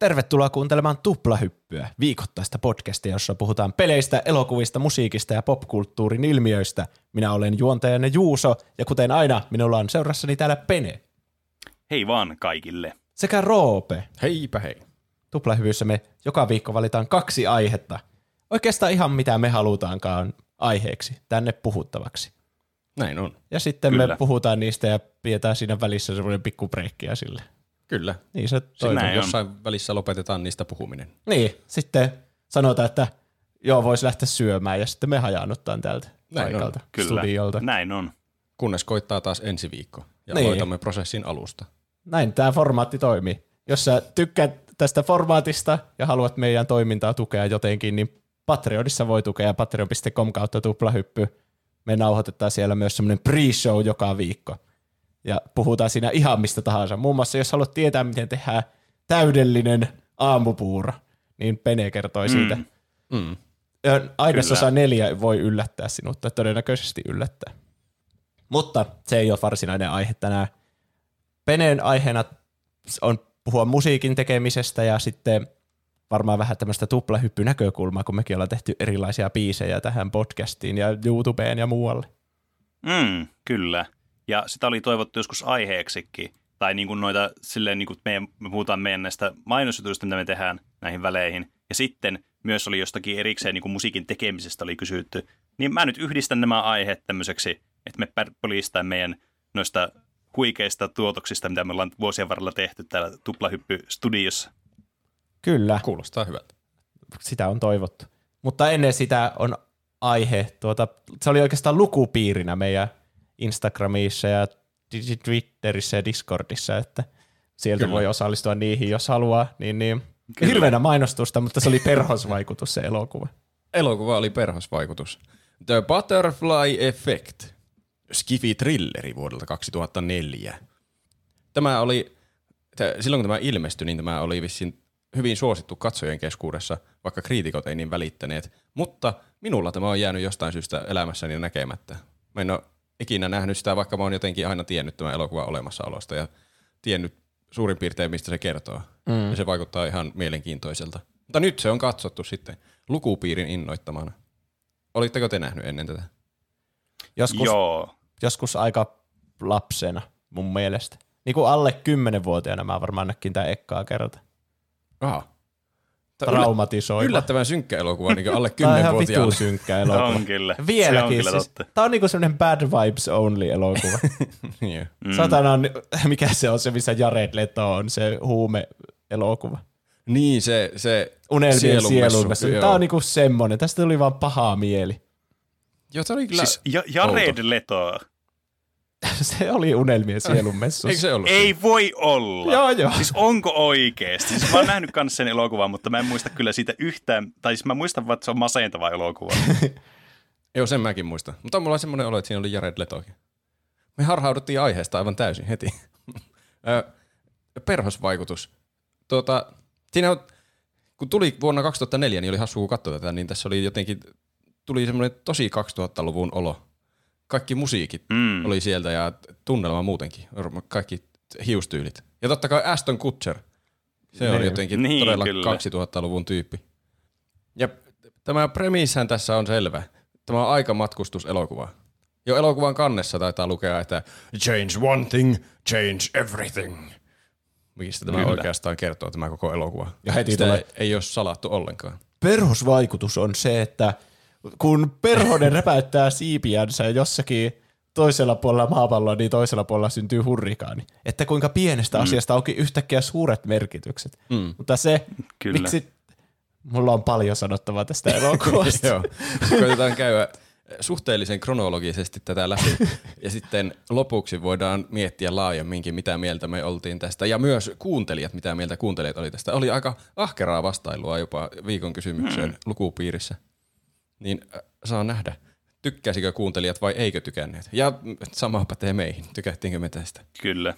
Tervetuloa kuuntelemaan Tuplahyppyä, viikoittaista podcastia, jossa puhutaan peleistä, elokuvista, musiikista ja popkulttuurin ilmiöistä. Minä olen juontajanne Juuso, ja kuten aina, minulla on seurassani täällä Pene. Hei vaan kaikille. Sekä Roope. Heipä hei. Tuplahyvyssä me joka viikko valitaan kaksi aihetta. Oikeastaan ihan mitä me halutaankaan aiheeksi tänne puhuttavaksi. Näin on. Ja sitten Kyllä. me puhutaan niistä ja pidetään siinä välissä semmoinen pikku breikkiä sille. Kyllä. Niin se Näin toimii. on. Jossain välissä lopetetaan niistä puhuminen. Niin, sitten sanotaan, että joo, voisi lähteä syömään ja sitten me hajaannuttaan täältä Näin paikalta, Kyllä. studiolta. Näin on. Kunnes koittaa taas ensi viikko ja Niin. aloitamme prosessin alusta. Näin tämä formaatti toimii. Jos sä tykkäät tästä formaatista ja haluat meidän toimintaa tukea jotenkin, niin Patreonissa voi tukea patreon.com kautta tuplahyppy. Me nauhoitetaan siellä myös semmoinen pre-show joka viikko. Ja puhutaan siinä ihan mistä tahansa. Muun muassa jos haluat tietää, miten tehdään täydellinen aamupuuro, niin Pene kertoi siitä. Mm. Ainesosa neljä voi yllättää sinut, tai todennäköisesti yllättää. Mutta se ei ole varsinainen aihe tänään. Peneen aiheena on puhua musiikin tekemisestä ja sitten varmaan vähän tämmöistä tuplahyppynäkökulmaa, kun mekin ollaan tehty erilaisia biisejä tähän podcastiin ja YouTubeen ja muualle. Mm, kyllä. Ja sitä oli toivottu joskus aiheeksikin. Tai niin kuin noita, silleen niin kuin me, me puhutaan meidän näistä mainosjutuista, mitä me tehdään näihin väleihin. Ja sitten myös oli jostakin erikseen niin kuin musiikin tekemisestä oli kysytty. Niin mä nyt yhdistän nämä aiheet tämmöiseksi, että me polistaan meidän noista huikeista tuotoksista, mitä me ollaan vuosien varrella tehty täällä Tuplahyppy-studiossa. Kyllä, Kuulostaa hyvältä. sitä on toivottu. Mutta ennen sitä on aihe, tuota, se oli oikeastaan lukupiirinä meidän Instagramissa ja Twitterissä ja Discordissa, että sieltä Kyllä. voi osallistua niihin, jos haluaa. Niin, niin. Hirveänä mainostusta, mutta se oli perhosvaikutus se elokuva. Elokuva oli perhosvaikutus. The Butterfly Effect. Skifi-trilleri vuodelta 2004. Tämä oli, silloin kun tämä ilmestyi, niin tämä oli vissiin hyvin suosittu katsojien keskuudessa, vaikka kriitikot ei niin välittäneet. Mutta minulla tämä on jäänyt jostain syystä elämässäni näkemättä. Mä en ole ikinä nähnyt sitä, vaikka mä oon jotenkin aina tiennyt tämän elokuvan olemassaolosta ja tiennyt suurin piirtein, mistä se kertoo. Mm. Ja se vaikuttaa ihan mielenkiintoiselta. Mutta nyt se on katsottu sitten lukupiirin innoittamana. Olitteko te nähnyt ennen tätä? Joskus, Joo. joskus aika lapsena mun mielestä. Niin kuin alle 10-vuotiaana mä varmaan näkin tämä ekkaa kerta. Aha. Traumatisoiva. Yllättävän synkkä elokuva niin alle Tämä on ihan vitu 10-vuotiaalle. synkkä elokuva. On kyllä. Se on Vieläkin kyllä siis. totta. Tämä on niinku semmoinen bad vibes only elokuva. Niin. mm. Satana on, mikä se on se, missä Jared Leto on, se huume-elokuva. niin, se, se Unelmien sielunmessu. Tämä on niinku semmonen. Tästä tuli vaan pahaa mieli. Joo, se oli kyllä... Siis ja, Jared Leto. se oli unelmien sielunmessu. Eikö se ollut Ei voi olla. Joo, joo. Siis onko oikeesti? Siis mä oon nähnyt kans sen elokuvan, mutta mä en muista kyllä siitä yhtään, tai siis mä muistan vaan, että se on masentava elokuva. se? Joo, sen mäkin muistan. Mutta mulla on semmoinen olo, että siinä oli Jared Letokin. Me harhauduttiin aiheesta aivan täysin heti. Ö, Perhosvaikutus. Tuota, siinä on, kun tuli vuonna 2004, niin oli hassu kun katsoi tätä, niin tässä oli jotenkin, tuli semmoinen tosi 2000-luvun olo. Kaikki musiikit Mm. oli sieltä ja tunnelma muutenkin. Kaikki hiustyylit. Ja totta kai Aston Kutcher. Se on Niin. jotenkin Niin, todella kyllä. 2000-luvun tyyppi. Ja tämä premissähän tässä on selvä. Tämä on aikamatkustuselokuva. Jo elokuvan kannessa taitaa lukea, että change one thing, change everything. Mistä tämä Kyllä. oikeastaan kertoo tämä koko elokuva. Ja heti Sitä tulee- ei, ei ole salattu ollenkaan. Perhosvaikutus on se, että kun perhonen räpäyttää siipiänsä jossakin toisella puolella maapalloa, niin toisella puolella syntyy hurrikaani. Että kuinka pienestä mm. asiasta onkin yhtäkkiä suuret merkitykset. Mm. Mutta se, Kyllä. miksi... Mulla on paljon sanottavaa tästä elokuvasta. Joo. Koitetaan käydä suhteellisen kronologisesti tätä läpi. Ja sitten lopuksi voidaan miettiä laajemminkin, mitä mieltä me oltiin tästä. Ja myös kuuntelijat, mitä mieltä kuuntelijat oli tästä. Oli aika ahkeraa vastailua jopa viikon kysymykseen lukupiirissä. Niin saa nähdä, tykkäsikö kuuntelijat vai eikö tykänneet. Ja sama pätee meihin, tykättiinkö me tästä. Kyllä.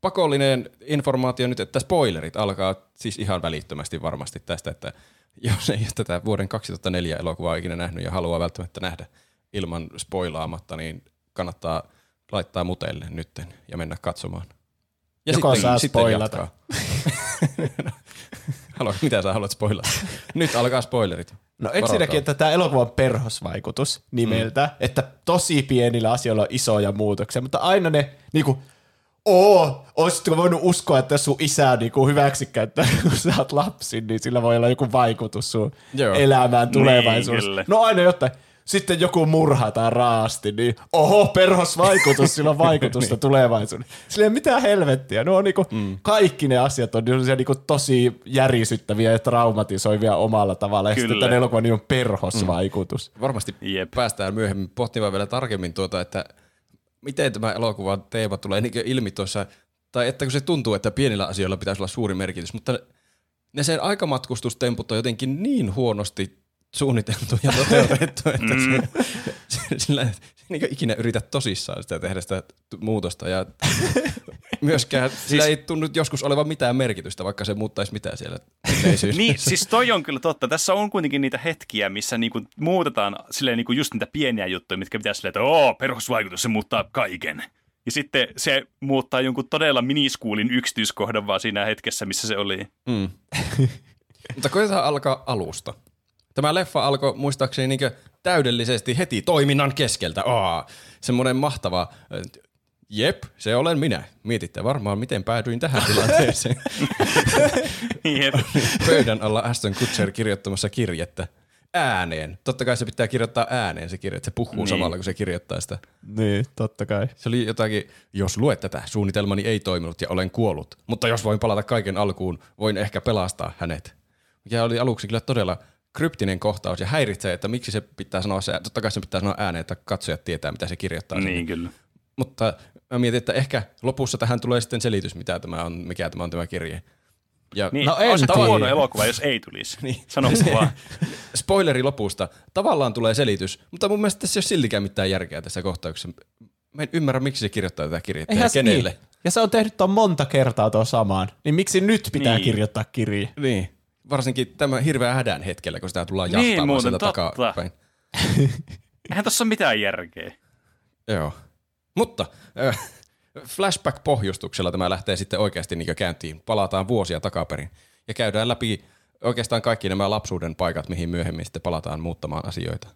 Pakollinen informaatio nyt, että spoilerit alkaa siis ihan välittömästi varmasti tästä, että jos ei ole tätä vuoden 2004 elokuvaa ikinä nähnyt ja haluaa välttämättä nähdä ilman spoilaamatta, niin kannattaa laittaa muteille nytten ja mennä katsomaan. Ja Joko saa spoilata. jatkaa. Haluat, mitä sä haluat spoilata? Nyt alkaa spoilerit. No ensinnäkin, että tämä elokuvan perhosvaikutus nimeltä, mm. että tosi pienillä asioilla on isoja muutoksia, mutta aina ne niinku, oo, olisitko voinut uskoa, että sun isä niinku hyväksikäyttää, kun sä oot lapsi, niin sillä voi olla joku vaikutus sun Joo. elämään tulevaisuudessa. kyllä. no aina jotain. Sitten joku murhataan raasti, niin oho, perhosvaikutus, sillä on vaikutusta tulevaisuuteen. Sillä ei ole mitään helvettiä. No on niinku, mm. kaikki ne asiat on sellaisia niinku tosi järisyttäviä ja traumatisoivia omalla tavalla. Ja sitten Kyllä. tämän elokuvan nimi on perhosvaikutus. Varmasti Jep. päästään myöhemmin pohtimaan vielä tarkemmin tuota, että miten tämä elokuvan teema tulee niin ilmi tuossa, tai että kun se tuntuu, että pienillä asioilla pitäisi olla suuri merkitys, mutta ne sen aikamatkustustemput on jotenkin niin huonosti suunniteltu ja toteutettu, että mm. se, sillä ei niin ikinä yritä tosissaan sitä tehdä sitä muutosta ja myöskään sillä ei tunnu joskus olevan mitään merkitystä, vaikka se muuttaisi mitään siellä. Niin, siis toi on kyllä totta. Tässä on kuitenkin niitä hetkiä, missä niinku muutetaan silleen niinku just niitä pieniä juttuja, mitkä pitäisi silleen, että oo, perusvaikutus, se muuttaa kaiken. Ja sitten se muuttaa jonkun todella miniskuulin yksityiskohdan vaan siinä hetkessä, missä se oli. Mm. Mutta koitetaan alkaa alusta. Tämä leffa alkoi muistaakseni niin täydellisesti heti toiminnan keskeltä. Aa, semmoinen mahtava, äh, jep, se olen minä. Mietitte varmaan, miten päädyin tähän tilanteeseen. Jep. Pöydän alla Aston Kutcher kirjoittamassa kirjettä ääneen. Totta kai se pitää kirjoittaa ääneen se kirje, että se puhuu Niin. niin. samalla, kun se kirjoittaa sitä. Niin, totta kai. Se oli jotakin, jos luet tätä, suunnitelmani ei toiminut ja olen kuollut. Mutta jos voin palata kaiken alkuun, voin ehkä pelastaa hänet. Mikä oli aluksi kyllä todella kryptinen kohtaus ja häiritsee, että miksi se pitää sanoa se, totta kai se pitää sanoa ääneen, että katsojat tietää, mitä se kirjoittaa. sinne. Niin kyllä. Mutta mä mietin, että ehkä lopussa tähän tulee sitten selitys, mitä tämä on, mikä tämä on tämä kirje. Ja Niin, No en on se tiedä. huono elokuva, jos ei tulisi. Niin. Sano vaan. spoileri lopusta. Tavallaan tulee selitys, mutta mun mielestä tässä ei ole siltikään mitään järkeä tässä kohtauksessa. Mä en ymmärrä, miksi se kirjoittaa tätä kirjettä ja Eihän se- kenelle. Niin. Ja se on tehnyt tuon monta kertaa tuon samaan. Niin miksi nyt pitää Niin. kirjoittaa kirje? Niin. Varsinkin tämä hirveä hädän hetkellä, kun sitä tullaan Niin, jahtaamaan sieltä takapäin. Eihän tossa ole mitään järkeä. Joo. Mutta äh, flashback-pohjustuksella tämä lähtee sitten oikeasti niin käyntiin. Palataan vuosia takaperin ja käydään läpi oikeastaan kaikki nämä lapsuuden paikat, mihin myöhemmin sitten palataan muuttamaan asioita.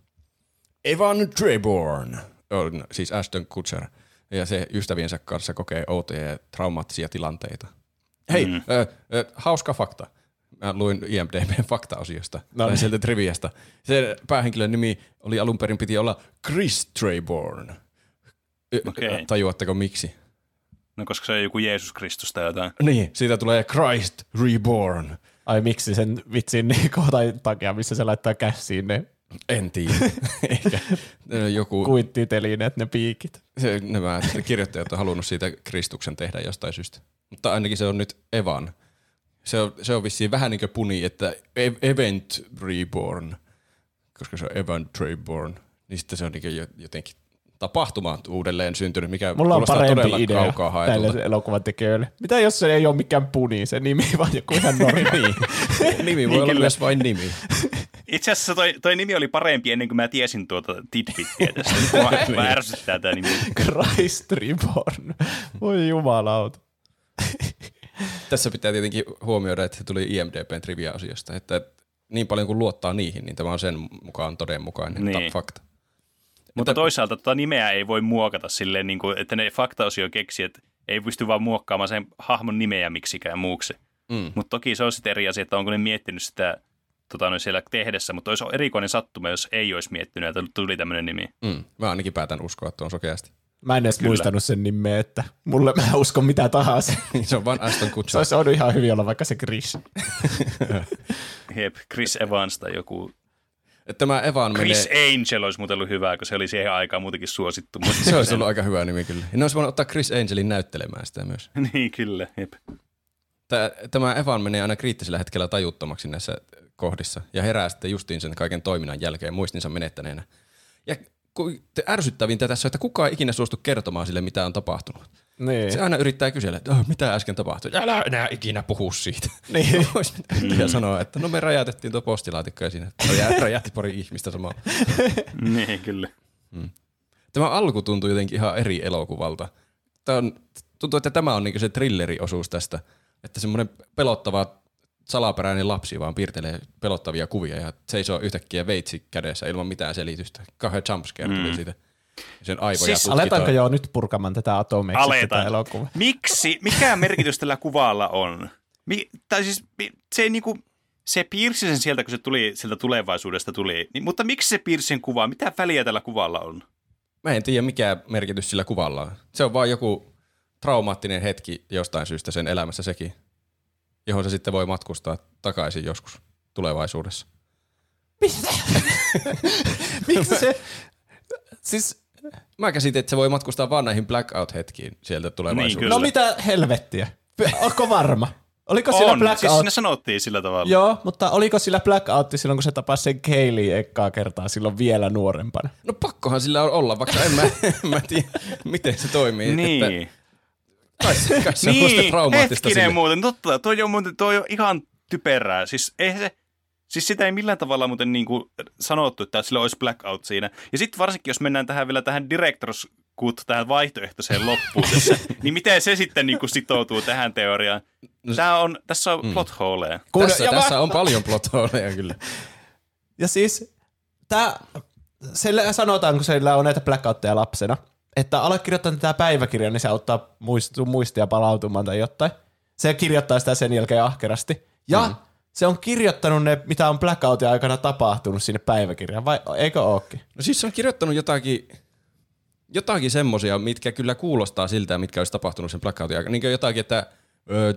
Evan Treborn on siis Ashton Kutcher ja se ystäviensä kanssa kokee outoja ja traumaattisia tilanteita. Hei, mm. ö, ö, hauska fakta. Mä luin IMDBn fakta-osiosta, No no, niin. sieltä triviasta. Se päähenkilön nimi oli alun perin piti olla Chris Treborn. Ö, Okei. Tajuatteko miksi? No koska se on joku Jeesus Kristus tai jotain. Niin, siitä tulee Christ Reborn. Ai miksi sen vitsin niin kohdan takia, missä se laittaa käsiin ne En tiedä. Ehkä joku, kuittitelineet, ne piikit. se, nämä kirjoittajat on halunnut siitä Kristuksen tehdä jostain syystä. Mutta ainakin se on nyt Evan. Se on, se on vissiin vähän niin kuin puni, että ev- Event Reborn, koska se on Evan Treborn, niin sitten se on niin kuin jotenkin tapahtuma uudelleen syntynyt, mikä Mulla on parempi idea kaukaa haetulta. tälle elokuvan tekijöille. Mitä jos se ei ole mikään puni, se nimi, vaan joku ihan normaali. nimi voi Niin olla kyllä. myös vain nimi. Itse asiassa toi, toi nimi oli parempi ennen kuin mä tiesin tuota tidbittiä tästä. Nyt Mua, mua ärsyttää tää nimi. Christ Reborn. Voi jumalauta. Tässä pitää tietenkin huomioida, että se tuli IMDBn trivia-osiosta, että niin paljon kuin luottaa niihin, niin tämä on sen mukaan todenmukainen Niin. fakta. Mutta toisaalta tota nimeä ei voi muokata silleen, niin kuin, että ne faktaosio keksi, että ei pysty vaan muokkaamaan sen hahmon nimeä miksikään muuksi. Mm. Mutta toki se on sitten eri asia, että onko ne miettinyt sitä tota, noin siellä tehdessä, mutta olisi erikoinen sattuma, jos ei olisi miettinyt, että tuli tämmöinen nimi. Mm. Mä ainakin päätän uskoa tuon sokeasti. Mä en edes Kyllä. muistanut sen nimeä, että mulle mä uskon mitä tahansa. se on vain Aston Se Kutcher. olisi ollut ihan hyvin olla vaikka se Chris. Hep, Chris Evans tai joku. Tämä Evan Chris menee... Angel olisi muuten ollut hyvä, kun se oli siihen aikaan muutenkin suosittu. Mutta Se olisi ollut aika hyvä nimi kyllä. Ne olisi voinut ottaa Chris Angelin näyttelemään sitä myös. niin, kyllä. Jep. Tää- Tämä Evan menee aina kriittisellä hetkellä tajuttomaksi näissä kohdissa ja herää sitten justiin sen kaiken toiminnan jälkeen muistinsa menettäneenä. Ja ärsyttävintä tässä on, että kukaan ei ikinä suostu kertomaan sille, mitä on tapahtunut. Niin. Se aina yrittää kysellä, että oh, mitä äsken tapahtui. Älä enää ikinä puhu siitä. Niin. Voisi yhtäkkiä sanoa, että no me räjäytettiin tuo postilaatikko ja siinä räjä- räjähti pari ihmistä samalla. niin, kyllä. Tämä alku tuntuu jotenkin ihan eri elokuvalta. Tämä on, tuntuu, että tämä on niinku se thrilleriosuus tästä. Että semmoinen pelottava salaperäinen lapsi vaan piirtelee pelottavia kuvia ja seisoo yhtäkkiä veitsi kädessä ilman mitään selitystä. Kauhean jumpscare tuli Mm. siitä. Sen aivoja Siis tutkitaan. Aletaanko jo nyt purkamaan tätä atomeiksi tätä elokuvaa? Miksi? Mikä merkitys tällä kuvalla on? Mi- tai siis mi- se ei niinku, se piirsi sen sieltä, kun se tuli, sieltä tulevaisuudesta tuli. Niin, mutta miksi se piirsi sen kuvaa? Mitä väliä tällä kuvalla on? Mä en tiedä, mikä merkitys sillä kuvalla on. Se on vaan joku traumaattinen hetki jostain syystä sen elämässä sekin, johon se sitten voi matkustaa takaisin joskus tulevaisuudessa. Miksi se? Siis, Mä käsitin, että se voi matkustaa vaan näihin blackout-hetkiin sieltä tulevaisuudessa. Kyllä. no mitä helvettiä? Onko varma? Oliko sillä on, siis blackout? sinne sanottiin sillä tavalla. Joo, mutta oliko sillä blackoutti silloin, kun se tapasi sen Kaylee ekkaa kertaa silloin vielä nuorempana? No pakkohan sillä on olla, vaikka en mä, en mä tiedä, miten se toimii. Niin. Että kai, se- kai se on niin, traumaattista hetkinen sille. muuten, totta, toi on, muuten, toi on ihan typerää. Siis, ei se, siis sitä ei millään tavalla muuten niin kuin sanottu, että sillä olisi blackout siinä. Ja sitten varsinkin, jos mennään tähän vielä tähän directors cut, tähän vaihtoehtoiseen loppuun tässä, niin miten se sitten niin kuin sitoutuu tähän teoriaan? Tää on, tässä on plot holeja. Kun- Tässä, ja tässä va- on paljon plot holeja kyllä. Ja siis, tää, sillä sanotaan, kun sillä on näitä blackoutteja lapsena, että ala kirjoittaa tätä päiväkirjaa, niin se auttaa muist, muistia palautumaan tai jotain. Se kirjoittaa sitä sen jälkeen ahkerasti. Ja mm. se on kirjoittanut ne, mitä on blackoutin aikana tapahtunut sinne päiväkirjaan, vai eikö ookin? No siis se on kirjoittanut jotakin, jotakin semmosia, mitkä kyllä kuulostaa siltä, mitkä olisi tapahtunut sen blackoutin aikana. Niin kuin jotakin, että ö,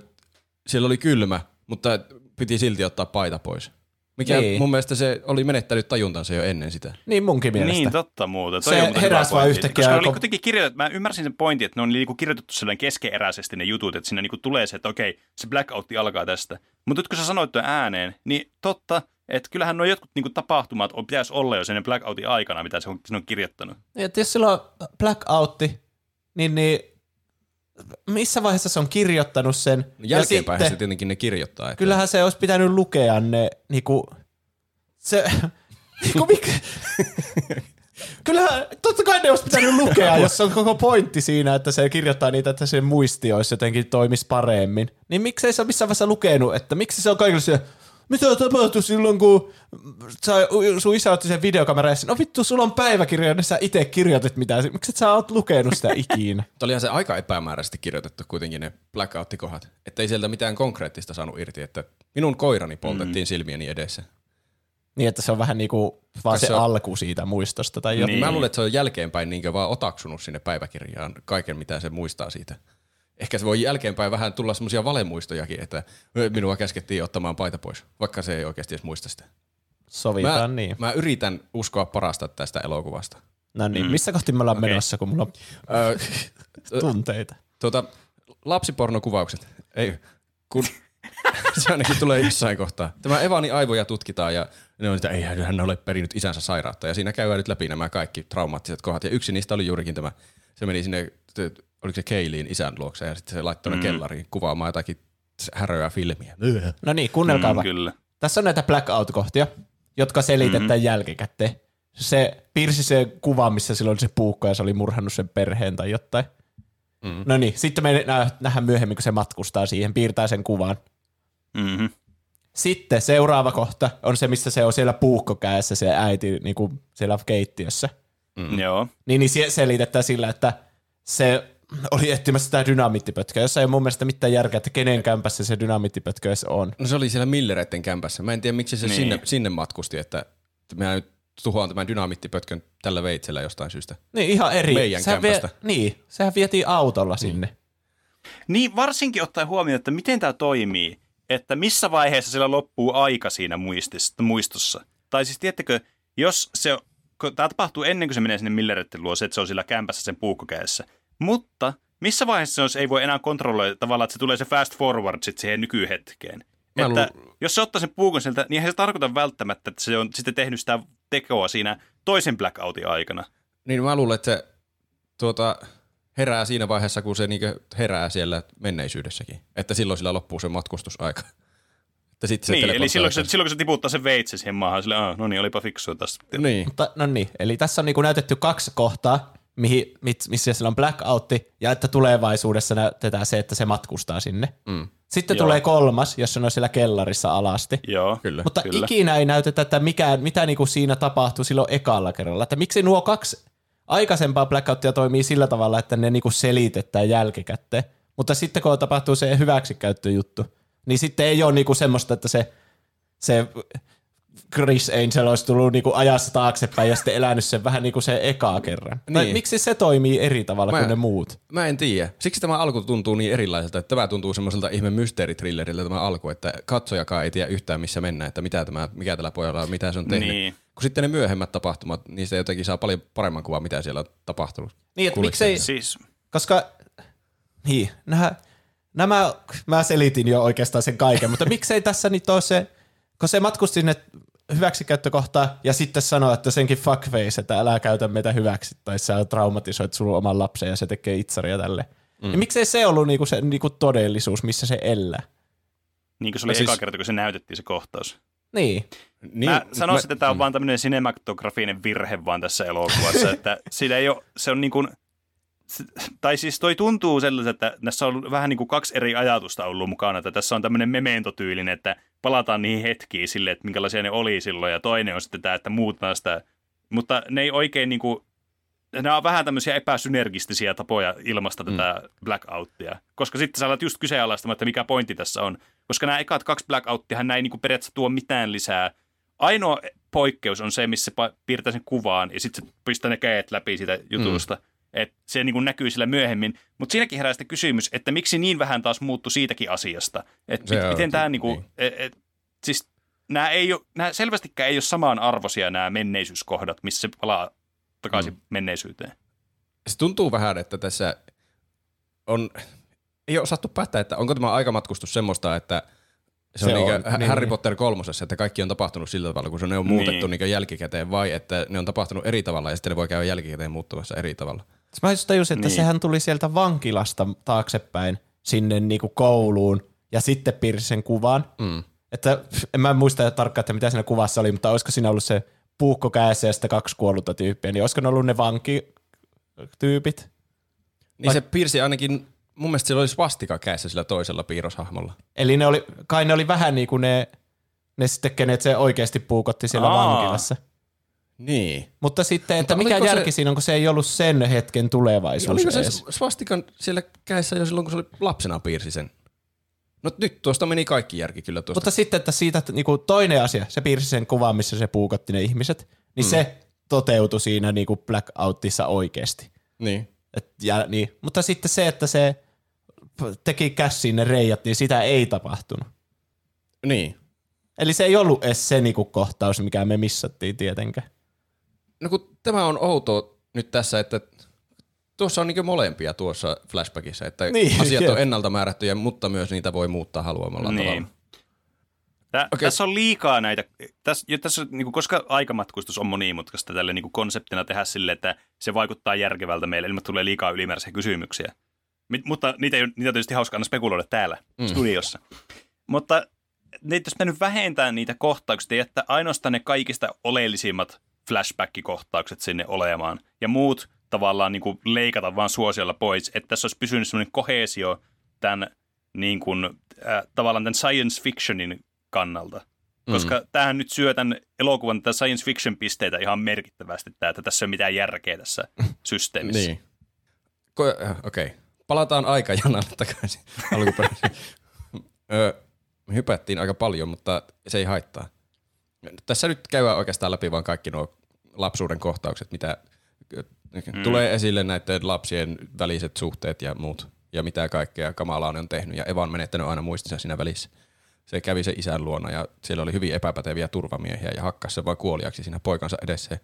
siellä oli kylmä, mutta piti silti ottaa paita pois. Mikä Niin. niin. mun mielestä se oli menettänyt tajuntansa jo ennen sitä. Niin munkin mielestä. Niin, totta muuta. Se on muuten heräs hyvä vaan yhtäkkiä, Koska oli kuitenkin kirjoitettu, mä ymmärsin sen pointin, että ne on niinku kirjoitettu sellainen keskeeräisesti ne jutut, että siinä niinku tulee se, että okei, se blackoutti alkaa tästä. Mutta nyt kun sä sanoit tuon ääneen, niin totta, että kyllähän nuo jotkut niinku tapahtumat on, pitäisi olla jo sen blackoutin aikana, mitä se on, se on kirjoittanut. Niin, että jos sillä on blackoutti, niin, niin missä vaiheessa se on kirjoittanut sen? No ja jälkeenpäin sitten, se tietenkin ne kirjoittaa. Että kyllähän se olisi pitänyt lukea ne niinku, se, niinku mikä, Kyllähän, totta kai ne olisi pitänyt lukea, jos on koko pointti siinä, että se kirjoittaa niitä, että se muisti olisi jotenkin toimisi paremmin. Niin miksei se ole missään vaiheessa lukenut, että miksi se on kaikille se, mitä tapahtui silloin, kun sä, sun isä otti sen videokameran ja no vittu, sulla on päiväkirja, niin sä itse kirjoitit mitään. Miksi et sä oot lukenut sitä ikinä? Mutta olihan se aika epämääräisesti kirjoitettu kuitenkin ne blackout-kohdat. Että ei sieltä mitään konkreettista saanut irti, että minun koirani poltettiin mm. silmieni edessä. Niin, että se on vähän niinku vaan se, se on- alku siitä muistosta tai jotain. Niin. Mä luulen, että se on jälkeenpäin niinkö vaan otaksunut sinne päiväkirjaan kaiken, mitä se muistaa siitä. Ehkä se voi jälkeenpäin vähän tulla semmoisia valemuistojakin, että minua käskettiin ottamaan paita pois, vaikka se ei oikeasti edes muista sitä. Sovitaan Mä, niin. mä yritän uskoa parasta tästä elokuvasta. No niin, missä kohti me ollaan Okei. menossa, kun mulla on tunteita? tuota, lapsipornokuvaukset. Ei, kun se ainakin tulee jossain kohtaa. Tämä Evani aivoja tutkitaan ja ne on sitä, ei hän ole perinyt isänsä sairautta. Ja siinä käydään nyt läpi nämä kaikki traumaattiset kohdat. Ja yksi niistä oli juurikin tämä, se meni sinne, oliko se Keiliin isän luokse ja sitten se laittoi mm. kellariin kuvaamaan jotakin häröä filmiä. No niin, kuunnelkaa Mm, kyllä. Tässä on näitä blackout-kohtia, jotka selitetään mm-hmm. jälkikäteen. Se piirsi se kuva, missä silloin oli se puukko ja se oli murhannut sen perheen tai jotain. Mm. No niin, sitten me nä- nähdään myöhemmin, kun se matkustaa siihen, piirtää sen kuvan. Mm-hmm. Sitten seuraava kohta on se, missä se on siellä puukkokäessä se äiti niin kuin siellä keittiössä. Mm. Joo. Niin, niin se selitetään sillä, että se oli etsimässä sitä dynamiittipötköä, jossa ei ole mun mielestä mitään järkeä, että kenen kämpässä se dynamiittipötkö edes on. No se oli siellä Millereiden kämpässä. Mä en tiedä, miksi se Niin. sinne, sinne matkusti, että mä nyt tuhoan tämän dynamiittipötkön tällä veitsellä jostain syystä. Niin ihan eri. Meidän sehän kämpästä. niin, sehän vietiin autolla sinne. Niin varsinkin ottaen huomioon, että miten tämä toimii, että missä vaiheessa sillä loppuu aika siinä muistissa, muistossa. Tai siis tiedättekö, jos se, tämä tapahtuu ennen kuin se menee sinne Milleretten luo, se, että se on sillä kämpässä sen puukkokäessä. Mutta missä vaiheessa se ei voi enää kontrolloida tavallaan, että se tulee se fast forward sit siihen nykyhetkeen. Mä että lu- jos se ottaa sen puukon sieltä, niin eihän se tarkoita välttämättä, että se on sitten tehnyt sitä tekoa siinä toisen blackoutin aikana. Niin mä luulen, että se tuota, herää siinä vaiheessa, kun se niinkö herää siellä menneisyydessäkin. Että silloin sillä loppuu se matkustusaika. Sitten se niin, eli silloin kun, se, silloin kun se tiputtaa sen veitsen siihen maahan, sille, ah, no niin, olipa fiksua tästä. Niin. Mutta no niin, eli tässä on niinku näytetty kaksi kohtaa, mihin, mit- missä siellä on blackoutti, ja että tulevaisuudessa näytetään se, että se matkustaa sinne. Mm. Sitten Joo. tulee kolmas, jossa ne on siellä kellarissa alasti. Joo, Kyllä. Mutta kyllä. ikinä ei näytetä, että mikä, mitä niinku siinä tapahtui silloin ekalla kerralla. Että miksi nuo kaksi aikaisempaa blackouttia toimii sillä tavalla, että ne niinku selitetään jälkikäteen. Mutta sitten kun tapahtuu se hyväksikäyttöjuttu, niin sitten ei ole niinku semmoista, että se, se Chris Angel olisi tullut niinku ajassa taaksepäin ja sitten elänyt sen vähän niin kuin se ekaa kerran. Niin. Tai miksi se toimii eri tavalla Mä- kuin ne muut? Mä en tiedä. Siksi tämä alku tuntuu niin erilaiselta, että tämä tuntuu semmoiselta ihme mysteeritrilleriltä tämä alku, että katsojakaan ei tiedä yhtään missä mennään, että mitä tämä, mikä tällä pojalla on, mitä se on tehnyt. Niin. Kun sitten ne myöhemmät tapahtumat, niin se jotenkin saa paljon paremman kuvan, mitä siellä on tapahtunut. Niin, että miksei, Siis, koska niin, nämä, nämä, mä selitin jo oikeastaan sen kaiken, mutta miksei tässä nyt ole se, kun se matkusti sinne hyväksikäyttökohtaan ja sitten sanoi, että senkin fuckface, että älä käytä meitä hyväksi, tai sä traumatisoit sun oman lapsen ja se tekee itsaria tälle. Mm. Niin miksei se ollut niinku se niinku todellisuus, missä se elää? niin kuin se oli No eka siis- kerta, kun se näytettiin se kohtaus. Niin. Niin, Mä sanoisin, että tämä on vaan tämmöinen sinematografinen virhe vaan tässä elokuvassa, että sillä ei ole, se on niin kuin, tai siis toi tuntuu sellaiselta, että tässä on vähän niin kuin kaksi eri ajatusta ollut mukana, että tässä on tämmöinen mementotyylinen, että palataan niihin hetkiin sille, että minkälaisia ne oli silloin, ja toinen on sitten tämä, että muutetaan sitä, mutta ne ei oikein niin kuin, nämä on vähän tämmöisiä epäsynergistisiä tapoja ilmaista tätä blackouttia, koska sitten sä alat just kyseenalaistamaan, että mikä pointti tässä on, koska nämä ekat kaksi blackouttihan näin niin kuin periaatteessa tuo mitään lisää. Ainoa poikkeus on se, missä se piirtää sen kuvaan ja sitten se pistää ne kädet läpi siitä jutusta. Mm. Et se niin kuin näkyy sillä myöhemmin. Mutta siinäkin herää sitten kysymys, että miksi niin vähän taas muuttui siitäkin asiasta. Että Se mit, on miten tämä totta, niin kuin, niin. et, et, siis nämä, ei ole, nämä selvästikään ei ole samanarvoisia nämä menneisyyskohdat, missä se palaa takaisin mm. menneisyyteen. se tuntuu vähän, että tässä on, ei ole osattu päättää, että onko tämä aikamatkustus semmoista, että se, Se on, on, niinkö niin. Harry Potter kolmosessa, että kaikki on tapahtunut sillä tavalla, kun se ne on muutettu Niin. niin. jälkikäteen, vai että ne on tapahtunut eri tavalla ja sitten ne voi käydä jälkikäteen muuttamassa eri tavalla. Mä just tajusin, että Niin. sehän tuli sieltä vankilasta taaksepäin sinne niinku kouluun ja sitten piirsi sen kuvan. Mm. Että en mä muista tarkkaan, että mitä siinä kuvassa oli, mutta olisiko siinä ollut se puukko kädessä ja sitten kaksi kuollutta tyyppiä, niin olisiko ne ollut ne vankityypit? Niin Vai- se piirsi ainakin, mun mielestä sillä oli svastika kädessä sillä toisella piirroshahmolla. Eli ne oli, kai ne oli vähän niin kuin ne, ne sitten, kenet se oikeasti puukotti siellä Aa. vankilassa. Niin. Mutta sitten, että Mutta mikä oliko se- järki siinä on, kun se ei ollut sen hetken tulevaisuus Oliko se edes. svastikan siellä kädessä jo silloin, kun se oli lapsena piirsi sen? No nyt tuosta meni kaikki järki kyllä tuosta. Mutta sitten, että siitä että niinku toinen asia, se piirsi sen kuvan, missä se puukotti ne ihmiset, niin mm. se toteutui siinä niinku blackoutissa oikeasti. niin. Et, ja, niin. Mutta sitten se, että se teki käsiin ne reijät, niin sitä ei tapahtunut. Niin. Eli se ei ollut edes se niinku kohtaus, mikä me missattiin tietenkään. No kun tämä on outoa nyt tässä, että tuossa on niin molempia tuossa flashbackissa, että Niin, asiat jep. on ennalta määrättyjä, mutta myös niitä voi muuttaa haluamalla Niin. tavalla. Tää, okay. Tässä on liikaa näitä, tässä, tässä, niin kuin, koska aikamatkustus on monimutkaista tälle niin kuin konseptina tehdä sille, että se vaikuttaa järkevältä meille, ilman että tulee liikaa ylimääräisiä kysymyksiä. Mit, mutta niitä, ei, niitä on tietysti hauska aina spekuloida täällä mm. studiossa. Mutta niitä, jos me nyt vähentää niitä kohtauksia ja jättää ainoastaan ne kaikista oleellisimmat flashback-kohtaukset sinne olemaan ja muut tavallaan niin kuin leikata vaan suosiolla pois, että tässä olisi pysynyt semmoinen kohesio tämän niin kuin, äh, tavallaan tämän science fictionin kannalta. Koska mm. tämähän nyt syö tämän elokuvan tätä science fiction pisteitä ihan merkittävästi, tämä, että tässä ei ole mitään järkeä tässä systeemissä. Niin. Ko- äh, Okei. Okay. Palataan aikajanalle takaisin alkuperäiseen. Öö, me hypättiin aika paljon, mutta se ei haittaa. Tässä nyt käydään oikeastaan läpi vaan kaikki nuo lapsuuden kohtaukset, mitä mm. tulee esille näiden lapsien väliset suhteet ja muut. Ja mitä kaikkea kamalaa ne on tehnyt. Ja Eva on menettänyt aina muistinsa siinä välissä. Se kävi se isän luona ja siellä oli hyvin epäpäteviä turvamiehiä ja hakkasi se vaan kuoliaksi siinä poikansa edessä.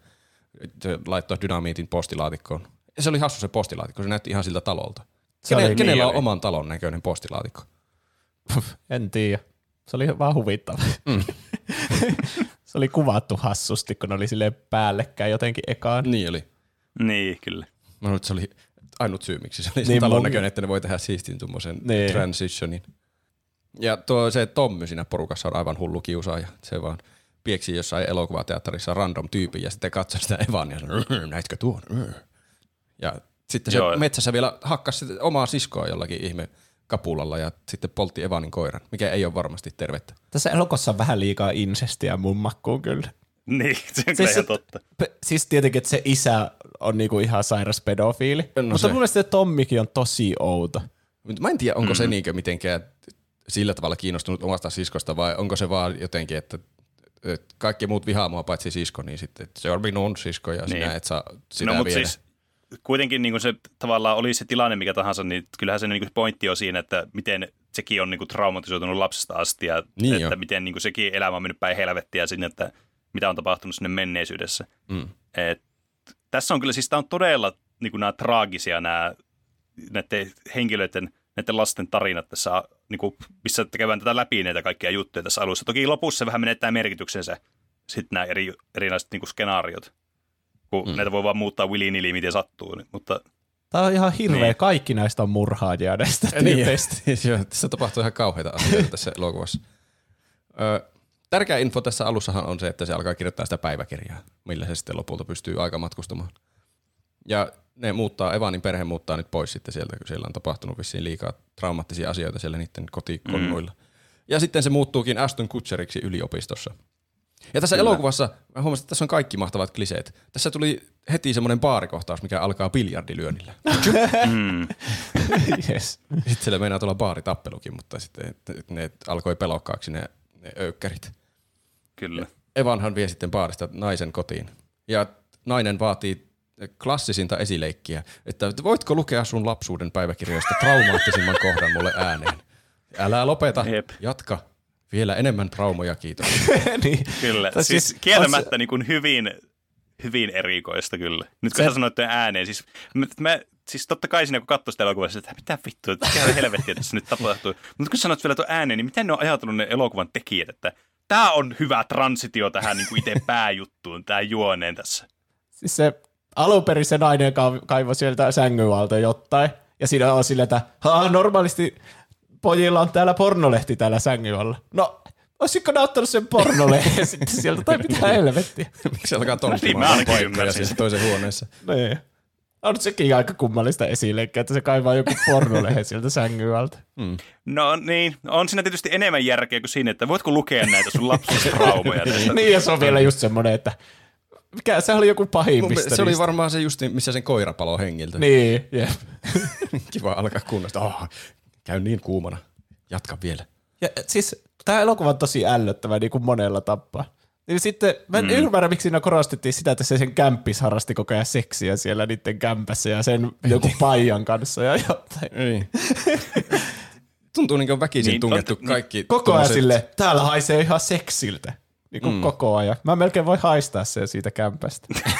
Se laittoi dynamiitin postilaatikkoon. Ja se oli hassu se postilaatikko, se näytti ihan siltä talolta. Se Kene, oli- kenellä niin on oli. oman talon näköinen postilaatikko? En tiedä. Se oli vaan huvittava. Mm. se oli kuvattu hassusti, kun ne oli silleen päällekkäin jotenkin ekaan. Niin oli. Niin, kyllä. Mä että se oli ainut syy, miksi se oli Niin, talon mun- näköinen, että ne voi tehdä siistin tuommoisen Niin. transitionin. Ja tuo se Tommy siinä porukassa on aivan hullu kiusaaja. Se vaan pieksi jossain elokuvateatterissa random tyypin ja sitten katsoi sitä Evan ja sanoi, "Mm, näitkö tuon? Mm." Ja sitten se Joo. metsässä vielä hakkasi omaa siskoa jollakin ihme kapulalla ja sitten poltti Evanin koiran, mikä ei ole varmasti tervettä. Tässä elokossa on vähän liikaa insestiä mun makkuun kyllä. Niin, se on kyllä Siis, ihan totta. pe- siis tietenkin, että se isä on niinku ihan sairas pedofiili. No No Mutta se. mun mielestä se Tommikin on tosi outo. Mutta mä en tiedä, onko mm. se niinkö mitenkään sillä tavalla kiinnostunut omasta siskosta vai onko se vaan jotenkin, että, kaikki muut vihaa mua paitsi sisko, niin sitten että se on minun sisko ja Niin. sinä et saa sitä No mutta viedä. siis kuitenkin niin kuin se tavallaan oli se tilanne mikä tahansa, niin kyllähän se niin kuin pointti on siinä, että miten sekin on niin kuin traumatisoitunut lapsesta asti ja Niin että jo. miten niin kuin sekin elämä on mennyt päin helvettiä sinne, että mitä on tapahtunut sinne menneisyydessä. Mm. Et, tässä on kyllä siis tämä on todella niin kuin nämä traagisia nämä näiden henkilöiden, näiden lasten tarinat tässä, niin kuin, missä käydään tätä läpi näitä kaikkia juttuja tässä alussa. Toki lopussa vähän menettää merkityksensä sitten nämä eri, erinäiset niin kuin skenaariot, kun mm. näitä voi vaan muuttaa willy miten sattuu. Niin, mutta Tää on ihan hirveä. Niin. Kaikki näistä on murhaajia näistä Niin, tyypeistä. joo, tässä tapahtuu ihan kauheita asioita tässä elokuvassa. Ö, tärkeä info tässä alussahan on se, että se alkaa kirjoittaa sitä päiväkirjaa, millä se sitten lopulta pystyy aika matkustamaan. Ja ne muuttaa, Evanin perhe muuttaa nyt pois sitten sieltä, kun siellä on tapahtunut vissiin liikaa traumaattisia asioita siellä niiden kotikonnuilla. Mm. Ja sitten se muuttuukin Aston Kutcheriksi yliopistossa. Ja tässä Kyllä. elokuvassa, mä huomasin, että tässä on kaikki mahtavat kliseet. Tässä tuli heti semmoinen baarikohtaus, mikä alkaa biljardilyönnillä. mm, yes. Sitten siellä meinaa tulla baaritappelukin, mutta sitten ne alkoi pelokkaaksi ne, ne öykkärit. kyllä. Evanhan vie sitten baarista naisen kotiin. Ja nainen vaatii klassisinta esileikkiä, että voitko lukea sun lapsuuden päiväkirjoista traumaattisimman kohdan mulle ääneen. Älä lopeta, Jep. jatka. Vielä enemmän traumoja, kiitos. niin. Kyllä, Tai siis, siis- kieltämättä niin kuin hyvin, hyvin erikoista kyllä. Nyt kun Se- sä sanoit tuon ääneen, siis mä, mä, siis totta kai siinä kun katsoi sitä elokuvaa, että mitä vittua, että mikä helvettiä tässä nyt tapahtuu. Mutta kun sä sanoit vielä tuon ääneen, niin miten ne on ajatellut ne elokuvan tekijät, että tämä on hyvä transitio tähän niin kuin itse pääjuttuun, tähän juoneen tässä. Siis se alun perin se nainen kaiv- kaivoi sieltä sängyn alta jotain. Ja siinä on sillä, että "Haa, normaalisti pojilla on täällä pornolehti täällä sängyn alla. No, olisitko ne ottanut sen pornolehden sitten sieltä, tai mitä helvettiä? Miksi alkaa Niin, tonttimaan paikkoja ymmärsin. siellä toisen huoneessa? Niin. On sekin aika kummallista esileikkiä, että se kaivaa joku pornolehden sieltä sängyn alta. No niin, on siinä tietysti enemmän järkeä kuin siinä, että voitko lukea näitä sun lapsuustraumoja niin, ja se on vielä just semmoinen, että mikä se oli joku pahimmista. Se oli varmaan se just, missä sen koira palo hengiltä. Niin, jep. Kiva alkaa kunnosta. Oh, käy niin kuumana. Jatka vielä. Ja siis tämä elokuva on tosi ällöttävä niin kuin monella tapaa. Niin sitten mä en mm. ymmärrä, miksi siinä korostettiin sitä, että se sen kämppis harrasti koko ajan seksiä siellä niiden kämpässä ja sen joku paijan kanssa ja jotain. Niin. Tuntuu niin kuin väkisin Niin, tungettu on- kaikki. Koko ajan tommoset- sille, täällä haisee ihan seksiltä. Niin kuin mm. koko ajan. Mä melkein voi haistaa sen siitä kämpästä.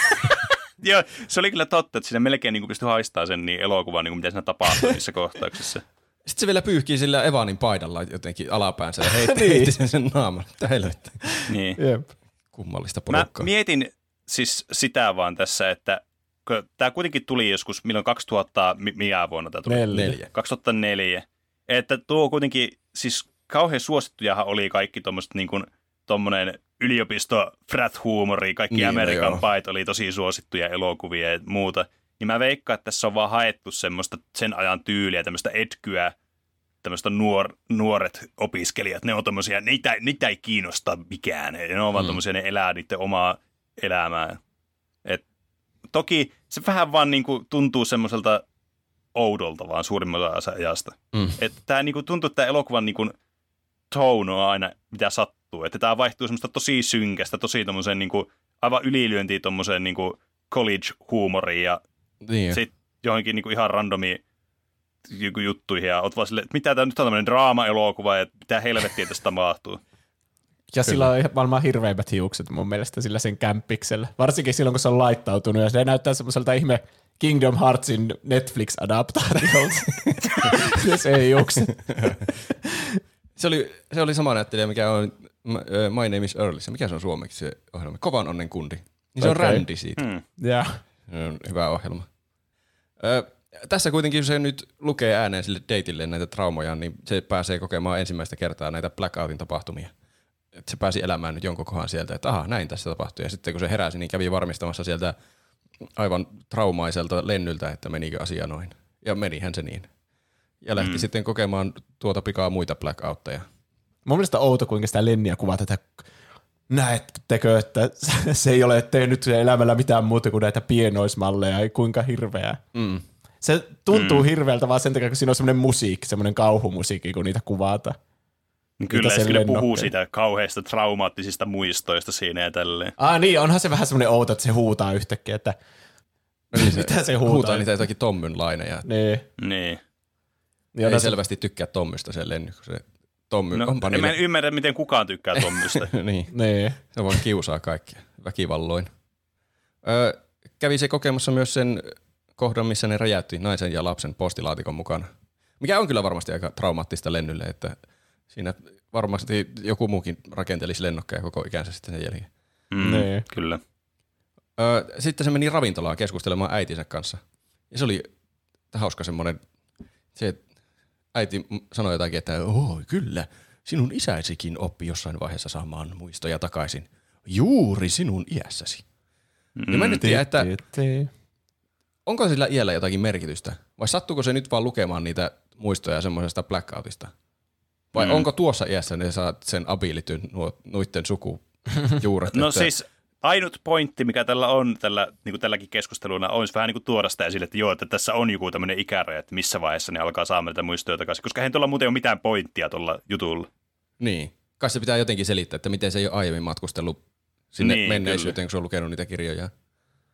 Joo, se oli kyllä totta, että siinä melkein niin pystyi haistaa sen niin elokuvan, niin kuin mitä siinä tapahtuu niissä kohtauksissa. Sitten se vielä pyyhkii sillä Evanin paidalla jotenkin alapäänsä ja heitti, Niin. heitti sen, sen naaman. Mitä helvettiä. Niin. Jep. Kummallista Mä porukkaa. mietin siis sitä vaan tässä, että tämä kuitenkin tuli joskus, milloin 2000, mi- mikä vuonna tämä tuli? Neljä. Neljä. 2004. Että tuo kuitenkin, siis kauhean suosittujahan oli kaikki tuommoiset niin kuin, tommonen yliopisto frat huumori, kaikki Niin, no Amerikan joo. pait oli tosi suosittuja elokuvia ja muuta. Niin mä veikkaan, että tässä on vaan haettu semmoista sen ajan tyyliä, tämmöistä etkyä, tämmöistä nuor, nuoret opiskelijat, ne on tommosia, niitä, niitä ei kiinnosta mikään, ne on vaan Mm. tommosia, ne elää niiden omaa elämää. Et, toki se vähän vaan niinku tuntuu semmoiselta oudolta vaan suurimmalta ajasta. Mm. Että tää niinku tuntuu, että tämä elokuvan niinku tone on aina mitä sattuu. Että tämä vaihtuu semmoista tosi synkästä, tosi tommoseen niinku, aivan ylilyöntiin tommoseen niinku college-huumoriin ja Niin. sitten johonkin niinku ihan randomiin joku juttuihin ja oot vaan silleen, että mitä tämä nyt on tämmöinen draama-elokuva ja mitä helvettiä tästä tapahtuu. Ja sillä on ihan maailman hirveimmät hiukset mun mielestä sillä sen kämppiksellä. Varsinkin silloin, kun se on laittautunut ja se näyttää semmoiselta ihme Kingdom Heartsin Netflix-adaptaatiolta. ja se ei hiukset. Se oli, se oli sama näyttelijä, mikä on My Name is Earl. Se, mikä se on suomeksi se ohjelma? Kovan onnen kundi. Niin se on Okei. Randy siitä. Hmm. Ja. Hyvä ohjelma. Ö, tässä kuitenkin, se nyt lukee ääneen sille deitille näitä traumoja, niin se pääsee kokemaan ensimmäistä kertaa näitä blackoutin tapahtumia. Et se pääsi elämään nyt jonkun kohan sieltä, että aha, näin tässä tapahtui. Ja sitten kun se heräsi, niin kävi varmistamassa sieltä aivan traumaiselta lennyltä, että menikö asia noin. Ja menihän se niin. Ja lähti mm. sitten kokemaan tuota pikaa muita blackoutteja. Mun mielestä outo, kuinka sitä Lenniä kuvataan, että näettekö, että se ei ole tehnyt elämällä mitään muuta kuin näitä pienoismalleja, kuinka hirveää. Mm. Se tuntuu mm. hirveältä vaan sen takia, kun siinä on semmoinen musiikki, semmoinen kauhumusiikki, kun niitä kuvataan. Niin kyllä, se kyllä puhuu siitä kauheista traumaattisista muistoista siinä ja tälleen. Ah niin, onhan se vähän semmoinen outo, että se huutaa yhtäkkiä, että niin, mitä se huutaa. Huutaa niitä jotakin Tommyn laineja. Niin. Niin. niin ei selvästi tykkää Tommysta se lenny, kun se Tommy no, onpa en niille... ymmärrä, miten kukaan tykkää Tommysta. niin. niin. Se vaan kiusaa kaikkia väkivalloin. Öö, kävi se kokemassa myös sen kohdan, missä ne räjäytti naisen ja lapsen postilaatikon mukana. Mikä on kyllä varmasti aika traumaattista lennylle, että siinä varmasti joku muukin rakentelisi lennokkeja koko ikänsä sitten sen jälkeen. Mm, niin. Kyllä. Öö, sitten se meni ravintolaan keskustelemaan äitinsä kanssa. Ja se oli hauska semmoinen, se äiti sanoi jotakin, että oh, kyllä, sinun isäisikin oppi jossain vaiheessa saamaan muistoja takaisin. Juuri sinun iässäsi. Mm. Ja mä nyt tiedän, että onko sillä iällä jotakin merkitystä? Vai sattuuko se nyt vaan lukemaan niitä muistoja semmoisesta blackoutista? Vai mm. onko tuossa iässä ne saat sen abilityn nuitten sukujuuret? no että... siis ainut pointti, mikä tällä on, tällä, niin kuin tälläkin keskustelulla, on vähän niin kuin tuoda sitä esille, että joo, että tässä on joku tämmöinen ikäraja, että missä vaiheessa ne alkaa saamaan näitä muistoja takaisin, koska eihän tuolla muuten ole mitään pointtia tuolla jutulla. Niin. Kai se pitää jotenkin selittää, että miten se ei ole aiemmin matkustellut sinne niin, menneisyyteen, kun se on lukenut niitä kirjoja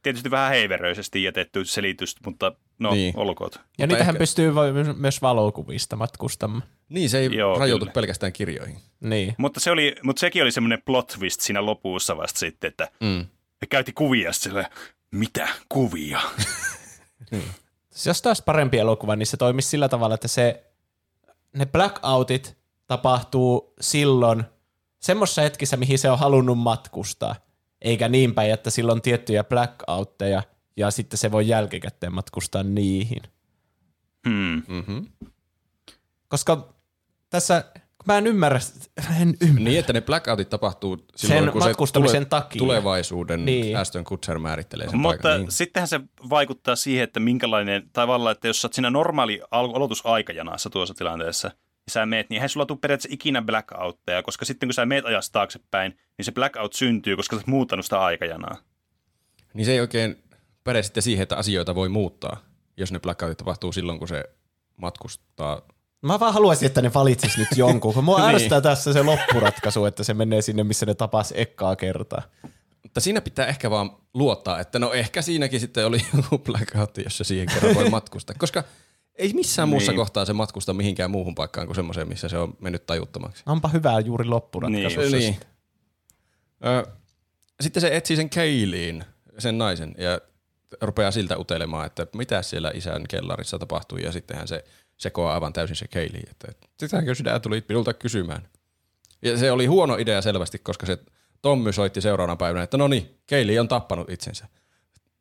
tietysti vähän heiveröisesti jätetty selitys, mutta no, niin. olkoot. Ja mutta niitähän ehkä... pystyy myös valokuvista matkustamaan. Niin, se ei Joo, rajoitu kyllä. pelkästään kirjoihin. Niin. Mutta, se oli, mutta sekin oli semmoinen plot twist siinä lopussa vasta sitten, että mm. he käytti kuvia sille, mitä kuvia? niin. Jos taas parempi elokuva, niin se toimisi sillä tavalla, että se, ne blackoutit tapahtuu silloin semmoisessa hetkessä, mihin se on halunnut matkustaa. Eikä niin päin, että sillä on tiettyjä blackoutteja ja sitten se voi jälkikäteen matkustaa niihin. Hmm. Mm-hmm. Koska tässä, mä en ymmärrä, en ymmärrä. Niin, että ne blackoutit tapahtuu silloin, sen kun matkustamisen se tule, takia. tulevaisuuden niin. Aston Kutcher määrittelee sen Mutta paikan. Niin. sittenhän se vaikuttaa siihen, että minkälainen, tavallaan, että jos sä oot siinä normaali aloitusaikajanassa tuossa tilanteessa – sä meet, niin eihän sulla tule periaatteessa ikinä blackoutteja, koska sitten kun sä meet ajasta taaksepäin, niin se blackout syntyy, koska sä oot muuttanut sitä aikajanaa. Niin se ei oikein päde sitten siihen, että asioita voi muuttaa, jos ne blackoutit tapahtuu silloin, kun se matkustaa. Mä vaan haluaisin, että ne valitsis nyt jonkun, kun mua niin. ärsyttää tässä se loppuratkaisu, että se menee sinne, missä ne tapas ekkaa kertaa. Mutta siinä pitää ehkä vaan luottaa, että no ehkä siinäkin sitten oli joku blackout, jos se siihen kerran voi matkustaa. Koska ei missään niin. muussa kohtaa se matkusta mihinkään muuhun paikkaan kuin semmoiseen, missä se on mennyt tajuttomaksi. Onpa hyvää juuri loppuratkaisussa. Niin. niin. Ö, sitten se etsii sen Keiliin, sen naisen, ja rupeaa siltä utelemaan, että mitä siellä isän kellarissa tapahtui, ja sittenhän se sekoaa aivan täysin se Keili, että sitäkö sinä tuli minulta kysymään. Ja se oli huono idea selvästi, koska se Tommy soitti seuraavana päivänä, että no niin, Keili on tappanut itsensä.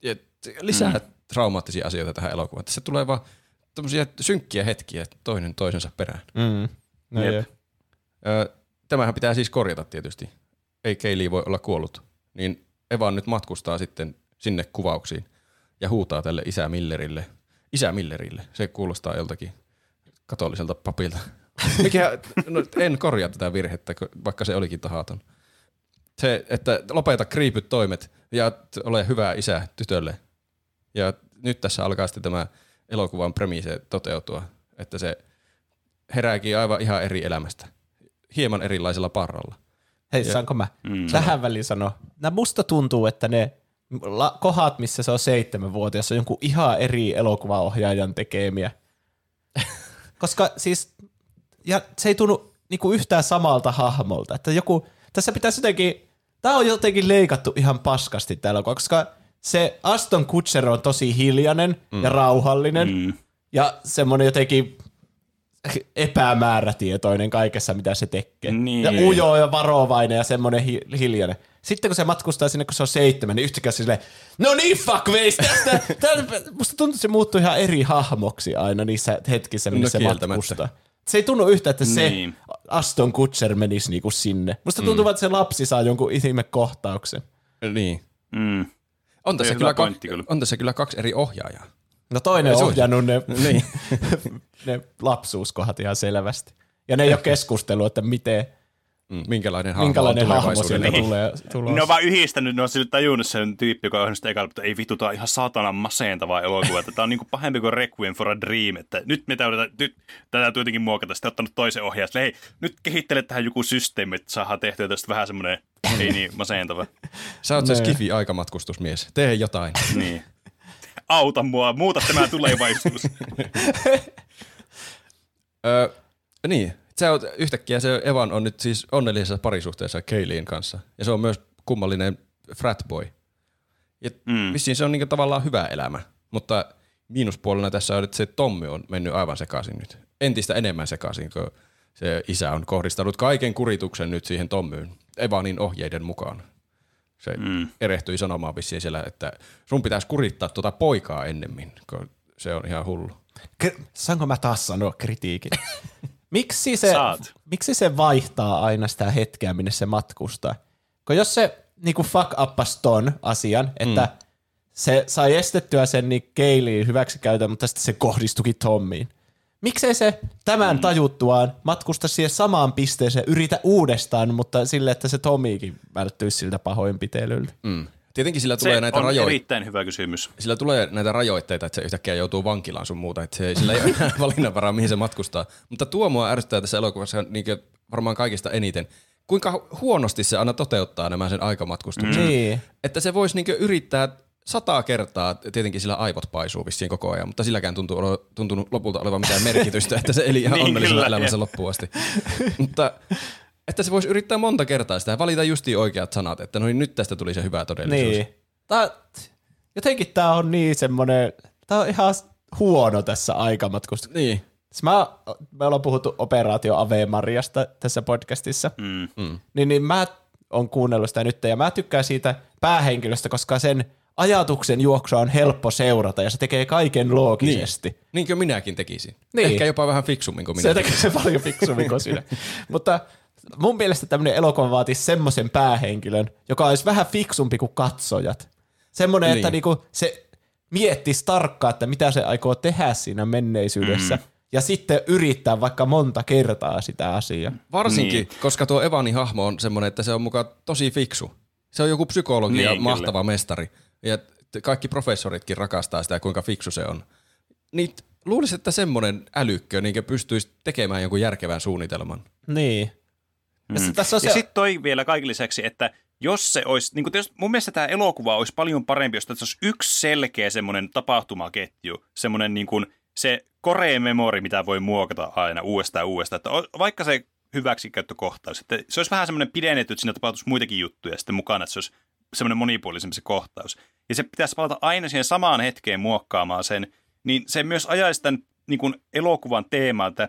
Ja lisää mm. traumaattisia asioita tähän elokuvaan. Se tulee vaan tämmöisiä synkkiä hetkiä toinen toisensa perään. Mm. No Jep. tämähän pitää siis korjata tietysti. Ei Keili voi olla kuollut. Niin Evan nyt matkustaa sitten sinne kuvauksiin ja huutaa tälle isä Millerille. Isä Millerille. Se kuulostaa joltakin katoliselta papilta. Mikä, no, en korjaa tätä virhettä, vaikka se olikin tahaton. Se, että lopeta kriipyt toimet ja ole hyvä isä tytölle. Ja nyt tässä alkaa sitten tämä elokuvan premise toteutua, että se herääkin aivan ihan eri elämästä, hieman erilaisella parralla. Hei, ja, saanko mä mm. tähän väliin sanoa? Nämä musta tuntuu, että ne la- kohat, missä se on seitsemänvuotias, on jonkun ihan eri elokuvaohjaajan tekemiä. Koska siis, ja se ei tunnu niinku yhtään samalta hahmolta, että joku, tässä pitäisi jotenkin, tämä on jotenkin leikattu ihan paskasti täällä, koska se Aston Kutcher on tosi hiljainen mm. ja rauhallinen mm. ja semmoinen jotenkin epämäärätietoinen kaikessa, mitä se tekee. Niin. Ja ujo ja varovainen ja semmoinen hi- hiljainen. Sitten kun se matkustaa sinne, kun se on seitsemän, niin yhtäkkiä se silleen, no niin fuckface, tästä, tästä, musta tuntuu, että se muuttuu ihan eri hahmoksi aina niissä hetkissä, missä no, se matkustaa. Se ei tunnu yhtä, että se niin. Aston Kutcher menisi niinku sinne. Musta tuntuu, mm. että se lapsi saa jonkun ihme kohtauksen. Niin. Mm. On tässä, kyllä, pointti kyllä. on tässä kyllä kaksi eri ohjaajaa. No toinen on ohjannut ne, Niin. ne lapsuuskohdat ihan selvästi. Ja ne ei ole keskustellut, että miten, Mm, minkälainen hahmo minkälainen on hahmo Niin. tulee tulos. Ne on vaan yhdistänyt, ne on sille tajunnut sen tyyppi, joka on sitä ekalla, että ei vittu, tää on ihan satanan masentava elokuva, että tää on niinku pahempi kuin Requiem for a Dream, että nyt me täytyy, nyt tätä täytyy jotenkin muokata, sitten ottanut toisen ohjaajan, hei, nyt kehittele tähän joku systeemi, että saadaan tehtyä tästä vähän semmoinen, ei niin masentava. Sä oot se Ne. Skifi-aikamatkustusmies. Tee jotain. Niin. Auta mua, muuta tämä tulevaisuus. Öö, niin, sä oot, yhtäkkiä se Evan on nyt siis onnellisessa parisuhteessa Kaylin kanssa. Ja se on myös kummallinen fratboy. Ja Mm. vissiin se on niinku tavallaan hyvä elämä. Mutta miinuspuolena tässä on, että se Tommi on mennyt aivan sekaisin nyt. Entistä enemmän sekaisin, kun se isä on kohdistanut kaiken kurituksen nyt siihen Tommyyn Evanin ohjeiden mukaan. Se Mm. mm. erehtyi sanomaan vissiin siellä, että sun pitäisi kurittaa tuota poikaa ennemmin, kun se on ihan hullu. K- saanko mä taas sanoa kritiikin? miksi, se, Saat. miksi se vaihtaa aina sitä hetkeä, minne se matkustaa? Kun jos se niinku fuck uppas ton asian, että mm. se sai estettyä sen niin Keiliin hyväksikäytön, mutta sitten se kohdistuki Tommiin. Miksei se tämän mm. tajuttuaan matkusta siihen samaan pisteeseen, yritä uudestaan, mutta sille, että se Tomiikin välttyisi siltä pahoinpitelyltä. Mm. Tietenkin sillä Se tulee näitä on rajoitteita. erittäin hyvä kysymys. sillä tulee näitä rajoitteita, että se yhtäkkiä joutuu vankilaan sun muuta, että se, sillä ei ole enää valinnanvaraa, mihin se matkustaa. Mutta tuo mua ärsyttää tässä elokuvassa niin varmaan kaikista eniten, kuinka huonosti se aina toteuttaa nämä sen aikamatkustukset. Mm. Niin. Että se voisi niin yrittää sata kertaa, tietenkin sillä aivot paisuu vissiin koko ajan, mutta silläkään tuntuu olo, tuntunut lopulta olevan mitään merkitystä, että se eli ihan Niin, onnellisella kyllä, elämänsä loppuun asti. mutta että se voisi yrittää monta kertaa sitä ja valita justiin oikeat sanat, että no niin, nyt tästä tuli se hyvä todellisuus. Niin. Tää, jotenkin tää on niin semmonen, tää on ihan huono tässä aikamatkustuksessa. Niin. Siis Mä, me ollaan puhuttu operaatio Ave Mariasta tässä podcastissa, Mm. Mm. niin, niin mä oon kuunnellut sitä nyt ja mä tykkään siitä päähenkilöstä, koska sen ajatuksen juoksua on helppo seurata ja se tekee kaiken loogisesti. Niin. Niin kuin minäkin tekisin. Niin. Ehkä jopa vähän fiksummin kuin minä. Se tekee se paljon fiksummin kuin sinä. Mutta mun mielestä tämmöinen elokuva vaatisi semmoisen päähenkilön, joka olisi vähän fiksumpi kuin katsojat. Semmoinen, niin. että Niin. niinku se miettisi tarkkaan, että mitä se aikoo tehdä siinä menneisyydessä. Mm. Ja sitten yrittää vaikka monta kertaa sitä asiaa. Varsinkin, Niin. koska tuo Evanin hahmo on semmoinen, että se on mukaan tosi fiksu. Se on joku psykologi ja Niin, mahtava mestari. Ja kaikki professoritkin rakastaa sitä, kuinka fiksu se on. Niin luulisin, että semmoinen älykkö niin pystyisi tekemään jonkun järkevän suunnitelman. Niin. Mm. tässä on Ja se, sitten toi vielä kaiken lisäksi, että jos se olisi, niin kuin jos, mun mielestä tämä elokuva olisi paljon parempi, jos tässä olisi yksi selkeä semmoinen tapahtumaketju, semmoinen niin kuin se core memory, mitä voi muokata aina uudestaan ja uudestaan, että vaikka se hyväksikäyttökohtaus, että se olisi vähän semmoinen pidennetty, että siinä tapahtuisi muitakin juttuja sitten mukana, että se olisi semmoinen monipuolisempi se kohtaus. Ja se pitäisi palata aina siihen samaan hetkeen muokkaamaan sen, niin se myös ajaisi tämän niin kuin elokuvan teemaa, tämä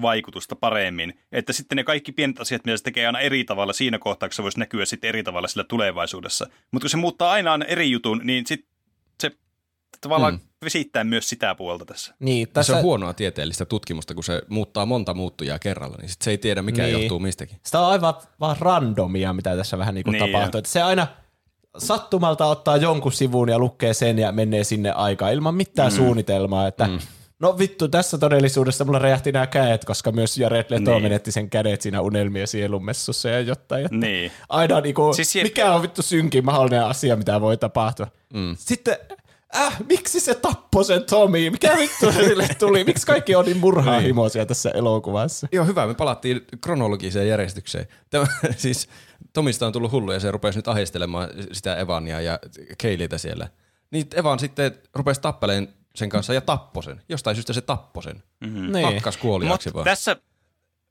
perusvaikutusta paremmin, että sitten ne kaikki pienet asiat, mitä se tekee aina eri tavalla siinä kohtaa, kun se voisi näkyä sitten eri tavalla sillä tulevaisuudessa. Mutta kun se muuttaa aina aina eri jutun, niin sitten se tavallaan mm. vesittää myös sitä puolta tässä. niin, Tässä... Se on huonoa tieteellistä tutkimusta, kun se muuttaa monta muuttujaa kerralla, niin sit se ei tiedä, mikä Niin. johtuu mistäkin. sitä on aivan vaan randomia, mitä tässä vähän niin kuin Niin. tapahtuu. Että se aina sattumalta ottaa jonkun sivun ja lukee sen ja menee sinne aikaan ilman mitään mm. suunnitelmaa, että mm. No vittu, tässä todellisuudessa mulla räjähti nämä kädet, koska myös Jared Leto Niin. menetti sen kädet siinä unelmien sielunmessussa ja jotain. Että Niin. Aina niinku, Siis siis se- mikä on vittu synkin mahdollinen asia, mitä voi tapahtua. Mm. Sitten, äh, miksi se tappoi sen Tommy? Mikä vittu se sille tuli? Miksi kaikki on niin murhaahimoisia tässä elokuvassa? Joo, hyvä. Me palattiin kronologiseen järjestykseen. Tämä, siis Tomista on tullut hullu ja se rupesi nyt ahistelemaan sitä Evania ja Keilitä siellä. Niin Evan sitten rupesi tappeleen sen kanssa ja tappoi sen. Jostain syystä se tappoi sen. Mm-hmm. Niin. Hakkas kuoliaksi vaan. tässä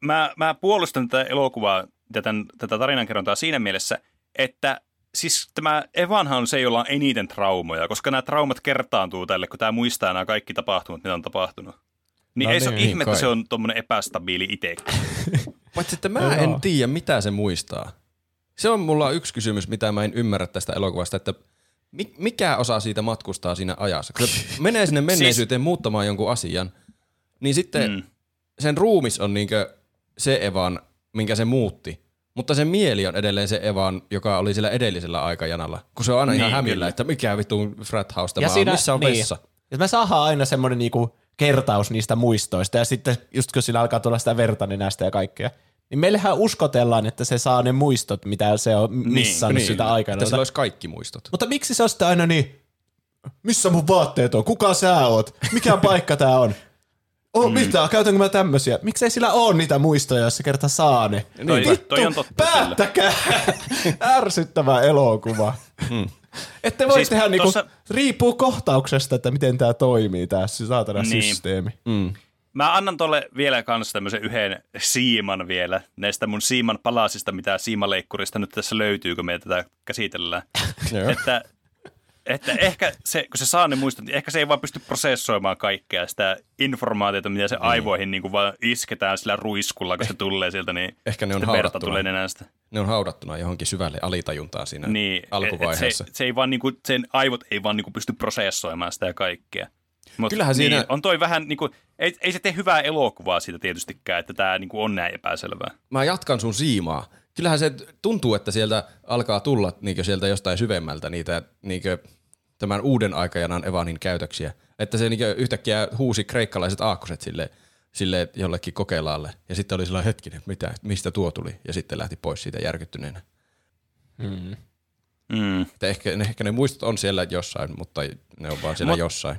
mä, mä puolustan tätä elokuvaa ja tämän, tätä tarinankerrontaa siinä mielessä, että siis tämä Evanhan on se, jolla on eniten traumoja, koska nämä traumat kertaantuu tälle, kun tämä muistaa nämä kaikki tapahtumat, mitä on tapahtunut. Niin No ei se niin, ole ihme, että se on tuommoinen epästabiili itse. Paitsi että mä en tiedä, mitä se muistaa. Se on mulla yksi kysymys, mitä mä en ymmärrä tästä elokuvasta, että mi- mikä osa siitä matkustaa siinä ajassa. Kun se menee sinne menneisyyteen muuttamaan jonkun asian, niin sitten Mm. sen ruumis on niinkö se Evan, minkä se muutti. Mutta se mieli on edelleen se Evan, joka oli sillä edellisellä aikajanalla. Kun se on aina niin, ihan Niin, hämillä, kyllä. että mikä vittu frat house tämä on, missä on niin. vessa. Ja me saadaan aina semmoinen niinku kertaus niistä muistoista, ja sitten just kun sillä alkaa tulla sitä verta nenästä ja kaikkea, niin meillähän uskotellaan, että se saa ne muistot, mitä se on missannut niin, sitä aikana. Että sillä olisi kaikki muistot. Mutta miksi se on sitten aina niin, missä mun vaatteet on, kuka sä oot, mikä paikka tää on? Oh, mm. mitä, käytänkö mä tämmösiä? Miksei sillä ole niitä muistoja, jos se kerta saa ne? Toi- Vittu, toi on totta päättäkää! Ärsyttävä elokuva. Ette voi Siis tehdä niinku, tossa- riippuu kohtauksesta, että miten tämä toimii, tämä saatana Niin. systeemi. Mm. Mä annan tolle vielä kans tämmöisen yhden siiman vielä näistä mun siiman palasista, mitä siimaleikkurista nyt tässä löytyy, kun me tätä käsitellään. Että, että ehkä se, kun se saa ne muistot, niin ehkä se ei vaan pysty prosessoimaan kaikkea sitä informaatiota, mitä se Niin. aivoihin niin kuin vaan isketään sillä ruiskulla, kun se tulee sieltä, niin Ehkä ne on verta tulee nenästä. Ne on haudattuna johonkin syvälle alitajuntaan siinä Niin, alkuvaiheessa. Et, et se, se ei vaan niinku, sen aivot ei vaan niinku pysty prosessoimaan sitä kaikkea. Mut Kyllähän siinä- niin, on toi vähän niinku, ei, ei se tee hyvää elokuvaa siitä tietystikään, että tämä niinku on näin epäselvää. Mä jatkan sun siimaa. Kyllähän se tuntuu, että sieltä alkaa tulla niinkö sieltä jostain syvemmältä niitä niinkö tämän uuden aikajanan Evanin käytöksiä. Että se niinkö yhtäkkiä huusi kreikkalaiset aakkoset sille, sille jollekin kokeilaalle. Ja sitten oli sillä hetkinen, mitä, mistä tuo tuli? Ja sitten lähti pois siitä järkyttyneenä. Mm. Että ehkä, ehkä ne muistot on siellä jossain, mutta ne on vaan siellä Mut- jossain.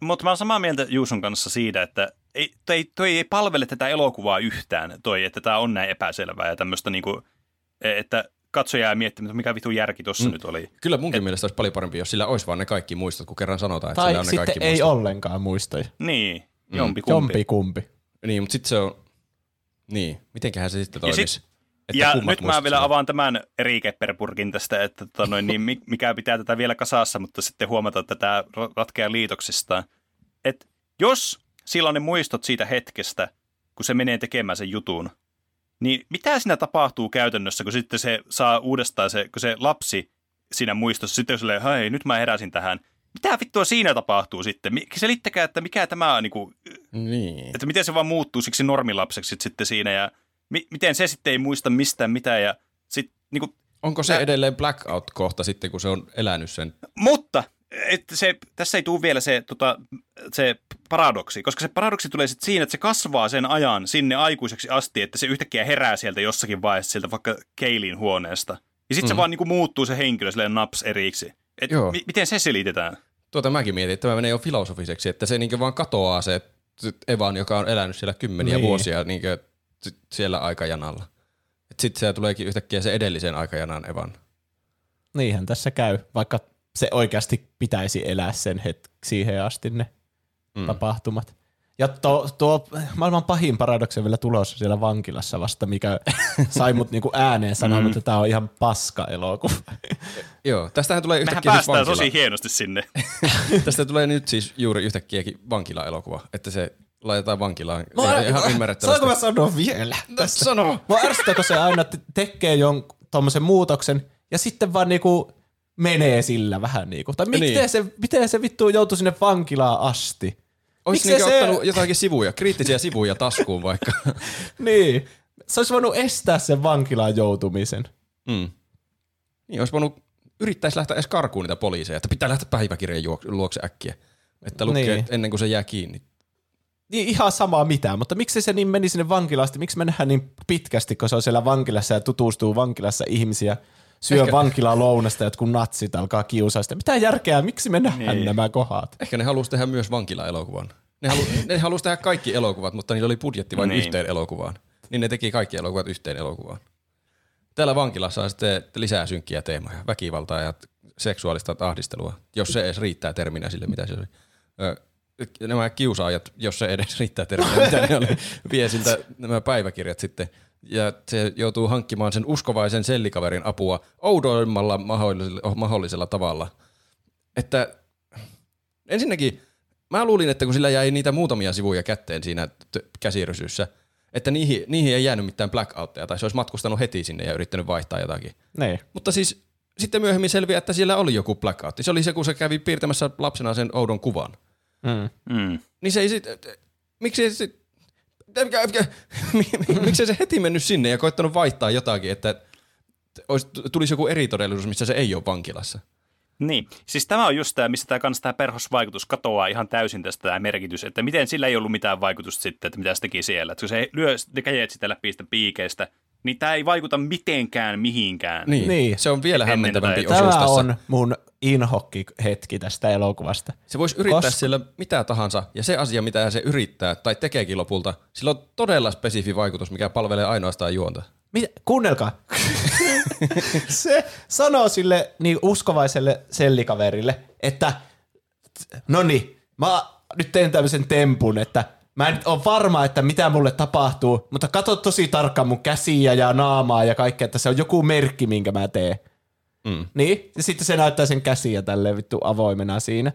Mutta mä oon samaa mieltä Juuson kanssa siitä, että ei, toi, toi ei palvele tätä elokuvaa yhtään, toi, että tämä on näin epäselvää ja tämmöistä niinku, että katsoja jää miettimään, että mikä vitu järki tuossa mm. nyt oli. Kyllä munkin Et... mielestä olisi paljon parempi, jos sillä olisi vaan ne kaikki muistot, kun kerran sanotaan, että sillä on ne sitten kaikki ei muistot. ollenkaan muistoja. Niin, jompi kumpi. Jompi kumpi. Niin, mutta sitten se on... Niin, mitenköhän se sitten Ja toimisi? sit- Että ja nyt mä vielä avaan tämän Rikepperpurkin tästä, että tota noin, niin mi- mikä pitää tätä vielä kasassa, mutta sitten huomata, että tämä ra- ratkeaa liitoksistaan. Et jos sillä on ne muistot siitä hetkestä, kun se menee tekemään sen jutun, niin mitä siinä tapahtuu käytännössä, kun sitten se saa uudestaan se, kun se lapsi siinä muistossa, sitten on silleen, hei, nyt mä heräsin tähän. Mitä vittua siinä tapahtuu sitten? Selittäkää, että mikä tämä on, niin kuin, Niin. että miten se vaan muuttuu siksi normilapseksi sit- sitten siinä ja mi- miten se sitten ei muista mistään mitään ja sit, niinku, Onko se Mä- edelleen blackout-kohta sitten, kun se on elänyt sen? mutta että se, tässä ei tule vielä se, tota, se paradoksi, koska se paradoksi tulee sitten siinä, että se kasvaa sen ajan sinne aikuiseksi asti, että se yhtäkkiä herää sieltä jossakin vaiheessa sieltä vaikka Keilin huoneesta. Ja sitten mm. se vaan niinku muuttuu se henkilö silleen naps eriksi. Et Joo. mi- miten se selitetään? Tuota mäkin mietin, että tämä menee jo filosofiseksi, että se niinkö vaan katoaa se Evan, joka on elänyt siellä kymmeniä Niin. vuosia niinkö s- siellä aikajanalla. Sitten se tuleekin yhtäkkiä se edellisen aikajanan Evan. Niinhän tässä käy, vaikka se oikeasti pitäisi elää sen hetk- siihen asti ne mm. tapahtumat. Ja tuo, tuo maailman pahin paradoksi on vielä tulossa siellä vankilassa vasta, mikä sai mut niinku ääneen sanomaan, mm. että tämä on ihan paska elokuva. Joo, tästähän tulee Mehän yhtäkkiä siis päästään vankila. tosi hienosti sinne. Tästä tulee nyt siis juuri yhtäkkiäkin vankila-elokuva, että se laitetaan vankilaan. Mä, ihan, ihan ymmärrettävästi. Saanko mä sanoa vielä? Tästä? Sano! Mua ärsyttää, kun se aina te- tekee jonkun tommosen muutoksen ja sitten vaan niinku menee sillä vähän niinku. Tai miten, Niin. se, miten se vittu joutui sinne vankilaan asti? Olisi niinkö se- ottanut jotakin sivuja, kriittisiä sivuja taskuun vaikka. Niin. Se olisi voinut estää sen vankilaan joutumisen. Mm. Niin, olisi voinut, yrittäisi lähteä edes karkuun niitä poliiseja, että pitää lähteä päiväkirjan luokse äkkiä. Että lukee Niin. ennen kuin se jää kiinni. Niin ihan samaa mitään, mutta miksi se niin meni sinne vankilaan asti? Miksi me nähdään niin pitkästi, kun se on siellä vankilassa ja tutustuu vankilassa ihmisiä, syö Ehkä- vankilaa lounasta ja jotkut natsit alkaa kiusaa sitä. Mitä järkeä? Miksi me nähdään Niin. nämä kohdat? Ehkä ne halusi tehdä myös vankila-elokuvan. Ne, halu, ne halusi tehdä kaikki elokuvat, mutta niillä oli budjetti vain Niin. yhteen elokuvaan. Niin ne teki kaikki elokuvat yhteen elokuvaan. Täällä vankilassa on sitten lisää synkkiä teemoja. Väkivaltaa ja seksuaalista ahdistelua, jos se edes riittää terminä sille, mitä se oli. Ö, nämä kiusaajat, jos se edes riittää terminä, mitä ne oli, vie siltä nämä päiväkirjat sitten. Ja se joutuu hankkimaan sen uskovaisen sellikaverin apua oudoimmalla mahdollisella, mahdollisella tavalla. Että ensinnäkin mä luulin, että kun sillä jäi niitä muutamia sivuja kätteen siinä t- käsirysyssä, että niihin, niihin ei jäänyt mitään blackoutteja tai se olisi matkustanut heti sinne ja yrittänyt vaihtaa jotakin. Niin. Mutta siis sitten myöhemmin selviää, että siellä oli joku blackoutti. Se oli se, kun se kävi piirtämässä lapsena sen oudon kuvan. Mm. Mm. Niin se ei sit, miksi se sit, Miksei se heti mennyt sinne ja koittanut vaihtaa jotakin, että tulisi joku eri todellisuus, missä se ei ole vankilassa. Niin, siis tämä on just tämä, missä tämä kanssa tämä perhosvaikutus katoaa ihan täysin tästä tämä merkitys, että miten sillä ei ollut mitään vaikutusta sitten, että mitä se teki siellä. Että kun se lyö ne kädet sitä läpi sitä piikeistä, niin tämä ei vaikuta mitenkään mihinkään. Niin, Niin. se on vielä hämmentävämpi osuus Tämä tässä. on mun inhokki-hetki tästä elokuvasta. Se voisi yrittää Koska- siellä mitä tahansa, ja se asia, mitä se yrittää tai tekeekin lopulta, sillä on todella spesifi vaikutus, mikä palvelee ainoastaan juonta. Mitä? Kuunnelkaa. se sanoo sille niin uskovaiselle sellikaverille, että no niin, mä nyt teen tämmöisen tempun, että mä en nyt ole varma, että mitä mulle tapahtuu, mutta katso tosi tarkkaan mun käsiä ja naamaa ja kaikkea, että se on joku merkki, minkä mä teen. Mm. Niin, ja sitten se näyttää sen käsiä tälleen vittu avoimena siinä.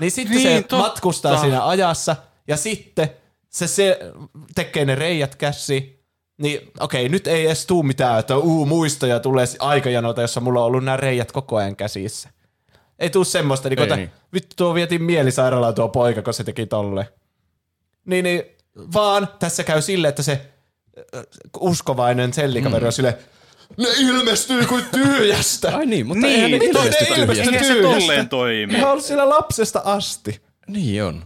Niin sitten Niin, se totta. matkustaa siinä ajassa, ja sitten se, se tekee ne reijät käsi, niin okei, nyt ei edes tuu mitään, että uu, muistoja tulee aikajanolta, jossa mulla on ollut nämä reijät koko ajan käsissä. Ei tuu semmoista, niin Ei että niin. vittu tuo vietiin mielisairaalaan tuo poika, kun se teki tolle. Niin, niin vaan tässä käy sille, että se äh, uskovainen sellikaveri on silleen, ne ilmestyy kuin tyhjästä. Ai niin, mutta Niin, eihän ne niin, ilmesty ne ilmesty tyhjästä. Eihän se tolleen toimi. Ne on ollut siellä lapsesta asti. Niin on.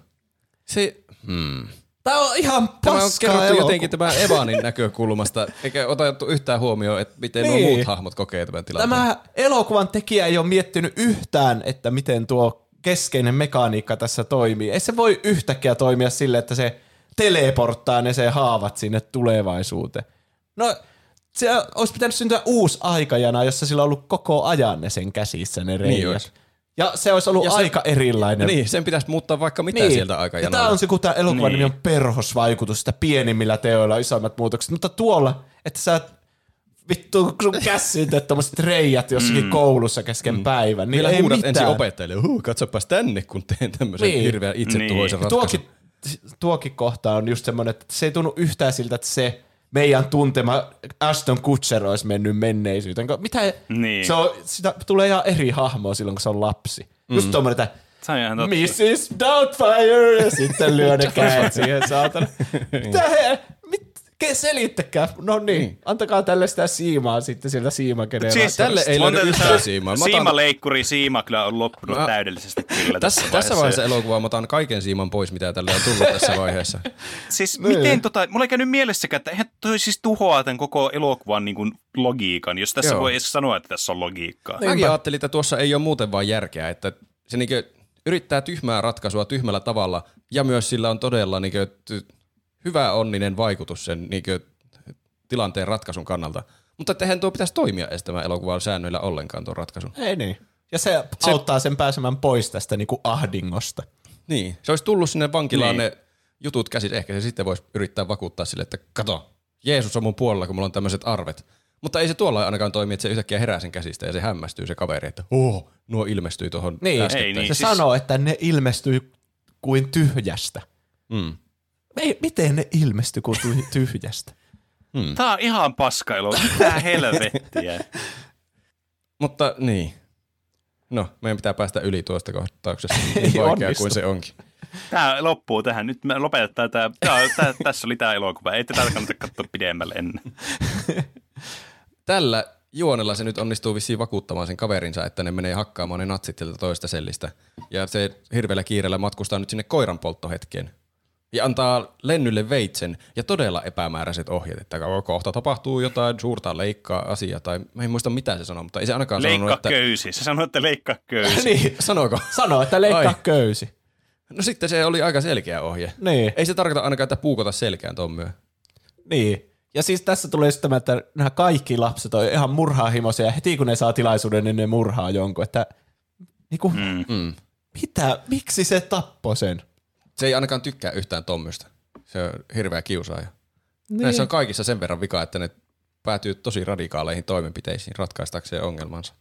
Se, hmm. Tää on ihan Tämä on kerrottu elokuva. jotenkin tämän Evanin näkökulmasta, eikä otettu yhtään huomioon, että miten niin. nuo Niin. muut hahmot kokee tämän tilanteen. Tämä elokuvan tekijä ei ole miettinyt yhtään, että miten tuo keskeinen mekaniikka tässä toimii. Ei se voi yhtäkkiä toimia sille, että se teleporttaa ne se haavat sinne tulevaisuuteen. No, se olisi pitänyt syntyä uusi aikajana, jossa sillä on ollut koko ajan ne sen käsissä ne reijät. olisi. ja se olisi ollut Ja se- aika erilainen. Niin, sen pitäisi muuttaa vaikka mitä niin. sieltä Ja aikajanalla. tämä on se, kun tämä elokuvan Niin. nimi on perhosvaikutus, sitä pienimmillä teoilla isommat muutokset. Mutta tuolla, että sä vittu, kun sun käsit tommoset reijät jossakin mm. koulussa kesken mm. päivän, niin Vielä ei huudat mitään. ensin opettajille, huh, katsopas tänne, kun teen tämmöisen Niin. niin. hirveän itsetuhoisen Niin. niin. ratkaisun. tuokin, tuokin kohta on just semmoinen, että se ei tunnu yhtään siltä, että se meidän tuntema Aston Kutcher olisi mennyt menneisyyteen. Mitä? Niin. Se on, sitä tulee ihan eri hahmoa silloin, kun se on lapsi. Just tommonen, että Se on ihan totta. Mrs. Doubtfire, ja sitten lyö ne kädet siihen, saatana. Mitä he, mit, selittäkää. No niin, antakaa tälle sitä siimaa sitten sieltä siimageneraattorista. Siis, Tälle ei löydy tässä yhtään siimaa. Mä otan- Siimaleikkuri, siima kyllä on loppunut Mä- täydellisesti kyllä Tässä, tässä vaiheessa elokuvaa mä otan kaiken siiman pois, mitä tälle on tullut tässä vaiheessa. Siis Niin. miten tota, mulla ei käynyt mielessäkään, että eihän toi siis tuhoaa tämän koko elokuvan niin kuin logiikan, jos tässä Joo. voi edes sanoa, että tässä on logiikkaa. Niin. Mäkin ajattelin, että tuossa ei ole muuten vaan järkeä, että se niinkö yrittää tyhmää ratkaisua tyhmällä tavalla, ja myös sillä on todella niinkö ty- hyvä onninen vaikutus sen niinkö tilanteen ratkaisun kannalta. Mutta että eihän tuo pitäisi toimia edes tämän elokuvan säännöillä ollenkaan tuon ratkaisun. Ei niin. Ja se, se auttaa sen pääsemään pois tästä niinku ahdingosta. Niin, se olisi tullut sinne vankilaan Niin. ne jutut käsit, ehkä se sitten voisi yrittää vakuuttaa sille, että kato, Jeesus on mun puolella, kun mulla on tämmöiset arvet. Mutta ei se tuolla ainakaan toimi, että se yhtäkkiä herää sen käsistä ja se hämmästyy se kaveri, että oh, nuo ilmestyi tuohon Niin. Ei niin. se siis- sanoo, että ne ilmestyy kuin tyhjästä. Mm. Ei, miten ne ilmestyy kuin ty- tyhjästä? Tää on ihan paska elokuva. Mitä helvettiä. Mutta niin. No, meidän pitää päästä yli tuosta kohtauksesta, niin vaikea onnistu. kuin se onkin. Tää loppuu tähän. Nyt me lopetetaan tää. tää, tää tässä oli tää elokuva. Ei tätä kannata katsoa pidemmälle ennen. Tällä juonella se nyt onnistuu vissiin vakuuttamaan sen kaverinsa, että ne menee hakkaamaan ne natsit sieltä toista sellistä. Ja se hirveällä kiireellä matkustaa nyt sinne koiran polttohetkeen. Ja antaa Lennylle veitsen ja todella epämääräiset ohjeet, että kohta tapahtuu jotain suurta leikkaa asiaa, tai mä en muista mitä se sanoo, mutta ei se ainakaan sanonut, Leikkaa että... köysi. Se sanoi, että leikkaa köysi. niin, Sanooko? sano, että leikkaa Ai. köysi. No sitten se oli aika selkeä ohje. Niin. Ei se tarkoita ainakaan, että puukota selkään ton myö. Niin. Ja siis tässä tulee sitten tämä, että nämä kaikki lapset on ihan murhaahimoisia ja heti kun ne saa tilaisuuden, niin ne murhaa jonkun. Että niinku, mm. Mm. mitä, miksi se tappoi sen? Se ei ainakaan tykkää yhtään tommystä. Se on hirveä kiusaaja. Niin. Näissä on kaikissa sen verran vika, että ne päätyy tosi radikaaleihin toimenpiteisiin ratkaistakseen ongelmansa.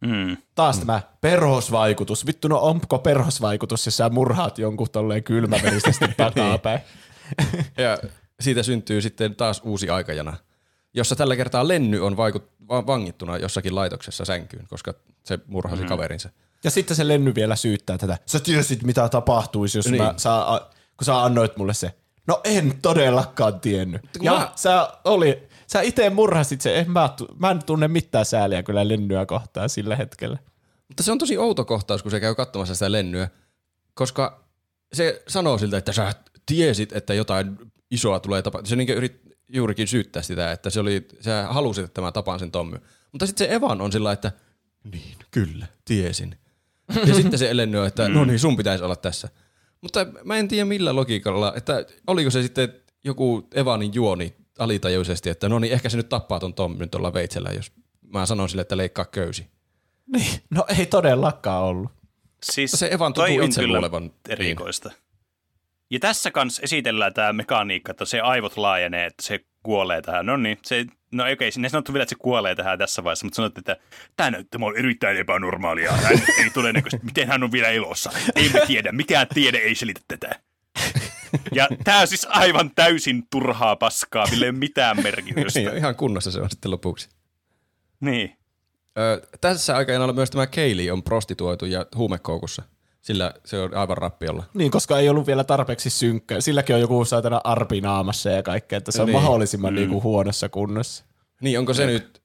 Mm. Taas tämä perhosvaikutus. Vittu, no onko perhosvaikutus, jos sä murhaat jonkun tolleen kylmäverisesti takapäin? Ja siitä syntyy sitten taas uusi aikajana, jossa tällä kertaa Lenny on vaikut- va- vangittuna jossakin laitoksessa sänkyyn, koska se murhasi mm. kaverinsa. Ja sitten se Lenny vielä syyttää tätä. Sä tiesit, mitä tapahtuisi, jos niin. Mä saa, kun sä annoit mulle se. No en todellakaan tiennyt. Ja mä- sä, oli, sä itse murhasit sen, en mä, mä en tunne mitään sääliä kyllä lennyä kohtaan sillä hetkellä. Mutta se on tosi outo kohtaus, kun se käy katsomassa sitä lennyä, koska se sanoo siltä, että sä tiesit, että jotain isoa tulee tapahtumaan. Se niin yrit, juurikin syyttää sitä, että se oli, sä halusit, että mä tapaan sen Tommy. Mutta sitten se Evan on sillä, että niin, kyllä, tiesin. Ja sitten se Lenny on, että no niin, sun pitäisi olla tässä. Mutta mä en tiedä millä logiikalla, että oliko se sitten joku Evanin juoni alitajuisesti, että no niin, ehkä se nyt tappaa ton Tommyn tuolla veitsellä, jos mä sanon sille, että leikkaa köysi. Niin, no ei todellakaan ollut. Siis Se Evan tuntuu on itse kyllä niin. erikoista. Ja tässä kanssa esitellään tämä mekaniikka, että se aivot laajenee, että se kuolee tähän. No niin, se, no okei, sinne sanottu vielä, että se kuolee tähän tässä vaiheessa, mutta sanottiin, että tämä näyttää on erittäin epänormaalia. Hän ei todennäköisesti, miten hän on vielä elossa. Ei me tiedä, mikään tiede ei selitä tätä. Ja tämä on siis aivan täysin turhaa paskaa, millä ei ole mitään merkitystä. Niin, ihan kunnossa se on sitten lopuksi. Niin. Ö, tässä aikana myös tämä Kaylee on prostituoitu ja huumekoukussa. Sillä se on aivan rappiolla. Niin, koska ei ollut vielä tarpeeksi synkkä. Silläkin on joku saatana arpi naamassa ja kaikkea, että se on Niin. mahdollisimman niinku huonossa kunnossa. Niin, onko se nyt...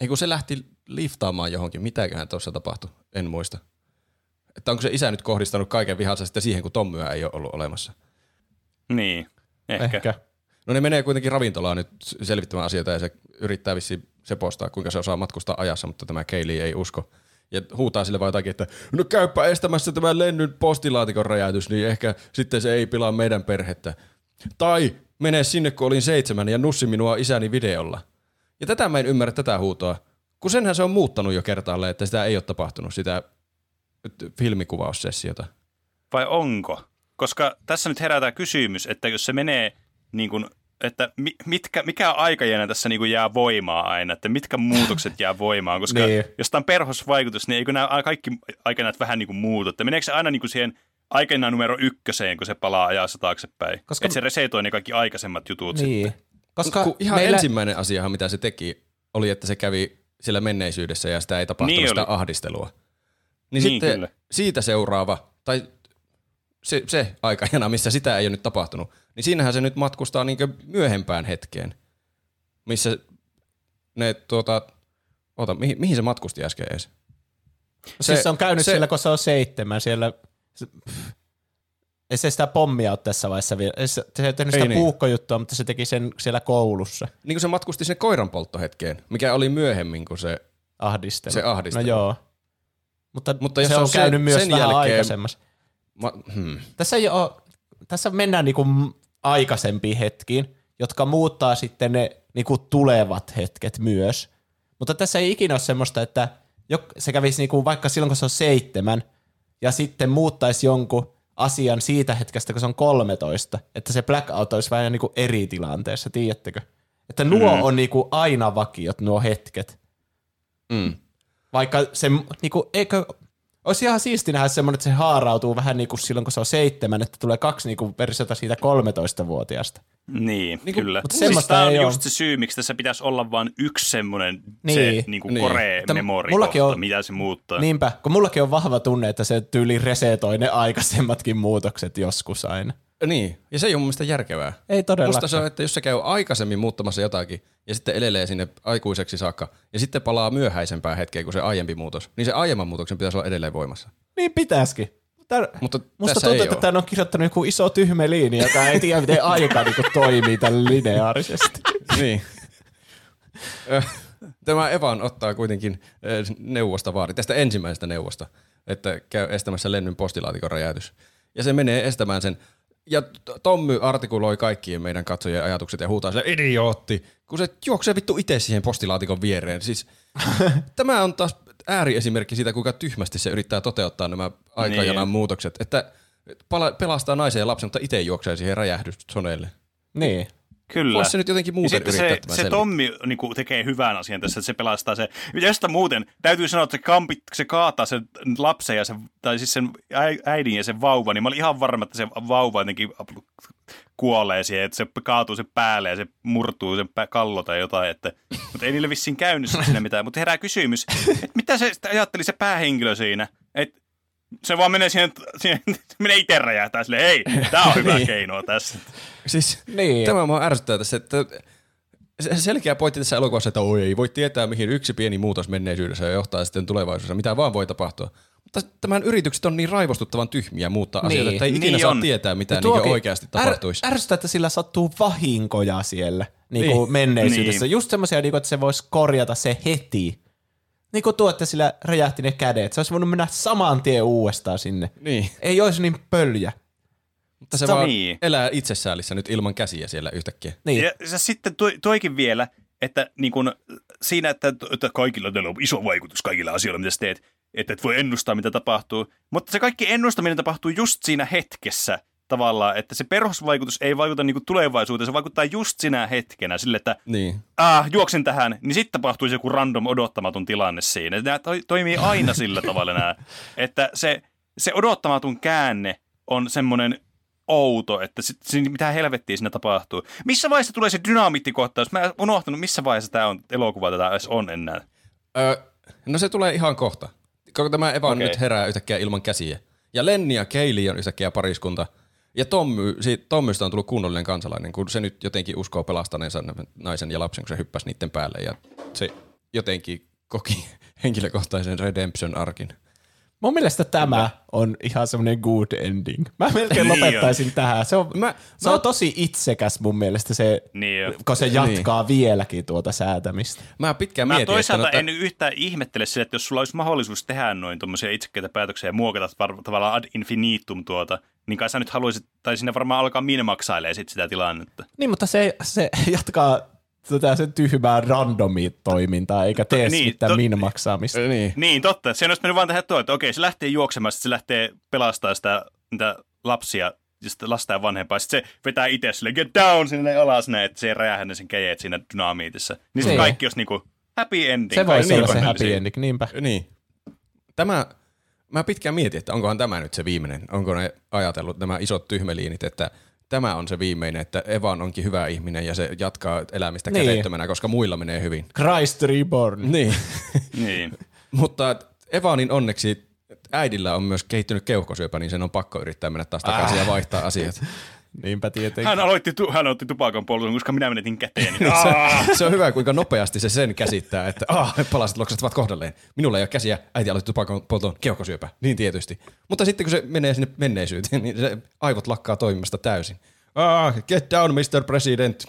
Ei kun se lähti liftaamaan johonkin. Mitäköhän tuossa tapahtui? En muista. Että onko se isä nyt kohdistanut kaiken vihansa sitten siihen, kun Tommyä ei ole ollut olemassa? Niin, ehkä. Ehkä. No ne menee kuitenkin ravintolaan nyt selvittämään asioita ja se yrittää vissiin se postaa, kuinka se osaa matkustaa ajassa, mutta tämä Kaylee ei usko. Ja huutaa sille vaan jotakin, että no käypä estämässä tämä lennyn postilaatikon räjäytys, niin ehkä sitten se ei pilaa meidän perhettä. Tai mene sinne, kun olin seitsemän ja nussi minua isäni videolla. Ja tätä mä en ymmärrä tätä huutoa, kun senhän se on muuttanut jo kertaalleen, että sitä ei ole tapahtunut, sitä filmikuvaussessiota. Vai onko? Koska tässä nyt herätään kysymys, että jos se menee niin kuin, että mi- mitkä, mikä aikajänä tässä niin kuin jää voimaa aina, että mitkä muutokset jää voimaan, koska Niin. jos tämä on perhosvaikutus, niin eikö nämä kaikki aikanat vähän niin kuin muutu, että meneekö se aina niin kuin siihen aikana numero ykköseen, kun se palaa ajassa taaksepäin, Koska- että se resetoi ne kaikki aikaisemmat jutut Niin. sitten. Koska Kun ihan meillä... ensimmäinen asiahan, mitä se teki, oli, että se kävi siellä menneisyydessä ja sitä ei tapahtunut Niin sitä oli. ahdistelua. Niin, Niin, sitten kyllä. siitä seuraava, tai se, se aikajana, missä sitä ei ole nyt tapahtunut, niin siinähän se nyt matkustaa niin myöhempään hetkeen, missä ne tuota, ota, mihin, mihin se matkusti äsken edes? Se, siis se on käynyt se, siellä, kun se on seitsemän, siellä... Se, pff, ei se sitä pommia ole tässä vaiheessa vielä. Ei Se, se ei tehnyt Ei sitä niin. puukkojuttua, mutta se teki sen siellä koulussa Niin kuin se matkusti sen koiran polttohetkeen, mikä oli myöhemmin kuin se, ahdistelu. se ahdistelu. No joo. Mutta, Mutta Mutta jos se se on on käynyt sen- myös sen vähän jälkeen- aikaisemmassa. Ma, hmm. Tässä, ei ole, tässä mennään niinku aikaisempiin hetkiin, jotka muuttaa sitten ne niinku tulevat hetket myös. Mutta tässä ei ikinä ole semmoista, että se kävisi niinku vaikka silloin, kun se on seitsemän, ja sitten muuttaisi jonkun asian siitä hetkestä, kun se on 13, että se blackout olisi vähän niinku eri tilanteessa, tiedättekö? Että nuo mm. on niinku aina vakiot, nuo hetket. Mm. Vaikka se, niinku, eikö, olisi ihan siisti nähdä semmoinen, että se haarautuu vähän niin kuin silloin, kun se on seitsemän, että tulee kaksi niinku versiota siitä 13-vuotiaasta. Niin, Niin niin kuin- kyllä. mutta Siis semmoista tämä on ei just se syy, miksi tässä pitäisi olla vain yksi semmoinen Niin. se niin kuin Niin. core Mutta memory mullakin kohta, on- mitä se muuttaa. Niinpä, kun mullakin on vahva tunne, että se tyyli resetoi ne aikaisemmatkin muutokset joskus aina. Niin, ja se ei ole mun mielestä järkevää. Ei todellakaan. Musta se on, että jos se käy aikaisemmin muuttamassa jotakin ja sitten elelee sinne aikuiseksi saakka ja sitten palaa myöhäisempään hetkeen kuin se aiempi muutos, niin se aiemman muutoksen pitäisi olla edelleen voimassa. Niin pitäisikin. Tär... Mutta Musta tuntuu, että tämä on kirjoittanut joku iso tyhmä liini, joka ei tiedä, miten aika niinku toimii tällä lineaarisesti. Niin. Tämä Evan ottaa kuitenkin neuvosta vaari, tästä ensimmäisestä neuvosta, että käy estämässä lennyn postilaatikon räjäytys. Ja se menee estämään sen. Ja Tommy artikuloi kaikkien meidän katsojien ajatukset ja huutaa sille idiootti, kun se juoksee vittu itse siihen postilaatikon viereen. Siis, tämä on taas ääriesimerkki siitä, kuinka tyhmästi se yrittää toteuttaa nämä aikajanan Niin. muutokset. Että pala- pelastaa naisen ja lapsen, mutta itse juoksee siihen räjähdyssoneelle. Niin. Kyllä. Voisi se nyt jotenkin muuten yrittää se, se selvittää. Tommi niin kuin, tekee hyvän asian tässä, että se pelastaa se. Josta muuten, täytyy sanoa, että se, kampi, se kaataa sen lapsen ja sen, tai siis sen äi- äidin ja sen vauvan, niin mä olin ihan varma, että se vauva jotenkin kuolee siihen, että se kaatuu sen päälle ja se murtuu sen pä- kallo tai jotain, että, mutta ei niille vissiin käynyt siinä mitään. Mutta herää kysymys, että mitä se ajatteli se päähenkilö siinä, että Se vaan menee siihen, siihen menee itse räjähtää silleen, hei, tää on hyvä Niin. keino tässä. Siis Niin. tämä mua ärsyttää tässä, että se selkeä pointti tässä elokuvassa, että oi ei voi tietää, mihin yksi pieni muutos menneisyydessä johtaa sitten tulevaisuudessa, mitä vaan voi tapahtua. Mutta tämän yritykset on niin raivostuttavan tyhmiä muuttaa Niin. asioita, että ei ikinä Niin saa on. tietää, mitä niin tuokin oikeasti tapahtuisi. Är, ärsyttää, että sillä sattuu vahinkoja siellä niin Niin. kuin menneisyydessä. Niin. Just semmoisia, niin kuin, että se voisi korjata se heti. Niin kuin tuo, että sillä räjähti ne kädet. Se olisi voinut mennä saman tien uudestaan sinne. Niin. Ei olisi niin pöljä. Mutta se vaan niin. elää itsesäälissä nyt ilman käsiä siellä yhtäkkiä. Niin. Ja se sitten toi, toikin vielä, että niin kun siinä, että, että kaikilla teillä on iso vaikutus kaikilla asioilla, mitä sä teet, että et voi ennustaa, mitä tapahtuu. Mutta se kaikki ennustaminen tapahtuu just siinä hetkessä tavallaan, että se perusvaikutus ei vaikuta niin tulevaisuuteen, se vaikuttaa just sinä hetkenä sille, että Niin. ah, juoksen tähän, niin sitten tapahtuisi joku random odottamaton tilanne siinä. Nämä to- toimii aina sillä tavalla nämä, että se, se odottamaton käänne on semmoinen outo, että sit, mitä helvettiä siinä tapahtuu. Missä vaiheessa tulee se dynamiittikohtaus? Mä en unohtanut, missä vaiheessa tämä on elokuva tätä edes on enää. Öö, no se tulee ihan kohta. Koko tämä Evan Okei. nyt herää yhtäkkiä ilman käsiä. Ja Lenni ja Kaylee on yhtäkkiä pariskunta. Ja Tommy, siitä, Tommysta on tullut kunnollinen kansalainen, kun se nyt jotenkin uskoo pelastaneensa naisen ja lapsen, kun se hyppäsi niiden päälle. Ja se jotenkin koki henkilökohtaisen redemption arkin. Mun mielestä tämä on ihan semmoinen good ending. Mä melkein Niin lopettaisin tähän. Se on, Mä- se mä- on tosi itsekäs mun mielestä se, Niin kun se jatkaa vieläkin tuota säätämistä. Mä pitkään Mä mietin, toisaalta että, en yhtään ihmettele sille, että jos sulla olisi mahdollisuus tehdä noin tuommoisia itsekkäitä päätöksiä ja muokata tavallaan ad infinitum tuota, niin kai sä nyt haluaisit, tai sinne varmaan alkaa minimaksailemaan sit sitä tilannetta. Niin, mutta se, se jatkaa tätä sen tyhmää randomi-toimintaa, eikä tee Niin, niin, mitään to- min-maksaamista. Niin. Niin, totta. Se olisi mennyt vaan tehdä tuo, että okei, se lähtee juoksemaan, se lähtee pelastamaan sitä, niitä lapsia, ja sitten lasta ja vanhempaa. Sitten se vetää itse sille get down sinne alas näin, että se räjähä ne sen käjeet siinä dynamiitissa. Niin sitten Niin. kaikki olisi niinku happy ending. Se voisi olla se happy ending, niinpä. Niin. Tämä, mä pitkään mietin, että onkohan tämä nyt se viimeinen. Onko ne ajatellut nämä isot tyhmeliinit, että tämä on se viimeinen, että Evan onkin hyvä ihminen ja se jatkaa elämistä Niin. kädettömänä, koska muilla menee hyvin. Christ Reborn. Niin. Niin. Mutta Evanin onneksi äidillä on myös kehittynyt keuhkosyöpä, niin sen on pakko yrittää mennä taas takaisin ja vaihtaa asiat. Niinpä tietenkin. Hän, aloitti, tu- hän otti tupakan polton, koska minä menetin käteen. Niin, Se, se on hyvä, kuinka nopeasti se sen käsittää, että ah, palaset loksastavat kohdalleen. Minulla ei ole käsiä, äiti aloitti tupakan polton keuhkosyöpä. Niin tietysti. Mutta sitten kun se menee sinne menneisyyteen, niin se aivot lakkaa toimimasta täysin. Ah, get down, Mr. President.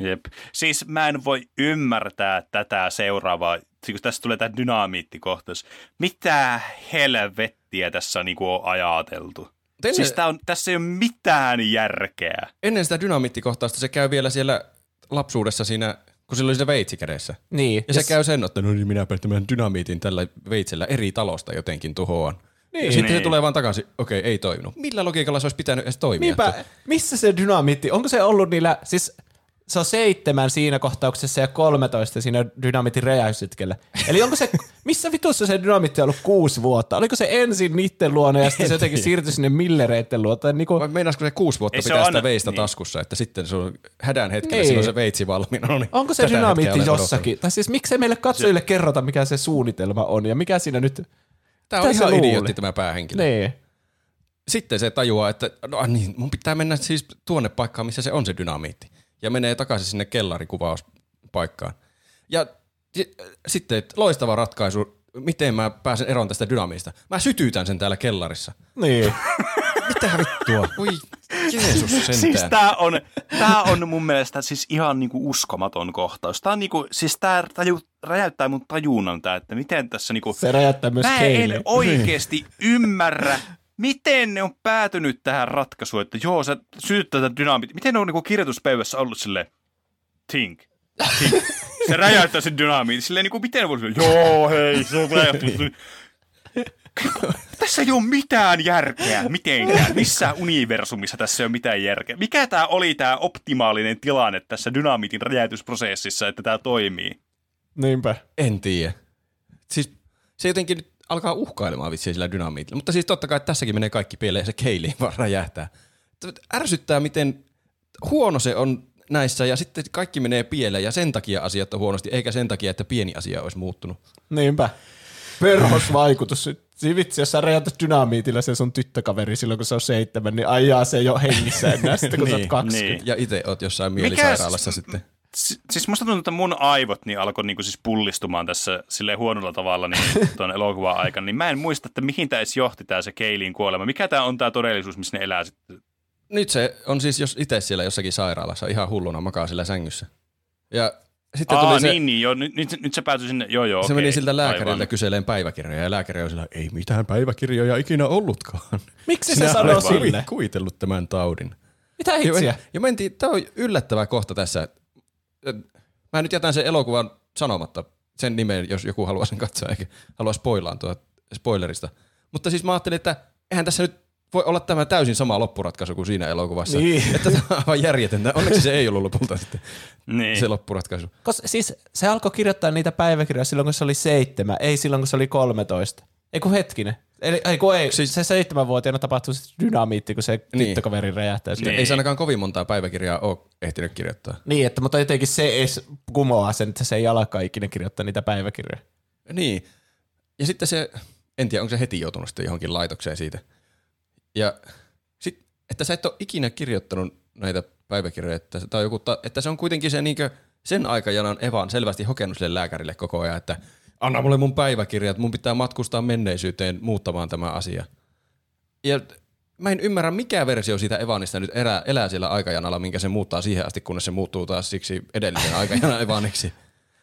Jep. Siis mä en voi ymmärtää tätä seuraavaa, siis kun tässä tulee tämä dynamiittikohtaus. Mitä helvettiä tässä niinku on ajateltu? Ennen, Siis tää on, tässä ei ole mitään järkeä. ennen sitä dynamiittikohtausta se käy vielä siellä lapsuudessa siinä, kun sillä oli se veitsi kädessä. Niin. Ja se käy sen, että no niin minäpä tämän dynamiitin tällä veitsellä eri talosta jotenkin tuhoan. Niin. Ja sitten se Niin. tulee vaan takaisin, okei, ei toiminut. Millä logiikalla se olisi pitänyt edes toimia? Niinpä, missä se dynamiitti, onko se ollut niillä, siis se on seitsemän siinä kohtauksessa ja 13 siinä dynamiitin räjäyshetkellä. Eli onko se, missä vitussa se dynamiitti on ollut kuusi vuotta? Oliko se ensin niiden luona ja sitten se jotenkin siirtyi sinne millereiden luota? Niin Vai kuin, meinaisiko se kuusi vuotta Ei se pitää ole sitä veistä niin. taskussa, että sitten se on hädän hetkellä, Niin. silloin se veitsi valmiina. No niin, onko se olen jossakin? Tai siis miksei meille katsojille kerrota, mikä se suunnitelma on ja mikä siinä nyt... Tämä on ihan luulit? idiootti tämä päähenkilö. Nee. Sitten se tajuaa, että no niin, mun pitää mennä siis tuonne paikkaan, missä se on se dynamiitti. Ja menee takaisin sinne kellarikuvauspaikkaan. Ja si- sitten loistava ratkaisu, miten mä pääsen eroon tästä dynamiista. Mä sytytän sen täällä kellarissa. Niin. Mitä vittua? Oi Jeesus sentään. Siis tää on, tää on mun mielestä siis ihan niinku uskomaton kohtaus. Tää on niinku, siis tää taju, räjäyttää mun tajunnan tää, että miten tässä niinku... Se räjäyttää myös Mä Kaylee. en oikeesti ymmärrä, miten ne on päätynyt tähän ratkaisuun, että joo, sä sytyt tätä dynamiittia. Miten ne on niinku kirjoituspöydässä ollut silleen, think, think. Se räjäyttää sen dynamiitin. Silleen niinku, miten ne voi silleen, joo, hei, se on räjäyttänyt. Tässä ei ole mitään järkeä mitenkään. Missä universumissa tässä ei ole mitään järkeä? Mikä tämä oli tämä optimaalinen tilanne tässä dynamiitin räjäytysprosessissa, että tämä toimii? Niinpä. En tiedä. Siis se jotenkin nyt alkaa uhkailemaan vitsiä sillä dynamiitilla. Mutta siis totta kai tässäkin menee kaikki pieleen ja se Kaylee vaan räjähtää. Ärsyttää, miten huono se on näissä ja sitten kaikki menee pieleen ja sen takia asiat on huonosti, eikä sen takia, että pieni asia olisi muuttunut. Niinpä. Perhosvaikutus. Siinä vitsi, jos sä räjäytät dynamiitilla se sun tyttökaveri silloin, kun se on seitsemän, niin ajaa se jo hengissä enää sitten, kun sä oot Niin, 20. niin. Ja itse oot jossain mielisairaalassa sitten. Si- siis musta tuntuu, että mun aivot niin alkoi niinku siis pullistumaan tässä sille huonolla tavalla niin tuon elokuvan aikana, niin mä en muista, että mihin tämä edes johti tämä se Keiliin kuolema. Mikä tämä on tämä todellisuus, missä ne elää sitten? Nyt se on siis jos itse siellä jossakin sairaalassa ihan hulluna makaa sillä sängyssä. Ja sitten Aa, tuli se, niin, niin, joo, nyt, nyt, nyt se päätyi sinne, joo, joo, se okei, meni siltä lääkäriltä aivan. kyseleen päiväkirjoja ja lääkäri on sillä, ei mitään päiväkirjoja ikinä ollutkaan. Miksi se Sinä sanoo olet kuvi- sille? kuvitellut tämän taudin. Mitä Ja, hitsiä? ja mentiin, tämä on yllättävä kohta tässä. Mä nyt jätän sen elokuvan sanomatta, sen nimen, jos joku haluaa sen katsoa, eikä halua spoilaantua spoilerista. Mutta siis mä ajattelin, että eihän tässä nyt voi olla tämä täysin sama loppuratkaisu kuin siinä elokuvassa. Niin. Että tämä on aivan järjetöntä. Onneksi se ei ollut lopulta sitten Niin. se loppuratkaisu. Kos, siis se alkoi kirjoittaa niitä päiväkirjoja silloin, kun se oli seitsemän, ei silloin, kun se oli 13. Ei kun hetkinen. Eli, ei, kun ei, siis, se seitsemänvuotiaana tapahtui se dynamiitti, kun se Niin. niin. tyttökaveri räjähtää. Niin. Niin. Ei se ainakaan kovin montaa päiväkirjaa ole ehtinyt kirjoittaa. niin, että mutta jotenkin se edes kumoaa sen, että se ei alkaa ikinä kirjoittaa niitä päiväkirjoja. Niin. Ja sitten se, en tiedä, onko se heti joutunut sitten johonkin laitokseen siitä. Ja sit, että sä et ole ikinä kirjoittanut näitä päiväkirjoja, että, tai joku, että se on kuitenkin se niinkö, sen aikajanan Evan selvästi hokenut sille lääkärille koko ajan, että anna mulle mun päiväkirjat, mun pitää matkustaa menneisyyteen muuttamaan tämä asia. Ja mä en ymmärrä, mikä versio siitä Evanista nyt elää, elää siellä aikajanalla, minkä se muuttaa siihen asti, kunnes se muuttuu taas siksi edellisen aikajanan Evaniksi.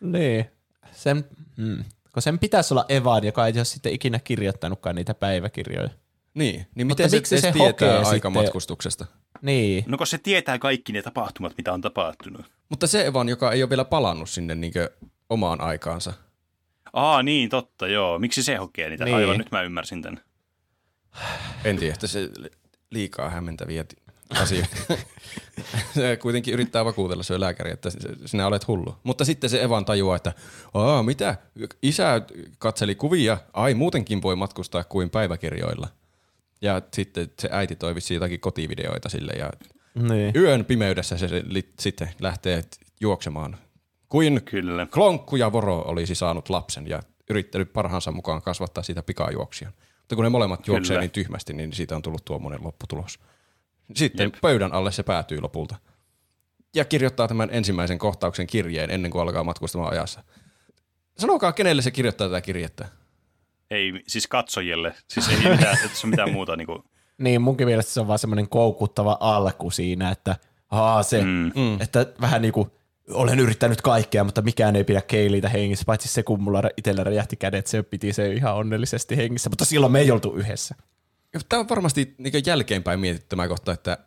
Niin. Sen, mm. Kun sen pitäisi olla Evan, joka ei ole sitten ikinä kirjoittanutkaan niitä päiväkirjoja. Niin, niin Mutta miten se, miksi edes se tietää aikamatkustuksesta? Niin. No kun se tietää kaikki ne tapahtumat, mitä on tapahtunut. Mutta se Evan, joka ei ole vielä palannut sinne niinkö omaan aikaansa. Aa, niin, totta, joo. Miksi se hokee niitä? Niin. Aivan, nyt mä ymmärsin tämän. En tiedä, että se liikaa hämmentäviä asioita. se kuitenkin yrittää vakuutella se lääkäri, että sinä olet hullu. Mutta sitten se Evan tajuaa, että Aa, mitä? Isä katseli kuvia. Ai, muutenkin voi matkustaa kuin päiväkirjoilla. Ja sitten se äiti toi vissiin jotakin kotivideoita sille ja Niin. yön pimeydessä se li- sitten lähtee juoksemaan. Kuin Kyllä. Klonkku ja Voro olisi saanut lapsen ja yrittänyt parhaansa mukaan kasvattaa siitä pikajuoksijan. Mutta kun ne molemmat juoksee Kyllä. niin tyhmästi, niin siitä on tullut tuommoinen lopputulos. Sitten Jep. pöydän alle se päätyy lopulta. Ja kirjoittaa tämän ensimmäisen kohtauksen kirjeen ennen kuin alkaa matkustamaan ajassa. Sanokaa, kenelle se kirjoittaa tätä kirjettä. Ei, siis katsojille. Siis ei mitään, että se on mitään muuta. Niin kuin, Niin, munkin mielestä se on vaan semmoinen koukuttava alku siinä, että aa, se, mm. mm. että vähän niin kuin olen yrittänyt kaikkea, mutta mikään ei pidä Keiliitä hengissä, paitsi se, kun mulla itsellä räjähti kädet, se piti se ihan onnellisesti hengissä, mutta silloin me ei oltu yhdessä. Tämä on varmasti niin jälkeenpäin mietitty tämä kohta, että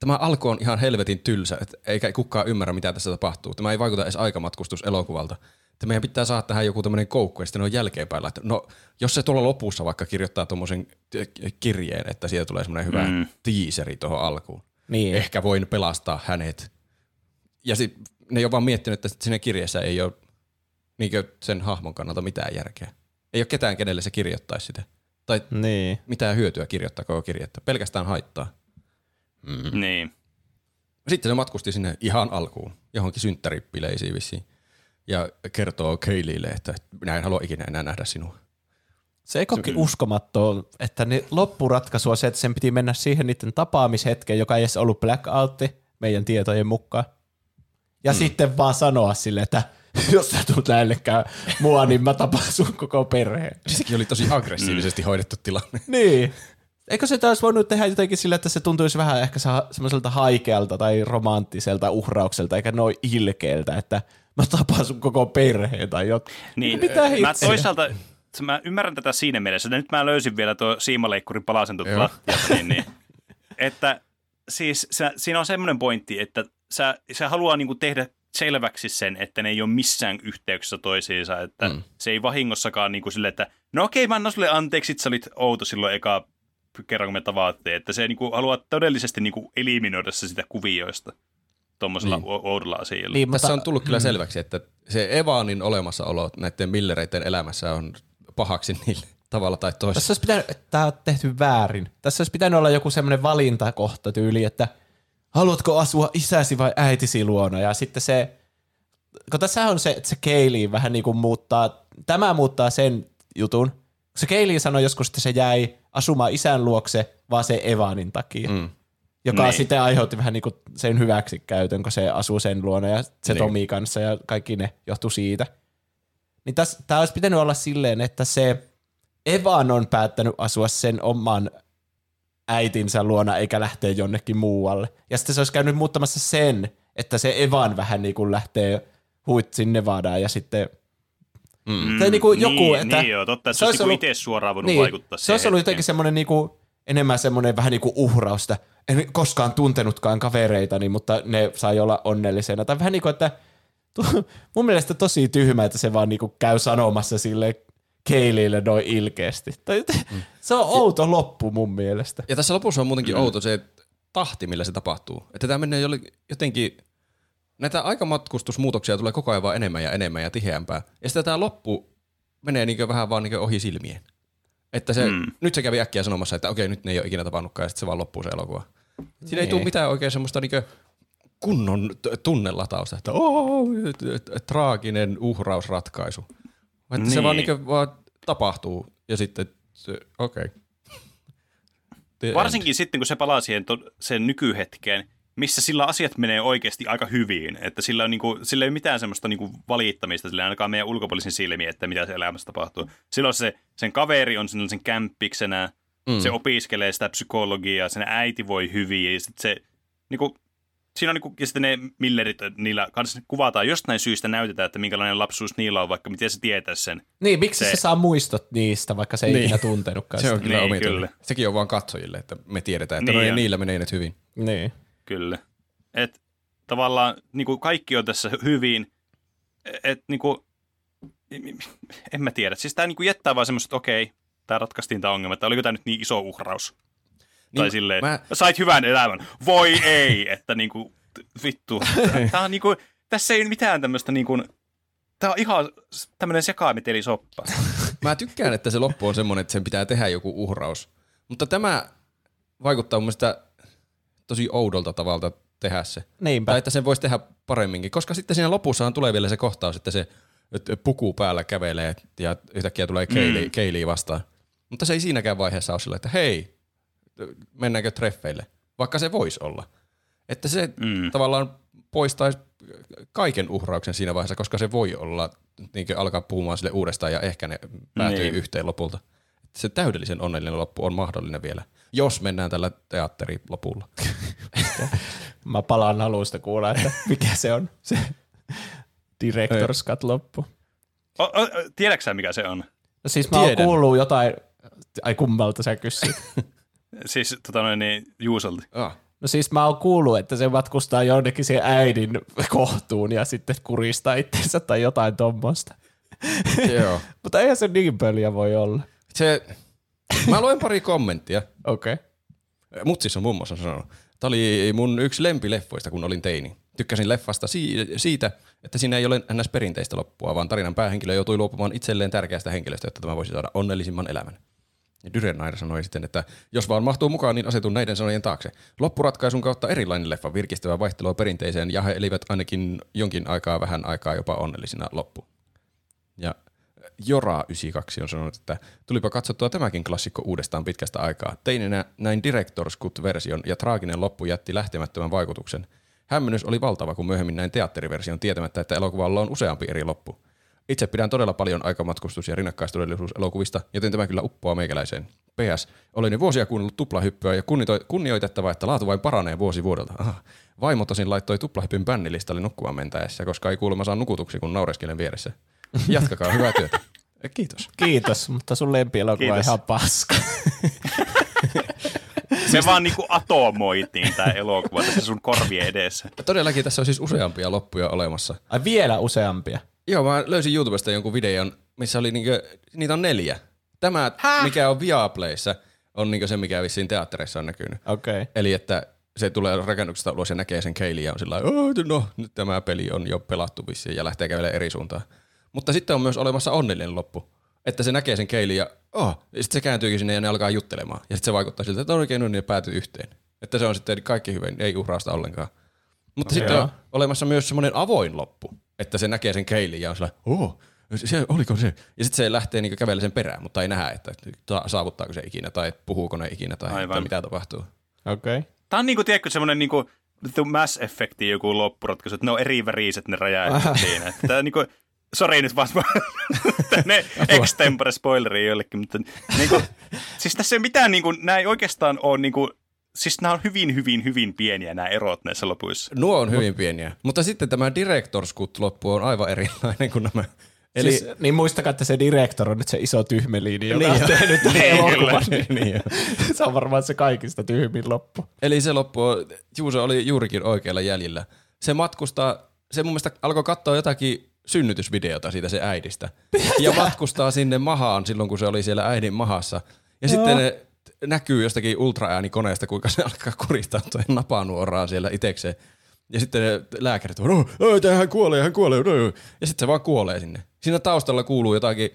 tämä alku on ihan helvetin tylsä, että eikä kukaan ymmärrä, mitä tässä tapahtuu. Tämä ei vaikuta edes aikamatkustuselokuvalta. Että meidän pitää saada tähän joku tämmöinen koukku, ja sitten ne on jälkeenpäin laittu. No, jos se tuolla lopussa vaikka kirjoittaa tuommoisen kirjeen, että siitä tulee semmoinen hyvä Mm. teaseri tuohon alkuun. Niin. Ehkä voin pelastaa hänet. Ja sit, ne ei ole vaan miettinyt, että siinä kirjassa ei ole niinkö sen hahmon kannalta mitään järkeä. Ei ole ketään, kenelle se kirjoittaisi sitä. Tai Niin. mitään hyötyä kirjoittaa koko kirjettä. Pelkästään haittaa. niin. Sitten se matkusti sinne ihan alkuun, johonkin synttäripileisiin vissiin. Ja kertoo Keilille, että minä en halua ikinä enää nähdä sinua. Se ei koki uskomattoa, että ne loppuratkaisu on se, että sen piti mennä siihen niiden tapaamishetkeen, joka ei edes ollut blackoutti meidän tietojen mukaan. Ja mm. sitten vaan sanoa sille, että jos sä tulet lähellekään mua, niin mä tapaan sun koko perheen. Sekin oli tosi aggressiivisesti hoidettu tilanne. Niin. Eikö se taas voinut tehdä jotenkin sillä, että se tuntuisi vähän ehkä semmoiselta haikealta tai romanttiselta uhraukselta, eikä noin ilkeältä, että mä tapaan sun koko perheen tai jotain. Niin, Mitä mä hitsiä? toisaalta mä ymmärrän tätä siinä mielessä, että nyt mä löysin vielä tuo siimaleikkurin palasen lattialta, niin, niin, että siis se, siinä on semmoinen pointti, että sä, sä haluaa niinku tehdä selväksi sen, että ne ei ole missään yhteyksissä toisiinsa, että mm. se ei vahingossakaan niinku sille, että no okei, mä annan sulle anteeksi, että sä olit outo silloin eka kerran, kun me tavaattiin, että se niinku haluaa todellisesti niinku eliminoida se sitä kuvioista tuommoisella Niin. niin. oudolla asialla. Niin, Tässä on tullut kyllä selväksi, että se Evanin olemassaolo näiden Millereiden elämässä on pahaksi niille tavalla tai toisella. Tässä olisi pitänyt, tämä on tehty väärin. Tässä olisi pitänyt olla joku semmoinen valintakohta tyyli, että haluatko asua isäsi vai äitisi luona. Ja sitten se, kun tässä on se, että se Kaylee vähän niin kuin muuttaa, tämä muuttaa sen jutun, Se Keili sanoi joskus, että se jäi asumaan isän luokse vaan se Evanin takia. Mm. Joka niin. sitten aiheutti vähän niin kuin sen hyväksikäytön, kun se asuu sen luona ja se niin. Tomi kanssa ja kaikki ne johtuu siitä. Niin tämä olisi pitänyt olla silleen, että se Evan on päättänyt asua sen oman äitinsä luona eikä lähteä jonnekin muualle. Ja sitten se olisi käynyt muuttamassa sen, että se Evan vähän niin kuin lähtee huitsin Nevadaan ja sitten Mm. Tai niin kuin joku, niin, että niin joo, totta, että se, olisi ollut, itse suoraan voinut niin, vaikuttaa Se olisi ollut jotenkin semmoinen niin kuin, enemmän semmoinen vähän niin kuin uhrausta. En koskaan tuntenutkaan kavereitani, mutta ne sai olla onnellisena. Tai vähän niin kuin, että mun mielestä tosi tyhmä, että se vaan niin kuin käy sanomassa sille Keilille noin ilkeästi. Tai, mm. Se on outo loppu mun mielestä. Ja tässä lopussa on muutenkin mm. outo se tahti, millä se tapahtuu. Että tämä menee jotenkin näitä aikamatkustusmuutoksia tulee koko ajan vaan enemmän ja enemmän ja tiheämpää. Ja sitten tämä loppu menee niin vähän vaan niin ohi silmien. Että se, mm. nyt se kävi äkkiä sanomassa, että okei, nyt ne ei ole ikinä tapannutkaan, ja sitten se vaan loppuu se elokuva. Siinä ei tule niin. mitään oikein semmoista niin kunnon tunnelatausta, että oh, traaginen uhrausratkaisu. Että niin. se vaan, niin vaan tapahtuu, ja sitten okei. Okay. Varsinkin sitten, kun se palaa siihen sen nykyhetkeen, missä sillä asiat menee oikeasti aika hyvin. Että sillä, on niinku, sillä ei ole mitään semmoista niinku valittamista, sillä ainakaan meidän ulkopuolisen silmiin, että mitä se elämässä tapahtuu. Silloin se, sen kaveri on sen kämppiksenä, mm. se opiskelee sitä psykologiaa, sen äiti voi hyvin, ja sitten se, niinku, siinä on niinku, ja sitten ne Millerit, niillä kanssa kuvataan jostain syystä näytetään, että minkälainen lapsuus niillä on, vaikka miten se tietää sen. Niin, miksi se, se saa muistot niistä, vaikka se ei niin. ikinä tuntenutkaan Se on kyllä niin, kyllä. Sekin on vaan katsojille, että me tiedetään, että niin no, niillä menee nyt hyvin. Niin. Kyllä. Et tavallaan niin kuin kaikki on tässä hyvin, että niin kuin, en mä tiedä. Siis tämä niin kuin jättää vaan semmoista, että okei, tämä ratkaistiin tämä ongelma, että oliko tämä nyt niin iso uhraus. Niin, tai silleen, mä... sait hyvän elämän. Voi ei, että niin kuin, vittu. Tämä on niin kuin, tässä ei mitään tämmöistä niin kuin, tämä on ihan tämmöinen soppa. mä tykkään, että se loppu on semmoinen, että sen pitää tehdä joku uhraus. Mutta tämä vaikuttaa mun mielestä tosi oudolta tavalta tehdä se. Niinpä. Tai että sen voisi tehdä paremminkin, koska sitten siinä lopussaan tulee vielä se kohtaus, että se että puku päällä kävelee ja yhtäkkiä tulee keili, mm. keili vastaan. Mutta se ei siinäkään vaiheessa ole sillä, että hei, mennäänkö treffeille, vaikka se voisi olla. Että se mm. tavallaan poistaisi kaiken uhrauksen siinä vaiheessa, koska se voi olla, niin alkaa puhumaan sille uudestaan ja ehkä ne päätyy niin. yhteen lopulta. Että se täydellisen onnellinen loppu on mahdollinen vielä jos mennään tällä teatterilopulla. Mä palaan alusta kuulla, että mikä se on se director's cut loppu. O, o, tiedätkö mikä se on? No siis mä oon kuullut jotain, ai kummalta sä kysyt? siis tota noin niin, Juusolta. Ah. No siis mä oon kuullut, että se matkustaa jonnekin siihen äidin kohtuun ja sitten kuristaa itsensä tai jotain tuommoista. Joo. Mutta eihän se niin pöliä voi olla. Se, Mä luen pari kommenttia. Okei. Okay. Mutsis on muun muassa sanonut. Tämä oli mun yksi lempileffoista, kun olin teini. Tykkäsin leffasta siitä, että siinä ei ole ns. perinteistä loppua, vaan tarinan päähenkilö joutui luopumaan itselleen tärkeästä henkilöstä, jotta tämä voisi saada onnellisimman elämän. Dyrenair sanoi sitten, että jos vaan mahtuu mukaan, niin asetun näiden sanojen taakse. Loppuratkaisun kautta erilainen leffa virkistävä vaihtelua perinteiseen, ja he elivät ainakin jonkin aikaa, vähän aikaa jopa onnellisina loppu. Ja Jora92 on sanonut, että tulipa katsottua tämäkin klassikko uudestaan pitkästä aikaa. Teininä näin Director's Cut-version ja traaginen loppu jätti lähtemättömän vaikutuksen. Hämmennys oli valtava, kun myöhemmin näin teatteriversion tietämättä, että elokuvalla on useampi eri loppu. Itse pidän todella paljon aikamatkustus- ja rinnakkaistodellisuuselokuvista, joten tämä kyllä uppoaa meikäläiseen. PS, olen jo vuosia kuunnellut tuplahyppyä ja kunnioitettava, että laatu vain paranee vuosi vuodelta. Aha. Vaimo tosin laittoi tuplahypyn bännilistalle nukkumaan mentäessä, koska ei kuulemma saa nukutuksi, kun naureskelen vieressä. Jatkakaa hyvää työtä. Kiitos. Kiitos, mutta sun lempielokuva on ihan paska. Me vaan niinku atomoitiin tämä elokuva tässä sun korvien edessä. Todellakin tässä on siis useampia loppuja olemassa. Ai vielä useampia? Joo, mä löysin YouTubesta jonkun videon, missä oli niinku, niitä on neljä. Tämä, Häh? mikä on Viaplayssä, on niinku se, mikä vissiin teatterissa on näkynyt. Okay. Eli että se tulee rakennuksesta ulos ja näkee sen Kaylee ja on sillä no nyt tämä peli on jo pelattu vissiin ja lähtee kävelemään eri suuntaan. Mutta sitten on myös olemassa onnellinen loppu. Että se näkee sen keilin ja, oh, ja sitten se kääntyykin sinne ja ne alkaa juttelemaan. Ja sitten se vaikuttaa siltä, että oikein on niin päätyy yhteen. Että se on sitten kaikki hyvin, ei uhrausta ollenkaan. Mutta no, sitten joo. on olemassa myös semmoinen avoin loppu, että se näkee sen keilin ja on sellainen, oh, se, oliko se? Ja sitten se lähtee niin kävellä sen perään, mutta ei nähdä, että ta- saavuttaako se ikinä tai puhuuko ne ikinä tai, Aivan. tai mitä tapahtuu. Okei. Okay. Tämä on niinku, tiedätkö, semmoinen niinku The Mass Effectin joku loppuratkaisu, että ne on eri väriset ne räjäytykset siinä. Että Tämä niinku, sori nyt vaan tänne extempore spoileri jollekin, mutta niinku, siis tässä ei mitään, niinku, nämä ei oikeastaan ole niinku, siis nämä on hyvin, hyvin, hyvin pieniä nämä erot näissä lopuissa. Nuo on hyvin pieniä. Mutta sitten tämä Director's Cut loppu on aivan erilainen kuin nämä. Eli, siis, niin muistakaa, että se direktor on nyt se iso tyhmeliini, joka Niin on jo. tehnyt tämän elokuvan. niin, se on varmaan se kaikista tyhmin loppu. Eli se loppu, Juuso oli juurikin oikealla jäljellä. Se matkustaa, se mun mielestä alkoi katsoa jotakin synnytysvideota siitä se äidistä. Ja matkustaa sinne mahaan silloin, kun se oli siellä äidin mahassa. Ja sitten ne näkyy jostakin ultraäänikoneesta, kuinka se alkaa kuristaa toi napanuoraan siellä itekseen. Ja sitten ne lääkärit on, no, no, hän kuolee, hän kuolee. No. Ja sitten se vaan kuolee sinne. Siinä taustalla kuuluu jotakin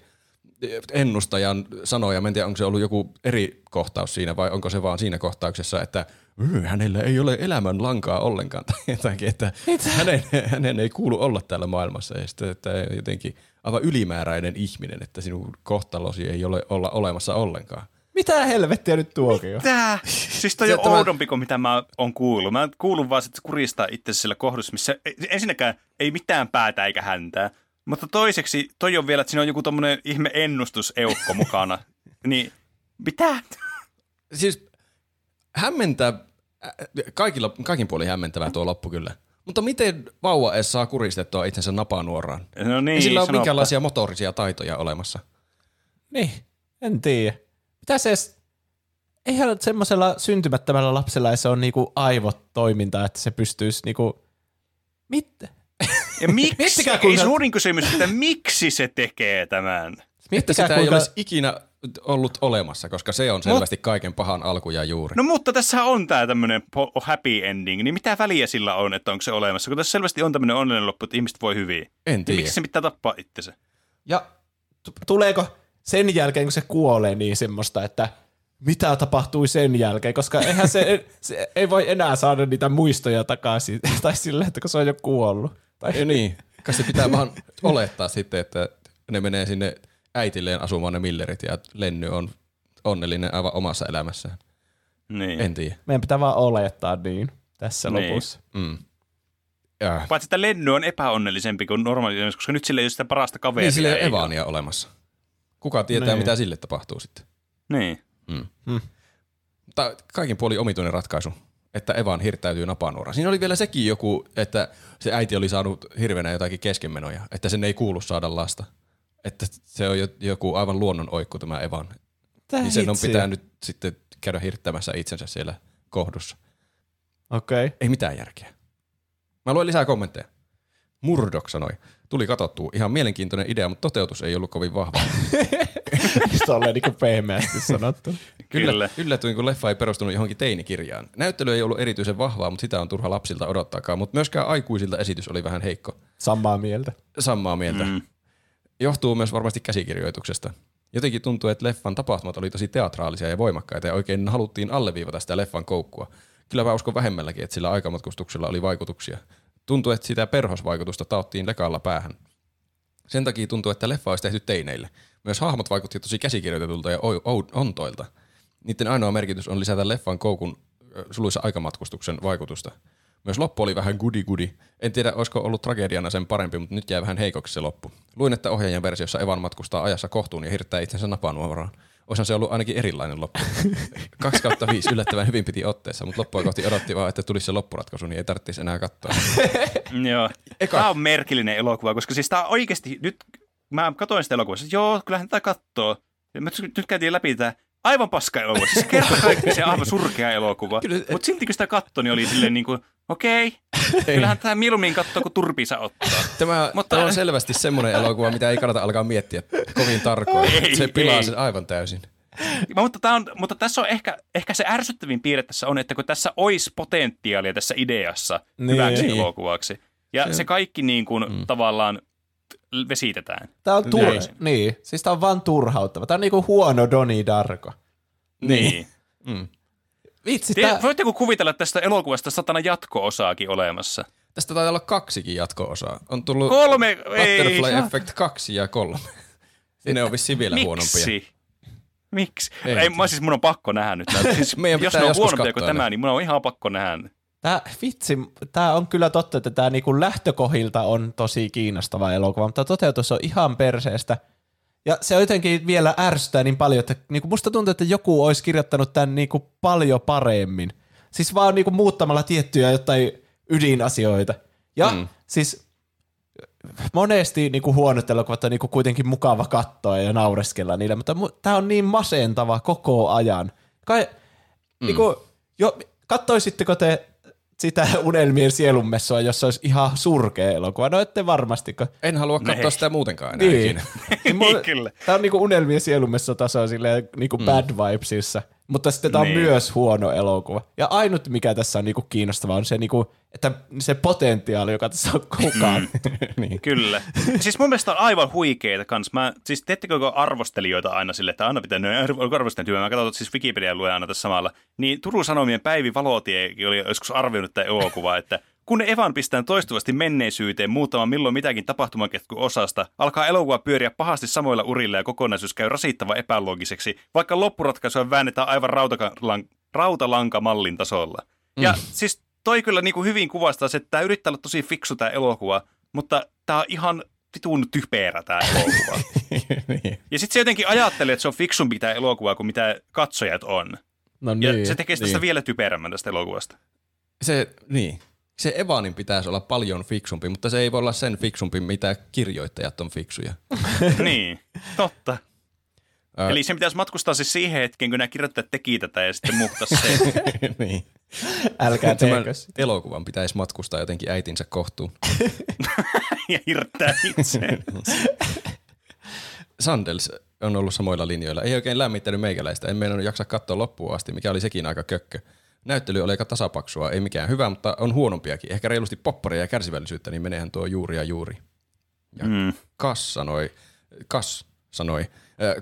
ennustajan sanoja. Mä en tiedä, onko se ollut joku eri kohtaus siinä vai onko se vaan siinä kohtauksessa, että "Ö, hänellä ei ole elämän lankaa ollenkaan tai jotakin, että hänen, hänen ei kuulu olla täällä maailmassa ja sitten, että jotenkin aivan ylimääräinen ihminen, että sinun kohtalosi ei ole olla olemassa ollenkaan. Mitä helvettiä nyt tuokin on? Tää? Siis toi on tämä- oudompi kuin mitä mä oon kuullut. Mä oon kuullut vaan, että se kuristaa itse sillä kohdussa, missä ei- ensinnäkään ei mitään päätä eikä häntää. Mutta toiseksi toi on vielä, että siinä on joku tommonen ihme ennustuseukko mukana. Niin, mitä? Siis hämmentää, kaikilla, kaikin puolin hämmentävää tuo loppu kyllä. Mutta miten vauva edes saa kuristettua itsensä napanuoraan? No niin, Ei sillä ole minkäänlaisia motorisia taitoja olemassa. Niin, en tiedä. Mitä se edes... Eihän semmoisella syntymättömällä lapsella se on niinku aivot toimintaa, että se pystyisi niinku... Mitä? Ja miksi? Miettikää, Ei kuinka- suurin kysymys, että miksi se tekee tämän? Miettikää, sitä ei kuinka- olisi ikinä ollut olemassa, koska se on selvästi kaiken pahan alku ja juuri. No mutta tässä on tää tämmönen po- happy ending, niin mitä väliä sillä on, että onko se olemassa? Kun tässä selvästi on tämmönen onnellinen loppu, että ihmiset voi hyvin. en Niin tiedä. miksi se pitää tappaa itsensä? Ja t- tuleeko sen jälkeen, kun se kuolee, niin semmoista, että mitä tapahtui sen jälkeen, koska eihän se, se ei voi enää saada niitä muistoja takaisin, tai sillä, että kun se on jo kuollut. Tai, Ei niin. Kai se pitää vaan olettaa sitten, että ne menee sinne äitilleen asumaan ne Millerit ja Lenny on onnellinen aivan omassa elämässään. Niin. En tiedä. meidän pitää vaan olettaa niin tässä Niin. lopussa. Mm. Ja. Paitsi että Lenny on epäonnellisempi kuin normaali, koska nyt sillä ei ole sitä parasta kaveria. Niin sillä ei ole Evania olemassa. Kuka tietää, Niin. mitä sille tapahtuu sitten. Niin. Mutta kaikin puoli omituinen ratkaisu, että Evan hirttäytyy napanuoraan. Siinä oli vielä sekin joku, että se äiti oli saanut hirveänä jotakin keskenmenoja, että sen ei kuulu saada lasta. Että se on jo- joku aivan luonnon oikku tämä Evan. Tää Niin sen on hitsiä. pitänyt sitten käydä hirttämässä itsensä siellä kohdussa. Okei. Okay. Ei mitään järkeä. Mä luen lisää kommentteja. Murdoch sanoi, tuli katsottua. Ihan mielenkiintoinen idea, mutta toteutus ei ollut kovin vahva. Se on niin pehmeästi sanottu. Kyllä. Kyllä. Yllätyin, kun leffa ei perustunut johonkin teinikirjaan. Näyttely ei ollut erityisen vahvaa, mutta sitä on turha lapsilta odottaakaan. Mutta myöskään aikuisilta esitys oli vähän heikko. Samaa mieltä. Samaa mieltä. Mm. Mm. Johtuu myös varmasti käsikirjoituksesta. Jotenkin tuntuu, että leffan tapahtumat oli tosi teatraalisia ja voimakkaita ja oikein haluttiin alleviivata sitä leffan koukkua. Kyllä mä uskon vähemmälläkin, että sillä aikamatkustuksella oli vaikutuksia. Tuntuu, että sitä perhosvaikutusta taottiin lekalla päähän. Sen takia tuntuu, että leffa olisi tehty teineille. Myös hahmot vaikutti tosi käsikirjoitetulta ja ontoilta. Niiden ainoa merkitys on lisätä leffan koukun suluissa aikamatkustuksen vaikutusta. Myös loppu oli vähän gudi gudi. En tiedä, olisiko ollut tragediana sen parempi, mutta nyt jää vähän heikoksi se loppu. Luin, että ohjaajan versiossa Evan matkustaa ajassa kohtuun ja hirttää itsensä napanuoraan. Olisihan se ollut ainakin erilainen loppu. 2 kautta 5 yllättävän hyvin piti otteessa, mutta loppua kohti odotti vaan, että tulisi se loppuratkaisu, niin ei tarvitsisi enää katsoa. Joo. Eka- Tämä on merkillinen elokuva, koska siis tämä oikeasti, nyt mä katsoin sitä elokuvassa, joo, kyllähän tätä katsoo. Nyt käytiin läpi tämä aivan paska elokuva. Siis kerta kaikki se aivan surkea elokuva. Mutta silti kun sitä katsoi, niin oli silleen niin kuin, okei, kyllähän tämä mieluummin katsoo, kun turpisa ottaa. Tämä, Mutta- tämä on selvästi semmoinen elokuva, mitä ei kannata alkaa miettiä kovin tarkoin. Ei, se pilaa ei. sen aivan täysin. Mutta, tää on, mutta tässä on ehkä, ehkä se ärsyttävin piirre tässä on, että kun tässä olisi potentiaalia tässä ideassa Niin. hyväksi Niin. elokuvaksi. Ja se, se kaikki niin kuin mm. tavallaan vesitetään. Tää on tur- Niin. niin. Siis tää on vaan turhauttava. Tää on niinku huono Doni Darko. Niin. Mm. Vitsi, Te, tää... voitteko kuvitella tästä elokuvasta satana jatko-osaakin olemassa? Tästä taitaa olla kaksikin jatko-osaa. On tullut Kolme, Butterfly ei. Effect 2 ja 3. Ne on vissiin vielä huonompia. Miksi? Miksi? Ei Ei, mä siis mun on pakko nähdä nyt. Siis, Meidän jos pitää ne on huonompia kuin tämä, niin mun on ihan pakko nähdä. Tää, vitsi, tää on kyllä totta, että tää niinku lähtökohilta on tosi kiinnostava elokuva, mutta toteutus on ihan perseestä. Ja se jotenkin vielä ärsyttää niin paljon, että niinku musta tuntuu, että joku olisi kirjoittanut tämän niinku paljon paremmin. Siis vaan niinku muuttamalla tiettyjä jotain ydinasioita. Ja mm. siis monesti niinku huonot elokuvat on niinku kuitenkin mukava katsoa ja naureskella niille, mutta mu- tää on niin masentava koko ajan. Kai, mm. niinku, jo, kattoisitteko te sitä unelmien sielunmessua, jos se olisi ihan surkea elokuva? No ette varmastiko. En halua katsoa Nee. sitä muutenkaan enää Niin. ikinä. Niin kyllä. Tää on niinku unelmien sielunmessa tasoa silleen niinku mm. bad vibesissa. Mutta sitten tää on Niin. myös huono elokuva. Ja ainut mikä tässä on niinku kiinnostavaa on se, niinku, että se potentiaali, joka tässä on kukaan. niin. Kyllä. siis mun mielestä on aivan huikeita kans. Mä, siis teettekö arvostelijoita aina sille, että aina pitää ne arvostelijan työ. Mä katson siis Wikipedia luen aina tässä samalla. Niin Turun Sanomien Päivi Valotiekin oli joskus arvioinut tätä elokuvaa, että kun Evan pistää toistuvasti menneisyyteen muuttamaan milloin mitäkin tapahtumaketku osasta, alkaa elokuva pyöriä pahasti samoilla urilla ja kokonaisuus käy rasittavan epäloogiseksi, vaikka loppuratkaisua väännetään aivan rautakalan, rautalankamallin tasolla. Ja siis toi kyllä niin kuin hyvin kuvastaa se, että tämä yrittää olla tosi fiksu tämä elokuva, mutta tämä on ihan vitun typerä tämä elokuva. niin. ja sitten se jotenkin ajattelee, että se on fiksumpi tämä elokuva kuin mitä katsojat on. No Ja niin. se tekee tästä niin. vielä typerämmän tästä elokuvasta. Se, niin. Se Evanin pitäisi olla paljon fiksumpi, mutta se ei voi olla sen fiksumpi, mitä kirjoittajat on fiksuja. niin, totta. Ää. Eli se pitäisi matkustaa siis siihen hetkeen, kun nämä kirjoittajat teki tätä ja sitten muuttaa se. niin. Älkää teekö sitä. elokuvan pitäisi matkustaa jotenkin äitinsä kohtuun. ja hirttää itse. Sandels on ollut samoilla linjoilla. Ei oikein lämmittänyt meikäläistä. En meinannut jaksa katsoa loppuun asti, mikä oli sekin aika kökkö. Näyttely oli aika tasapaksua, ei mikään hyvä, mutta on huonompiakin. Ehkä reilusti popparia ja kärsivällisyyttä, niin menehän tuo juuri ja juuri. Ja Mm. Kas sanoi, Kas sanoi, "Ö,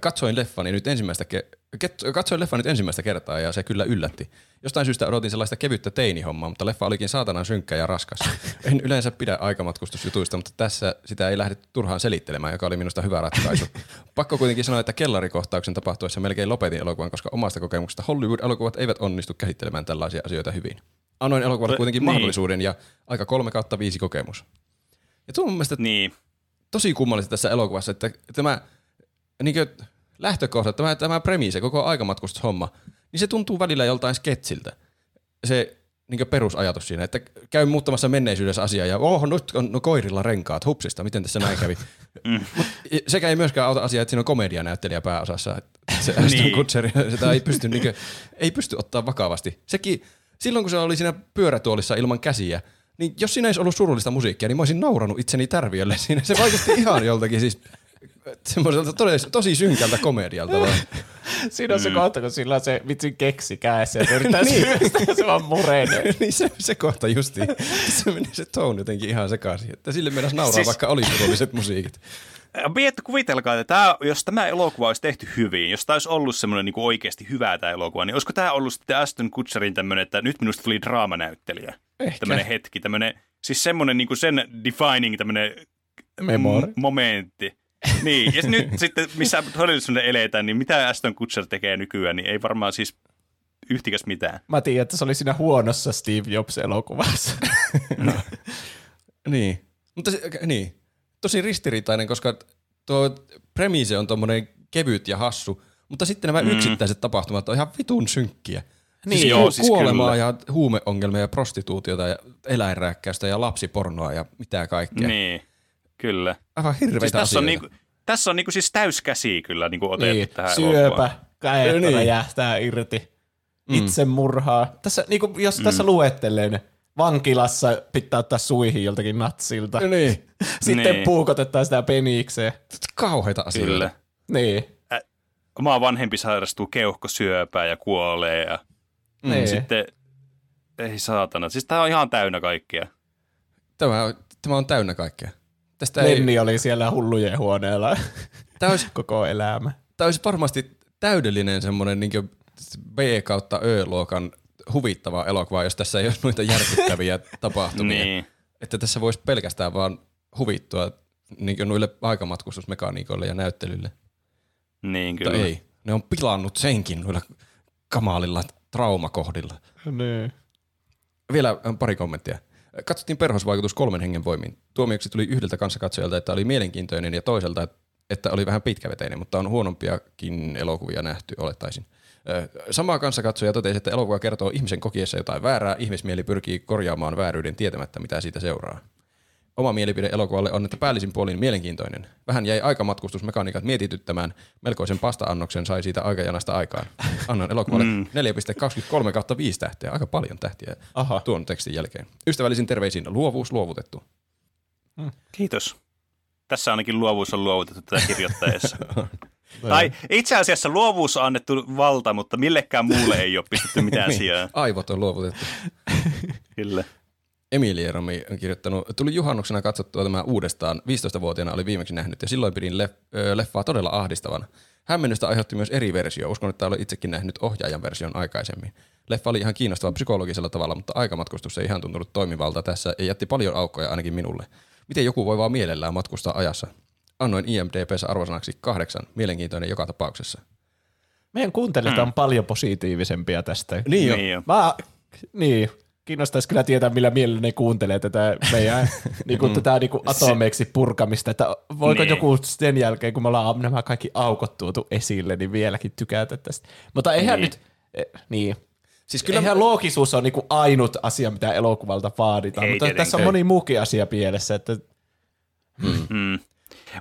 katsoin leffani nyt ensimmäistä ke- ket- katsoin leffan nyt ensimmäistä kertaa ja se kyllä yllätti. Jostain syystä odotin sellaista kevyttä teinihommaa, mutta leffa olikin saatanan synkkä ja raskas. En yleensä pidä aikamatkustusjutuista, mutta tässä sitä ei lähdetty turhaan selittelemään, joka oli minusta hyvä ratkaisu. Pakko kuitenkin sanoa, että kellarikohtauksen tapahtuessa melkein lopetin elokuvan, koska omasta kokemuksesta Hollywood-elokuvat eivät onnistu käsittelemään tällaisia asioita hyvin. Annoin elokuvalle kuitenkin niin. mahdollisuuden ja aika 3 kautta 5 kokemus. Ja tuo on mun mielestä Niin. tosi kummallista tässä elokuvassa, että tämä niin lähtökohta, tämä, tämä premise, koko aikamatkustishomma, niin se tuntuu välillä joltain sketsiltä. Se niin perusajatus siinä, että käy muuttamassa menneisyydessä asiaa ja oh, nyt on no, koirilla renkaat, hupsista, miten tässä näin kävi. Mut sekä ei myöskään auta asiaa, että siinä on komedianäyttelijä pääosassa. Se Niin. Kutcher, sitä ei pysty, niin kuin, ei pysty ottaa vakavasti. Sekin, silloin kun se oli siinä pyörätuolissa ilman käsiä, niin jos siinä ei olisi ollut surullista musiikkia, niin mä olisin nauranut itseni tärviölle siinä. Se vaikutti ihan joltakin siis semmoiselta tosi, tosi synkältä komedialta. vaan. Siinä on se kohta, kun sillä on se vitsin keksi kädessä ja se yrittää niin. syöstä se vaan murenee. niin se, se kohta justi. Se meni se tone jotenkin ihan sekaisin. Että sille mennäisi nauraa, siis... Vaikka oli surulliset musiikit. Miettä, kuvitelkaa, että tämä, jos tämä elokuva olisi tehty hyvin, jos tämä olisi ollut semmoinen niin oikeasti hyvä tämä elokuva, niin olisiko tämä ollut sitten Aston Kutcherin tämmöinen, että nyt minusta tuli draamanäyttelijä? Ehkä. Tämmöinen hetki, tämmöinen, siis semmoinen niin kuin sen defining tämmöinen momentti. Niin, ja nyt sitten, missä todellisuuden eletään, niin mitä Aston Kutcher tekee nykyään, niin ei varmaan siis yhtikäs mitään. Mä tiedän, että se oli siinä huonossa Steve Jobs-elokuvassa. Niin. Mutta se, niin. Tosi ristiriitainen, koska tuo premise on tommonen kevyt ja hassu, mutta sitten nämä mm. yksittäiset tapahtumat on ihan vitun synkkiä. Niin, siis joo, siis kuolemaa kyllä. ja huumeongelmia ja prostituutiota ja eläinrääkkäystä ja lapsipornoa ja mitä kaikkea. Niin, kyllä. Aivan hirveitä Siis tässä, on niinku, tässä on niinku siis täyskäsi kyllä niinku otettu niin, tähän syöpä, käet Niin. räjähtää irti, itsemurhaa. Tässä, niin kuin, jos mm. tässä luettelee ne, vankilassa pitää ottaa suihin joltakin natsilta. Niin. Sitten Niin. puukotetaan sitä penikseen. Kauheita asioita. Kyllä. Niin. Oma vanhempi sairastuu keuhkosyöpään ja kuolee ja Mm. Niin. sitten, ei saatana. Siis tää on ihan täynnä kaikkea. Tämä, tämä on täynnä kaikkea. Tästä ei, Lenni oli siellä hullujen huoneella tämä, olisi, koko elämä. tämä olisi varmasti täydellinen semmoinen niin B kautta Ö-luokan huvittava elokuva, jos tässä ei olisi noita järkyttäviä tapahtumia. Niin. että tässä voisi pelkästään vaan huvittua niin noille aikamatkustusmekaniikoille ja näyttelylle. Niin, kyllä. Mutta ei, ne on pilannut senkin noilla kamalilla traumakohdilla. Niin. Vielä äh, pari kommenttia. Katsottiin perhosvaikutus kolmen hengen voimin. Tuomioksi tuli yhdeltä kanssakatsojalta, että oli mielenkiintoinen ja toiselta, että oli vähän pitkäveteinen, mutta on huonompiakin elokuvia nähty, olettaisin. Ö, Sama kanssakatsoja totesi, että elokuva kertoo ihmisen kokiessa jotain väärää, ihmismieli pyrkii korjaamaan vääryyden tietämättä, mitä siitä seuraa. Oma mielipide elokuvalle on, että päällisin puolin mielenkiintoinen. Vähän jäi aikamatkustusmekaniikat mietityttämään, melkoisen pasta-annoksen sai siitä aikajanasta aikaan. Annan elokuvalle mm. 4,23 kautta 5 tähteä, aika paljon tähtiä Aha. tuon tekstin jälkeen. Ystävällisin terveisin luovuus luovutettu. Kiitos. Tässä ainakin luovuus on luovutettu tätä kirjoittaessa. tai itse asiassa luovuus on annettu valta, mutta millekään muulle ei ole pistetty mitään sijaa. Aivot on luovutettu. Kyllä. Emilia Romi on kirjoittanut, tuli juhannuksena katsottua tämä uudestaan. 15-vuotiaana oli viimeksi nähnyt ja silloin pidin leff- ö, leffaa todella ahdistavana. Hämmennystä aiheutti myös eri versio. Uskon, että olen itsekin nähnyt ohjaajan version aikaisemmin. Leffa oli ihan kiinnostava psykologisella tavalla, mutta aikamatkustus ei ihan tuntunut toimivalta tässä ja jätti paljon aukkoja ainakin minulle. Miten joku voi vaan mielellään matkustaa ajassa? Annoin IMDBssä arvosanaksi kahdeksan. Mielenkiintoinen joka tapauksessa. Meidän kuuntelijat on paljon positiivisempia tästä. Niin jo. Niin jo. Mä, niin, kiinnostaisi kyllä tietää, millä mielellä ne kuuntelee tätä meidän niin kuin, tätä niin kuin atomeiksi purkamista, että voiko Niin. joku sen jälkeen, kun me ollaan nämä kaikki aukot tuotu esille, niin vieläkin tykätä tästä. Mutta eihän Niin. nyt, eh, niin, Siis kyllä eihän loogisuus on niin kuin ainut asia, mitä elokuvalta vaaditaan, Ei mutta tietenkään. tässä on moni muukin asia pielessä, että Mm.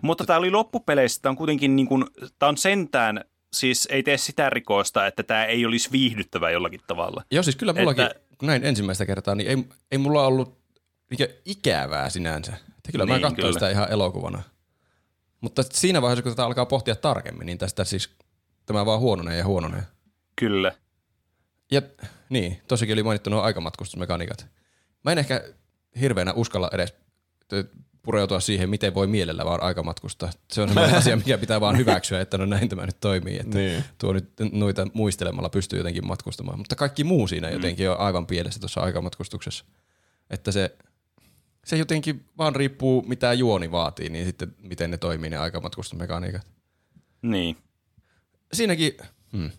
Mutta tämä oli loppupeleissä, tämä on kuitenkin niin kuin, tämä on sentään, siis ei tee sitä rikosta, että tämä ei olisi viihdyttävä jollakin tavalla. Joo, siis kyllä mullakin, että... kun näin ensimmäistä kertaa, niin ei, ei mulla ollut ikävää sinänsä. Että kyllä niin, mä katsoin kyllä. sitä ihan elokuvana. Mutta siinä vaiheessa, kun tätä alkaa pohtia tarkemmin, niin tästä siis tämä vaan huononee ja huononee. Kyllä. Ja niin, tosikin oli mainittu nuo aikamatkustusmekaniikat. Mä en ehkä hirveänä uskalla edes pureutua siihen, miten voi mielellä vaan aikamatkustaa. Se on semmoinen asia, mikä pitää vaan hyväksyä, että no näin tämä nyt toimii. Että Niin. tuo nyt noita muistelemalla pystyy jotenkin matkustamaan. Mutta kaikki muu siinä jotenkin on aivan pielessä tuossa aikamatkustuksessa. Että se, se jotenkin vaan riippuu, mitä juoni vaatii, niin sitten miten ne toimii ne aikamatkustusmekaniikat. Niin. Siinäkin, hmm.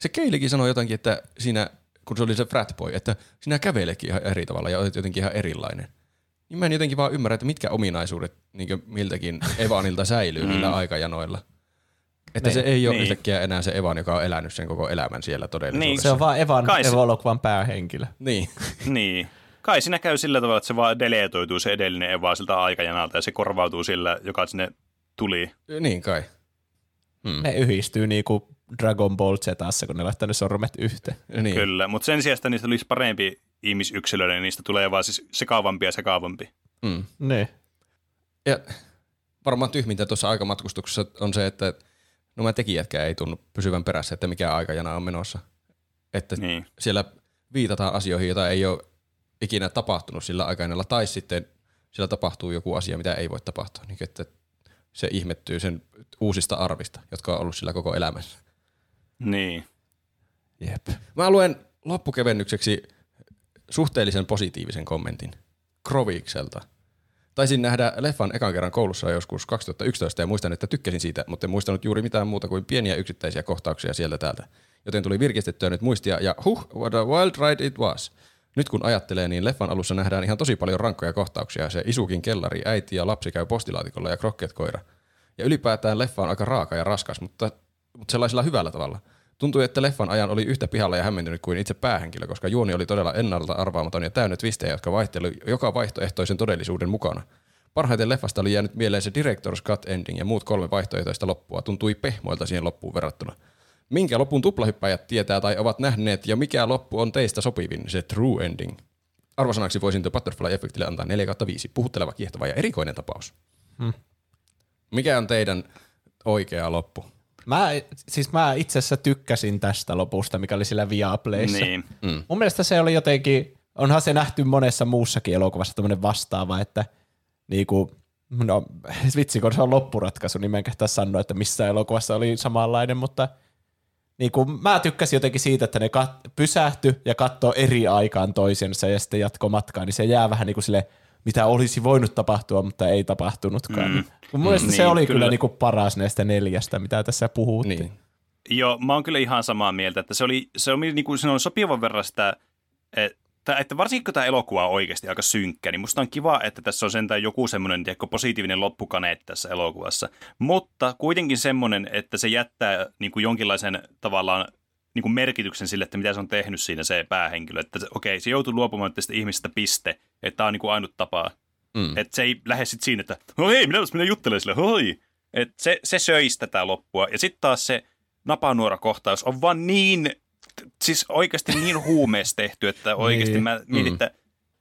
se Keilikin sanoi jotakin, että siinä, kun se oli se fratboy, että sinä kävelekin ihan eri tavalla ja olet jotenkin ihan erilainen. Niin mä en jotenkin vaan ymmärrä, että mitkä ominaisuudet niin miltäkin Evanilta säilyy mm. niillä aikajanoilla. Että Niin. se ei ole Niin. yhtäkkiä enää se Evan, joka on elänyt sen koko elämän siellä todellisuudessa. se on vaan Evan Kai se- elokuvan päähenkilö. Niin. Niin. Kai siinä käy sillä tavalla, että se vaan deletoituu se edellinen Eva siltä aikajanalta ja se korvautuu sillä, joka sinne tuli. niin kai. Ne yhdistyy niinku Dragon Ball Ztässä, kun ne laittaa ne sormet yhteen. Niin. Kyllä, mutta sen sijaan, että niistä tulisi parempi ihmisyksilöiden, niin niistä tulee vaan siis sekaavampi ja sekaavampi. Mm. Ne. Ja varmaan tyhmintä tuossa aikamatkustuksessa on se, että nämä tekijätkään ei tunnu pysyvän perässä, että mikä aikajana on menossa. Että Niin. siellä viitataan asioihin, joita ei ole ikinä tapahtunut sillä aikajanalla, tai sitten siellä tapahtuu joku asia, mitä ei voi tapahtua. Niin, että se ihmettyy sen uusista arvista, jotka on ollut sillä koko elämässä. Niin. Jep. Mä luen loppukevennykseksi suhteellisen positiivisen kommentin Krovikselta. Taisin nähdä leffan ekan kerran koulussa joskus 2011 ja muistan, että tykkäsin siitä, mutta en muistanut juuri mitään muuta kuin pieniä yksittäisiä kohtauksia sieltä täältä. Joten tuli virkistettyä nyt muistia ja huh, what a wild ride it was. Nyt kun ajattelee, niin leffan alussa nähdään ihan tosi paljon rankkoja kohtauksia. Se isukin kellari, äiti ja lapsi käy postilaatikolla ja krokket koira. Ja ylipäätään leffa on aika raaka ja raskas, mutta, mutta sellaisella hyvällä tavalla. Tuntui, että leffan ajan oli yhtä pihalla ja hämmentynyt kuin itse päähenkilö, koska juoni oli todella ennalta arvaamaton ja täynnä twistejä, jotka vaihteli joka vaihtoehtoisen todellisuuden mukana. Parhaiten leffasta oli jäänyt mieleen se Director's Cut Ending ja muut kolme vaihtoehtoista loppua tuntui pehmoilta siihen loppuun verrattuna. Minkä lopun tuplahyppäjät tietää tai ovat nähneet ja mikä loppu on teistä sopivin, se True Ending? Arvosanaksi voisin The Butterfly-efektille antaa 4 5, puhutteleva, kiehtova ja erikoinen tapaus. Hmm. Mikä on teidän oikea loppu? Mä, siis mä itse asiassa tykkäsin tästä lopusta, mikä oli sillä Viaplayssa. Niin. Mm. Mun mielestä se oli jotenkin, onhan se nähty monessa muussakin elokuvassa tämmöinen vastaava, että niinku, no vitsi, kun se on loppuratkaisu, niin mä en kehtaa sanoa, että missä elokuvassa oli samanlainen, mutta niin kuin, mä tykkäsin jotenkin siitä, että ne kat- pysähty ja katsoo eri aikaan toisensa ja sitten jatko matkaa, niin se jää vähän niin kuin sille, mitä olisi voinut tapahtua, mutta ei tapahtunutkaan. Mm. Mun mielestä Mm, se niin, oli kyllä, kyllä. niin kuin paras näistä neljästä, mitä tässä puhuttiin. Niin. Joo, mä oon kyllä ihan samaa mieltä, että se oli, se oli, niin kuin, se on sopivan verran sitä, että, että varsinkin kun tämä elokuva on oikeasti aika synkkä, niin musta on kiva, että tässä on sentään joku semmoinen tiedätkö, positiivinen loppukaneetti tässä elokuvassa. Mutta kuitenkin semmoinen, että se jättää niin kuin jonkinlaisen tavallaan niin kuin merkityksen sille, että mitä se on tehnyt siinä se päähenkilö. Että okei, se joutuu luopumaan tästä ihmisestä piste, että tämä on niin kuin ainut tapa. Mm. Että se ei lähde sitten siinä, että no hei, minä, minä juttelen sille, hoi. Et se, se söisi tätä loppua. Ja sitten taas se napanuora-kohtaus on vaan niin, siis oikeasti niin huumeessa tehty, että oikeasti Niin. mä mietin, Mm. että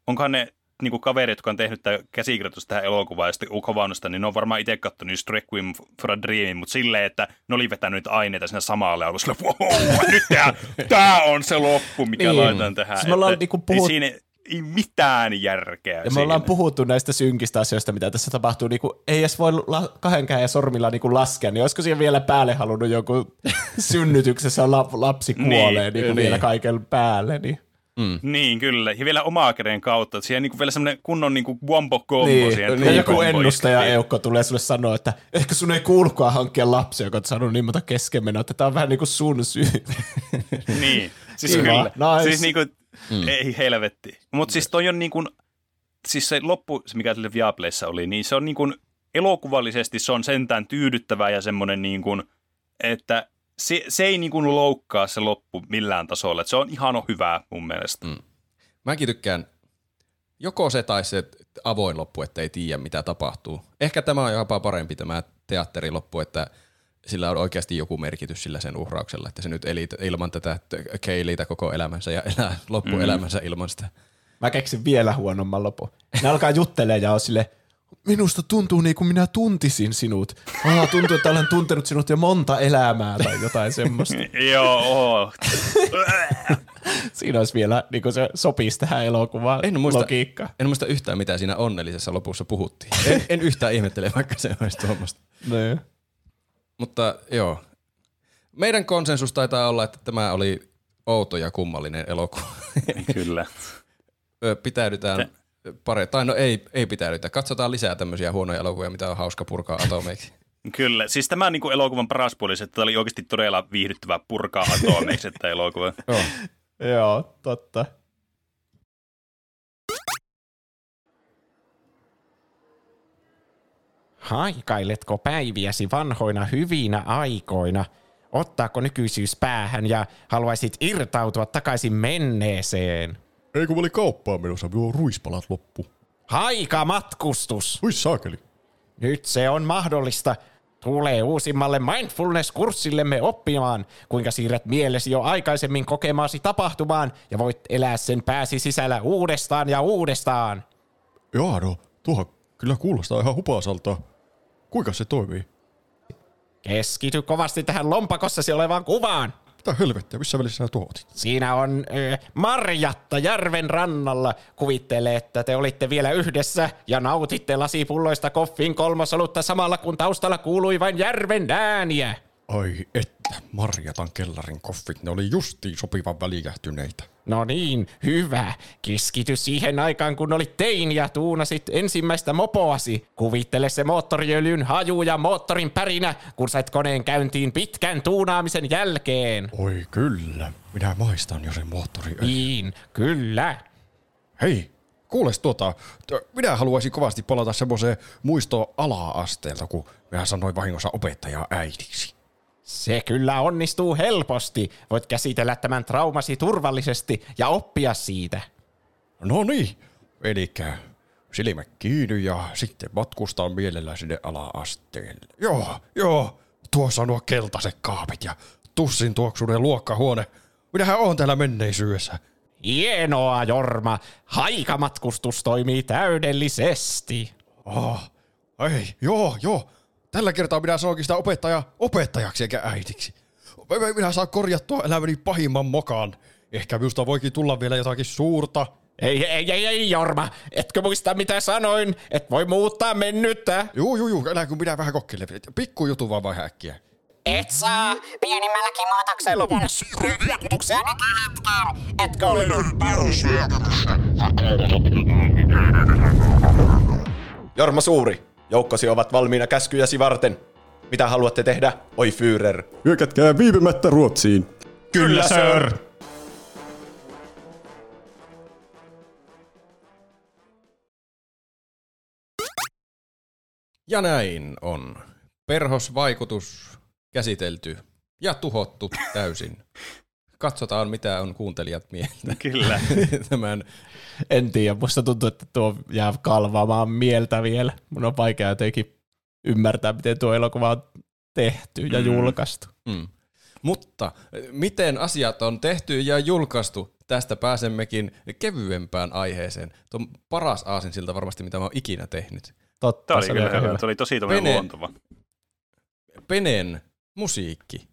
onkohan ne niin kuin kaverit, jotka on tehnyt tämä käsikirjoitus tähän elokuvaan ja sitten kovannosta, niin ne on varmaan itse katsonut just Requiem for a Dream, mutta silleen, että ne oli vetänyt aineita siinä samalla ja ollut wow, nyt tää, tää on se loppu, mikä Niin. laitetaan tähän. Siis me ollaan Että niinku ei puhut- siinä ei mitään järkeä Ja me ollaan siinä. puhuttu näistä synkistä asioista, mitä tässä tapahtuu. Niin kuin, ei edes voi la- kahden käden sormilla niin kuin laskea, niin olisiko siihen vielä päälle halunnut joku synnytyksessä la- lapsi kuolee niin, niin, niin. vielä kaiken päälle. Niin. Niin, kyllä. Ja vielä omaa käden kautta. Että siellä on niinku vielä semmoinen kunnon niinku wombo-kombo Niin, siihen. ja true joku ennustaja iskee. Eukko tulee sulle sanoa, että ehkä sun ei kuulukaan hankkia lapsia, joka on sanonut niin monta keskenmenoa, että tämä on vähän niin kuin sun syy. Niin, siis Kiva, kyllä. nice. Siis niinku, mm. ei helvetti. Mutta siis toi on niinku, siis se loppu, se mikä sille Viaplayssa oli, niin se on niinku, elokuvallisesti se on sentään tyydyttävää ja semmoinen niinku, että se, se ei niinku loukkaa se loppu millään tasolla. Et se on ihan hyvää mun mielestä. Mm. Mäkin tykkään joko se tai se avoin loppu, että ei tiedä mitä tapahtuu. Ehkä tämä on jopa parempi tämä teatteriloppu, että sillä on oikeasti joku merkitys sillä sen uhrauksella, että se nyt eli ilman tätä keiliitä koko elämänsä ja elää loppuelämänsä ilman sitä. Mä keksin vielä huonomman lopun. Ne alkaa juttelemaan ja on sille, minusta tuntuu niin kuin minä tuntisin sinut. Ah, tuntuu, että olen tuntenut sinut jo monta elämää tai jotain semmoista. Joo, oo. Siinä olisi vielä, niin kuin se sopisi tähän elokuvaan En muista, logiikka. en muista yhtään, mitä siinä onnellisessa lopussa puhuttiin. En, en yhtään ihmettele, vaikka se olisi tuommoista. Niin. Mutta joo. Meidän konsensus taitaa olla, että tämä oli outo ja kummallinen elokuva. kyllä. Ö, Pitäydytään pare, tai no ei, ei pitäydytä. Katsotaan lisää tämmöisiä huonoja elokuvia, mitä on hauska purkaa atomeiksi. Kyllä, siis tämä niin kuin elokuvan paras puoli, että tämä oli oikeasti todella viihdyttävää purkaa atomeiksi, että elokuva. Joo. Joo, totta. Haikailetko päiviäsi vanhoina hyvinä aikoina? Ottaako nykyisyys päähän ja haluaisit irtautua takaisin menneeseen? Ei kun mä olin kauppaan menossa, minulla on ruispalat loppu. Haikamatkustus! Hui saakeli. Nyt se on mahdollista. Tule uusimmalle mindfulness-kurssillemme oppimaan, kuinka siirrät mielesi jo aikaisemmin kokemaasi tapahtumaan ja voit elää sen pääsi sisällä uudestaan ja uudestaan. Jaa no, tuohan kyllä kuulostaa ihan hupasalta. Kuinka se toimii? Keskity kovasti tähän lompakossasi olevaan kuvaan. Mitä helvettiä, missä välissä sä tuotit? Siinä on ö, Marjatta järven rannalla. Kuvittele, että te olitte vielä yhdessä ja nautitte lasipulloista koffin kolmosolutta samalla kun taustalla kuului vain järven ääniä. Ai että, Marjatan kellarin koffit, ne oli justiin sopivan välikähtyneitä. No niin, hyvä. Keskity siihen aikaan, kun olit tein ja tuunasit ensimmäistä mopoasi. Kuvittele se moottoriöljyn haju ja moottorin pärinä, kun sait koneen käyntiin pitkän tuunaamisen jälkeen. Oi kyllä, minä maistan jo sen moottoriöljyn. Niin, kyllä. Hei, kuules tuota, minä haluaisin kovasti palata semmoiseen muistoon ala-asteelta, kun minä sanoin vahingossa opettajaa äidiksi. Se kyllä onnistuu helposti. Voit käsitellä tämän traumasi turvallisesti ja oppia siitä. No niin, elikkä silmät kiinni ja sitten matkustaa mielellä sinne ala-asteelle. Joo, joo, tuossa on nuo keltaiset kaapit ja tussin tuoksunen luokkahuone. Minähän on täällä menneisyydessä. Hienoa, Jorma. Haikamatkustus toimii täydellisesti. Oh, ei, joo, joo. Tällä kertaa minä sanoinkin sitä opettaja opettajaksi eikä äidiksi. Minä- Minä saan korjattua elämäni pahimman mokaan. Ehkä minusta voikin tulla vielä jotakin suurta. Ei, ei, ei, ei, Jorma. Etkö muista, mitä sanoin? Et voi muuttaa mennyttä. Juu, juu, juu, älä kun minä vähän kokkele. Pikku jutu vaan vai äkkiä. Et saa pienimmälläkin maataksella voida suuria vaikutuksia nykyhetkeen. Etkö ole Jorma Suuri, joukkosi ovat valmiina käskyjäsi varten. Mitä haluatte tehdä, oi Führer? Hyökätkää viipymättä Ruotsiin. Kyllä, sir! Ja näin on perhosvaikutus käsitelty ja tuhottu täysin. Katsotaan, mitä on kuuntelijat mieltä Kyllä. tämän. En tiedä, musta tuntuu, että tuo jää kalvaamaan mieltä vielä. Mun on vaikea jotenkin ymmärtää, miten tuo elokuva on tehty ja Mm. julkaistu. Mm. Mutta eh, miten asiat on tehty ja julkaistu, tästä pääsemmekin kevyempään aiheeseen. Tuo on paras aasinsilta varmasti, mitä mä oon ikinä tehnyt. Totta, Tämä oli, se kyllä, aika hyvä. se oli tosi tommoinen Pene. luontava. Penen musiikki.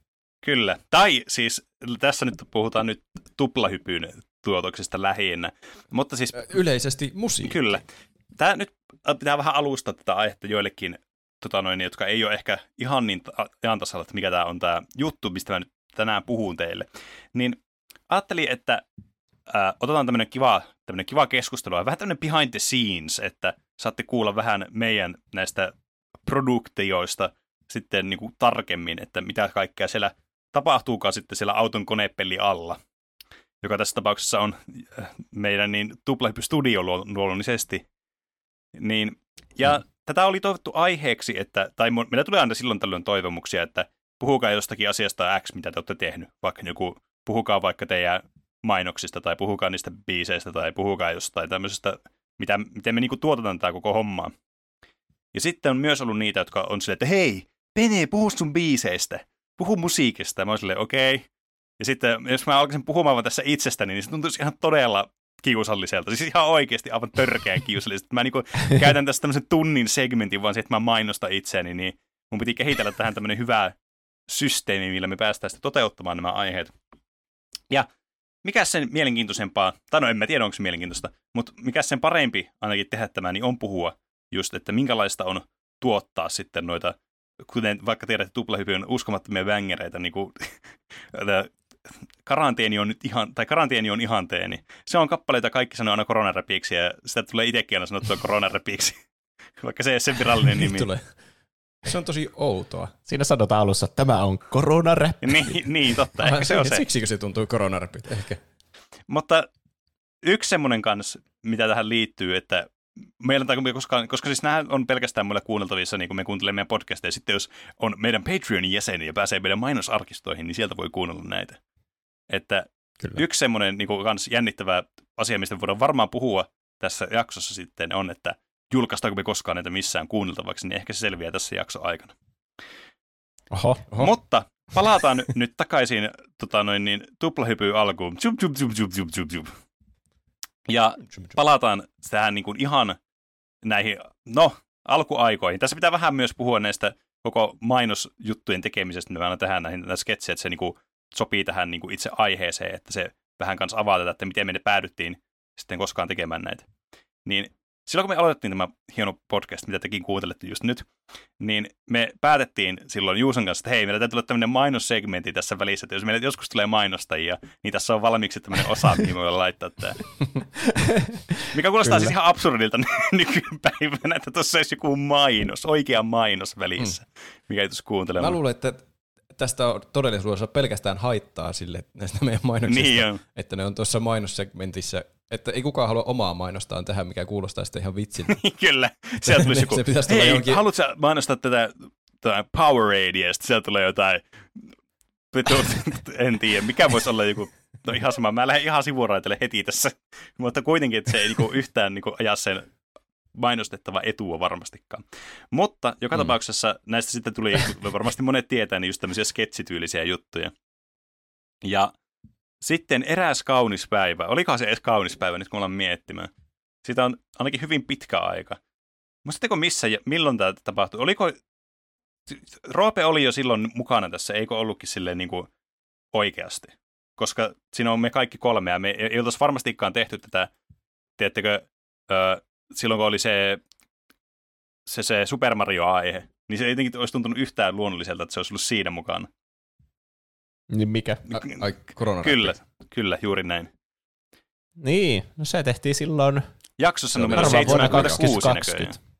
Kyllä. Tai siis tässä nyt puhutaan nyt tuplahypyn tuotoksesta lähinnä. Mutta siis Yleisesti musiikki. Kyllä. Tämä nyt pitää vähän alustaa tätä aihetta joillekin, tota noin, jotka ei ole ehkä ihan niin ajan tasalla, että mikä tämä on tämä juttu, mistä mä nyt tänään puhun teille. Niin ajattelin, että ää, otetaan tämmöinen kiva, tämmöinen kiva keskustelu ja vähän tämmöinen behind the scenes, että saatte kuulla vähän meidän näistä produktioista sitten niin kuin tarkemmin, että mitä kaikkea siellä tapahtuukaan sitten siellä auton konepelli alla, joka tässä tapauksessa on äh, meidän niin tuplahyppy studio luo- luonnollisesti. Niin, ja mm. tätä oli toivottu aiheeksi, että, tai meillä tulee aina silloin tällöin toivomuksia, että puhukaa jostakin asiasta X, mitä te olette tehnyt. Vaikka joku, puhukaa vaikka teidän mainoksista, tai puhukaa niistä biiseistä, tai puhukaa jostain tämmöisestä, mitä, miten me niinku tuotetaan tämä koko hommaa. Ja sitten on myös ollut niitä, jotka on silleen, että hei, Pene, puhu sun biiseistä, puhu musiikista. Ja mä silleen, okei. Okay. Ja sitten jos mä alkaisin puhumaan vaan tässä itsestäni, niin se tuntuisi ihan todella kiusalliselta. Siis ihan oikeasti aivan törkeän kiusalliselta. Mä niinku käytän tässä tämmöisen tunnin segmentin vaan siihen, että mä mainostan itseäni, niin mun piti kehitellä tähän tämmöinen hyvä systeemi, millä me päästään sitten toteuttamaan nämä aiheet. Ja mikä sen mielenkiintoisempaa, tai no en mä tiedä, onko se mielenkiintoista, mutta mikä sen parempi ainakin tehdä tämä, niin on puhua just, että minkälaista on tuottaa sitten noita, kuten vaikka tiedät, että tuplahypy on uskomattomia vängereitä, niin kuin karanteeni on nyt ihan, tai karanteeni on ihanteeni. Se on kappaleita, kaikki sanoo aina koronaräpiiksi, ja sitä tulee itsekin aina sanottua koronaräpiiksi, vaikka se ei ole sen virallinen nimi. Tulee. Se on tosi outoa. Siinä sanotaan alussa, että tämä on koronaräppi. niin, niin, totta, ehkä se on se. Siksikö se tuntuu koronarapit? Ehkä. Mutta yksi semmoinen kanssa, mitä tähän liittyy, että meillä on koska, koska siis nämä on pelkästään mulle kuunneltavissa, niin kun me kuuntelemme meidän podcasteja. Sitten jos on meidän Patreonin jäseni ja pääsee meidän mainosarkistoihin, niin sieltä voi kuunnella näitä. Että Kyllä. yksi semmoinen niin kans jännittävä asia, mistä voidaan varmaan puhua tässä jaksossa sitten on, että julkaistaanko me koskaan näitä missään kuunneltavaksi, niin ehkä se selviää tässä jakson aikana. Oho. Oho. Mutta palataan nyt, takaisin tota noin, niin, tuplahypy alkuun. Zup, zup, zup, zup, zup, zup. Ja palataan tähän niin kuin ihan näihin, no, alkuaikoihin. Tässä pitää vähän myös puhua näistä koko mainosjuttujen tekemisestä, mitä aina tehdään näihin näissä sketsejä, että se niin kuin sopii tähän niin kuin itse aiheeseen, että se vähän kanssa avaa tätä, että miten me ne päädyttiin sitten koskaan tekemään näitä. Niin silloin kun me aloitettiin tämä hieno podcast, mitä tekin kuuntelette just nyt, niin me päätettiin silloin Juuson kanssa, että hei, meillä täytyy olla tämmöinen mainossegmentti tässä välissä, että jos meillä joskus tulee mainostajia, niin tässä on valmiiksi tämmöinen osa, mihin me voidaan laittaa tämä. Mikä kuulostaa siis ihan absurdilta nykypäivänä, että tuossa olisi joku mainos, oikea mainos välissä, mikä ei tuossa Mä kuuntelemaan. luulen, että tästä on todellisuudessa pelkästään haittaa sille näistä meidän mainoksista, Niin että ne on tuossa mainossegmentissä, että ei kukaan halua omaa mainostaan tähän, mikä kuulostaa sitten ihan vitsiltä. Kyllä, sieltä tulisi Se joku, pitäisi tulla hei, johonkin- haluatko mainostaa tätä, tätä Powerade, ja sitten sieltä tulee jotain, en tiedä, mikä voisi olla joku, no ihan sama, mä lähden ihan sivuraitelle heti tässä, mutta kuitenkin, että se ei niinku yhtään niinku aja sen mainostettava etua varmastikaan. Mutta joka Mm. tapauksessa näistä sitten tuli, varmasti monet tietää, niin just tämmöisiä sketsityylisiä juttuja. Ja sitten eräs kaunis päivä, olikohan se edes kaunis päivä, nyt kun ollaan miettimään. Siitä on ainakin hyvin pitkä aika. Muistatteko missä ja milloin tämä tapahtui? Oliko, Roope oli jo silloin mukana tässä, eikö ollutkin silleen niin kuin oikeasti? Koska siinä on me kaikki kolme, ja me ei oltaisi varmastikaan tehty tätä, tiedättekö, silloin kun oli se, se, se Super Mario-aihe, niin se ei jotenkin olisi tuntunut yhtään luonnolliselta, että se olisi ollut siinä mukana. Niin mikä? Ai, ai korona. Kyllä, kyllä, juuri näin. Niin, no se tehtiin silloin Jaksossa numero varmaan vuonna 76 näköjään. 2020.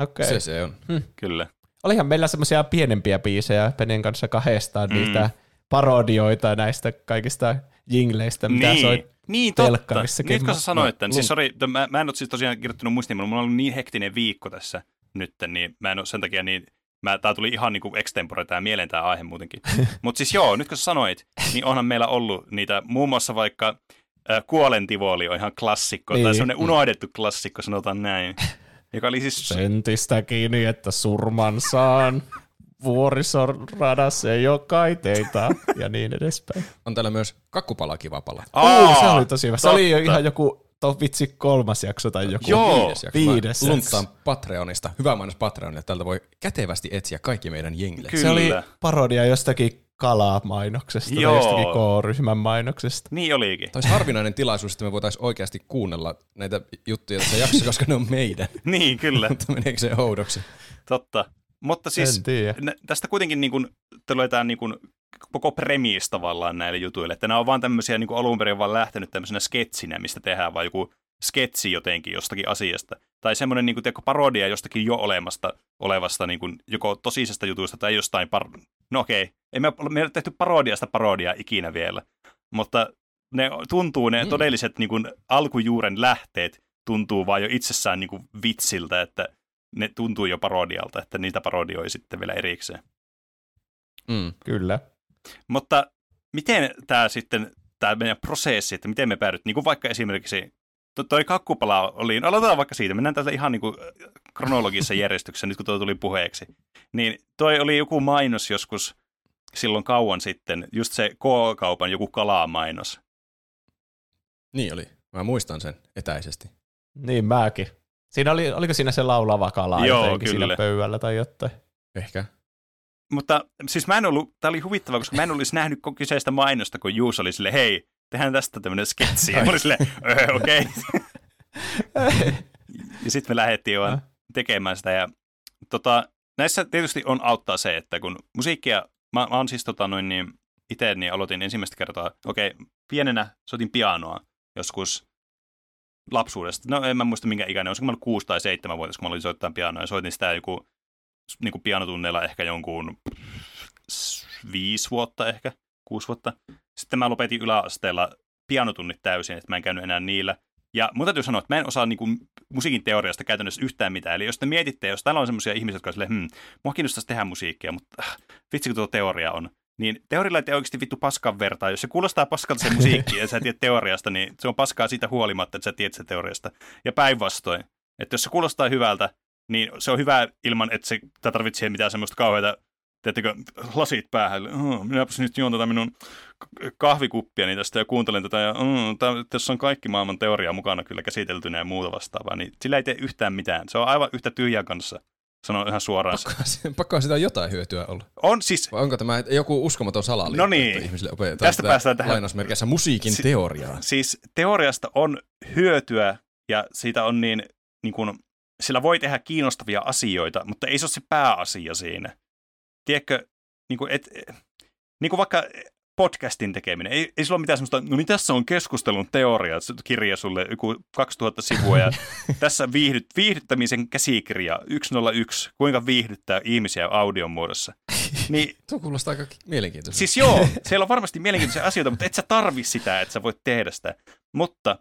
Okei. Se se on. Kyllä. Olihan meillä semmoisia pienempiä biisejä Penen kanssa kahdestaan, Mm. niitä parodioita näistä kaikista jingleistä, mitä niin, soi niin totta. Nyt kun sä sanoit tämän, Mä- siis sorry, t- mä, mä en ole siis tosiaan kirjoittanut muistiin, mutta mulla on ollut niin hektinen viikko tässä nyt, niin mä en ole sen takia niin, mä, tää tuli ihan niinku extempore tää mieleen tää aihe muutenkin. mutta siis joo, nyt kun sä sanoit, niin onhan meillä ollut niitä, muun muassa vaikka äh, Kuolen tivoli on ihan klassikko, niin. tai semmoinen unohdettu klassikko, sanotaan näin. Joka oli siis, Sentistä kiinni, että surman saan. Vuorisoradassa ei ole kaiteita ja niin edespäin. On täällä myös kakkupala kiva pala. Uu, se oli tosi hyvä. Se oli jo ihan joku to vitsi kolmas jakso tai joku. Joo, Viides jakso. Viides Patreonista. Hyvä mainos Patreonille. Täältä voi kätevästi etsiä kaikki meidän jenglet. Kyllä. Se oli parodia jostakin kalamainoksesta tai jostakin K-ryhmän mainoksesta. niin olikin. Tämä olisi harvinainen tilaisuus, että me voitaisiin oikeasti kuunnella näitä juttuja tässä jaksossa, koska ne on meidän. Niin, kyllä. Mutta meneekö se oudoksi? Totta. Mutta siis tästä kuitenkin niin kuin, tulee tämä niin kuin, koko premis tavallaan näille jutuille, että nämä on vaan tämmöisiä niin kuin alun perin vaan lähtenyt tämmöisenä sketsinä, mistä tehdään vaan joku sketsi jotenkin jostakin asiasta. Tai semmoinen niin kuin, tiedätkö, parodia jostakin jo olemasta, olevasta niin kuin, joko tosisesta jutusta tai jostain, par- no okei, ei me, me ei ole tehty parodiasta parodiaa ikinä vielä, mutta ne tuntuu, ne mm. todelliset niin kuin, alkujuuren lähteet tuntuu vaan jo itsessään niin kuin, vitsiltä, että ne tuntuu jo parodialta, että niitä parodioi sitten vielä erikseen. Mm. Kyllä. Mutta miten tämä sitten, tämä meidän prosessi, että miten me päädyt, niin kuin vaikka esimerkiksi to- toi kakkupala oli, no aloitetaan vaikka siitä, mennään täältä ihan niin kuin kronologisessa järjestyksessä, nyt kun tuo tuli puheeksi. Niin toi oli joku mainos joskus silloin kauan sitten, just se K-kaupan joku kalamainos. Niin oli. Mä muistan sen etäisesti. Niin mäkin. Siinä oli, oliko siinä se laulava kala Joo, jotenkin kyllä. siinä pöydällä tai jotain? Ehkä. Mutta siis mä en ollut, tämä oli huvittavaa, koska mä en olisi nähnyt kyseistä mainosta, kun Juus oli sille, hei, tehdään tästä tämmöinen sketsi. Ja mä olin silleen, "Öö, okei. ja sitten me lähdettiin vaan tekemään sitä. Ja, tota, näissä tietysti on auttaa se, että kun musiikkia, mä, mä oon siis tota, noin niin, itse niin aloitin ensimmäistä kertaa, okei, pienenä soitin pianoa joskus lapsuudesta. No en mä muista minkä ikäinen, olisiko mä ollut 6 tai 7 vuotta, kun mä olin soittaa pianoa ja soitin sitä joku niin kuin pianotunneilla ehkä jonkun viisi vuotta ehkä, kuusi vuotta. Sitten mä lopetin yläasteella pianotunnit täysin, että mä en käynyt enää niillä. Ja mun täytyy sanoa, että mä en osaa niin kuin, musiikin teoriasta käytännössä yhtään mitään. Eli jos te mietitte, jos täällä on semmoisia ihmisiä, jotka on silleen, hmm, mua kiinnostaisi tehdä musiikkia, mutta äh, vitsi kun tuo teoria on. Niin teorialla ei oikeasti vittu paskan vertaa. Jos se kuulostaa paskalta se musiikki ja sä tiedät teoriasta, niin se on paskaa siitä huolimatta, että sä tiedät se teoriasta. Ja päinvastoin. Että jos se kuulostaa hyvältä, niin se on hyvä ilman, että se tää tarvitsee mitään semmoista kauheata, teettekö, lasit päähän. Oh, minäpäs nyt juon tätä minun kahvikuppiani tästä ja kuuntelen tätä. Ja, mm, tää, tässä on kaikki maailman teoriaa mukana kyllä käsiteltynä ja muuta vastaavaa. Niin sillä ei tee yhtään mitään. Se on aivan yhtä tyhjää kanssa. Sanon ihan suoraan. Pakko, pakko sitä jotain hyötyä olla. On siis, Vai onko tämä joku uskomaton salaliitto, No niin. että ihmisille opetetaan Tästä päästään tähän. lainausmerkeissä musiikin Si- teoriaa? siis teoriasta on hyötyä ja siitä on niin, niin kuin, sillä voi tehdä kiinnostavia asioita, mutta ei se ole se pääasia siinä. Tiedätkö, niin kuin, et, niin kuin vaikka podcastin tekeminen. Ei, ei sulla ole mitään semmoista, no niin tässä on keskustelun teoria, kirja sulle joku 2000 sivua ja tässä viihdyt, viihdyttämisen käsikirja 101, kuinka viihdyttää ihmisiä audion muodossa. Niin Tuo kuulostaa aika mielenkiintoiselta. Siis joo, siellä on varmasti mielenkiintoisia asioita, mutta et sä tarvi sitä, että sä voit tehdä sitä. Mutta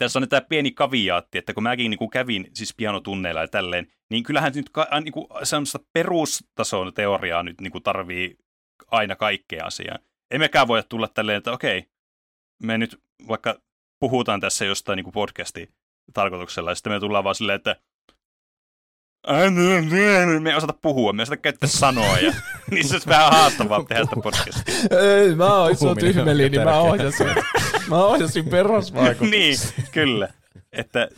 tässä on tämä pieni kaviaatti, että kun mäkin niin kuin kävin siis pianotunneilla ja tälleen, niin kyllähän nyt ka- niin kuin semmoista perustason teoriaa nyt niin kuin tarvii aina kaikkea asiaa. Emmekään voi tulla tälleen, että okei, me nyt vaikka puhutaan tässä jostain niin kuin podcasti tarkoituksella, ja sitten me tullaan vaan silleen, että me ei osata puhua, me ei osata käyttää sanoja. niin se olisi vähän haastavaa tehdä sitä podcastia. Ei, mä oon iso tyhmeli, niin mä ohjasin. Mä ohjasin perusvaikutuksen. niin, kyllä. Että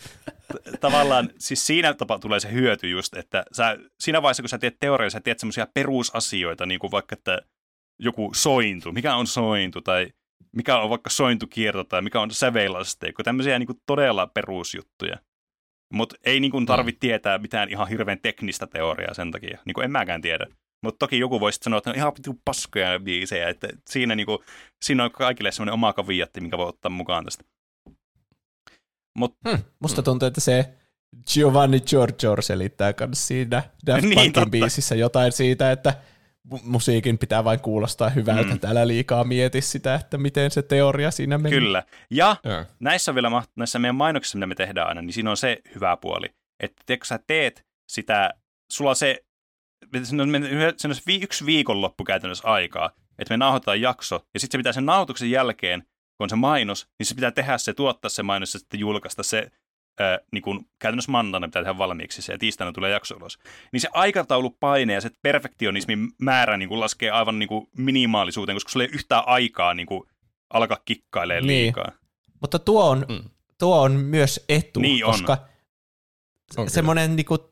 t- tavallaan, siis siinä tapa tulee se hyöty just, että sä, siinä vaiheessa, kun sä teet teoriaa, sä teet semmoisia perusasioita, niin kuin vaikka, että joku sointu, mikä on sointu, tai mikä on vaikka sointukierto, tai mikä on sävelasteikko, tämmöisiä niin kuin todella perusjuttuja. Mutta ei niin kuin tarvitse tietää mitään ihan hirveän teknistä teoriaa sen takia. Niin kuin en mäkään tiedä. Mutta toki joku voisi sanoa, että ne on ihan pitu paskoja biisejä. Että siinä, niin kuin, siinä on kaikille semmoinen oma kaviatti, minkä voi ottaa mukaan tästä. Mut, Hmm. Musta tuntuu, että se Giovanni Giorgio selittää myös siinä Daft Niin, totta. biisissä jotain siitä, että mu- musiikin pitää vain kuulostaa hyvältä. Mm. Mm. Älä liikaa mieti sitä, että miten se teoria siinä menee. Kyllä. Ja Joo. näissä vielä maht- näissä meidän mainoksissa, mitä me tehdään aina, niin siinä on se hyvä puoli, että te, kun sä teet sitä, sulla on se, siinä on, se on vi- yksi viikonloppu käytännössä aikaa, että me nauhoitetaan jakso, ja sitten se pitää sen nauhoituksen jälkeen, kun on se mainos, niin se pitää tehdä se, tuottaa se mainos ja sitten julkaista se, ää, niin kun käytännössä maanantaina pitää tehdä valmiiksi se, ja tiistaina tulee jakso ulos. Niin se aikataulupaine ja se perfektionismin määrä niin kun laskee aivan niin kun minimaalisuuteen, koska sulla ei ole yhtään aikaa niin kun alkaa kikkailemaan Niin. liikaa. Mutta tuo on, Mm. tuo on myös etu, Niin on. koska On semmoinen niinku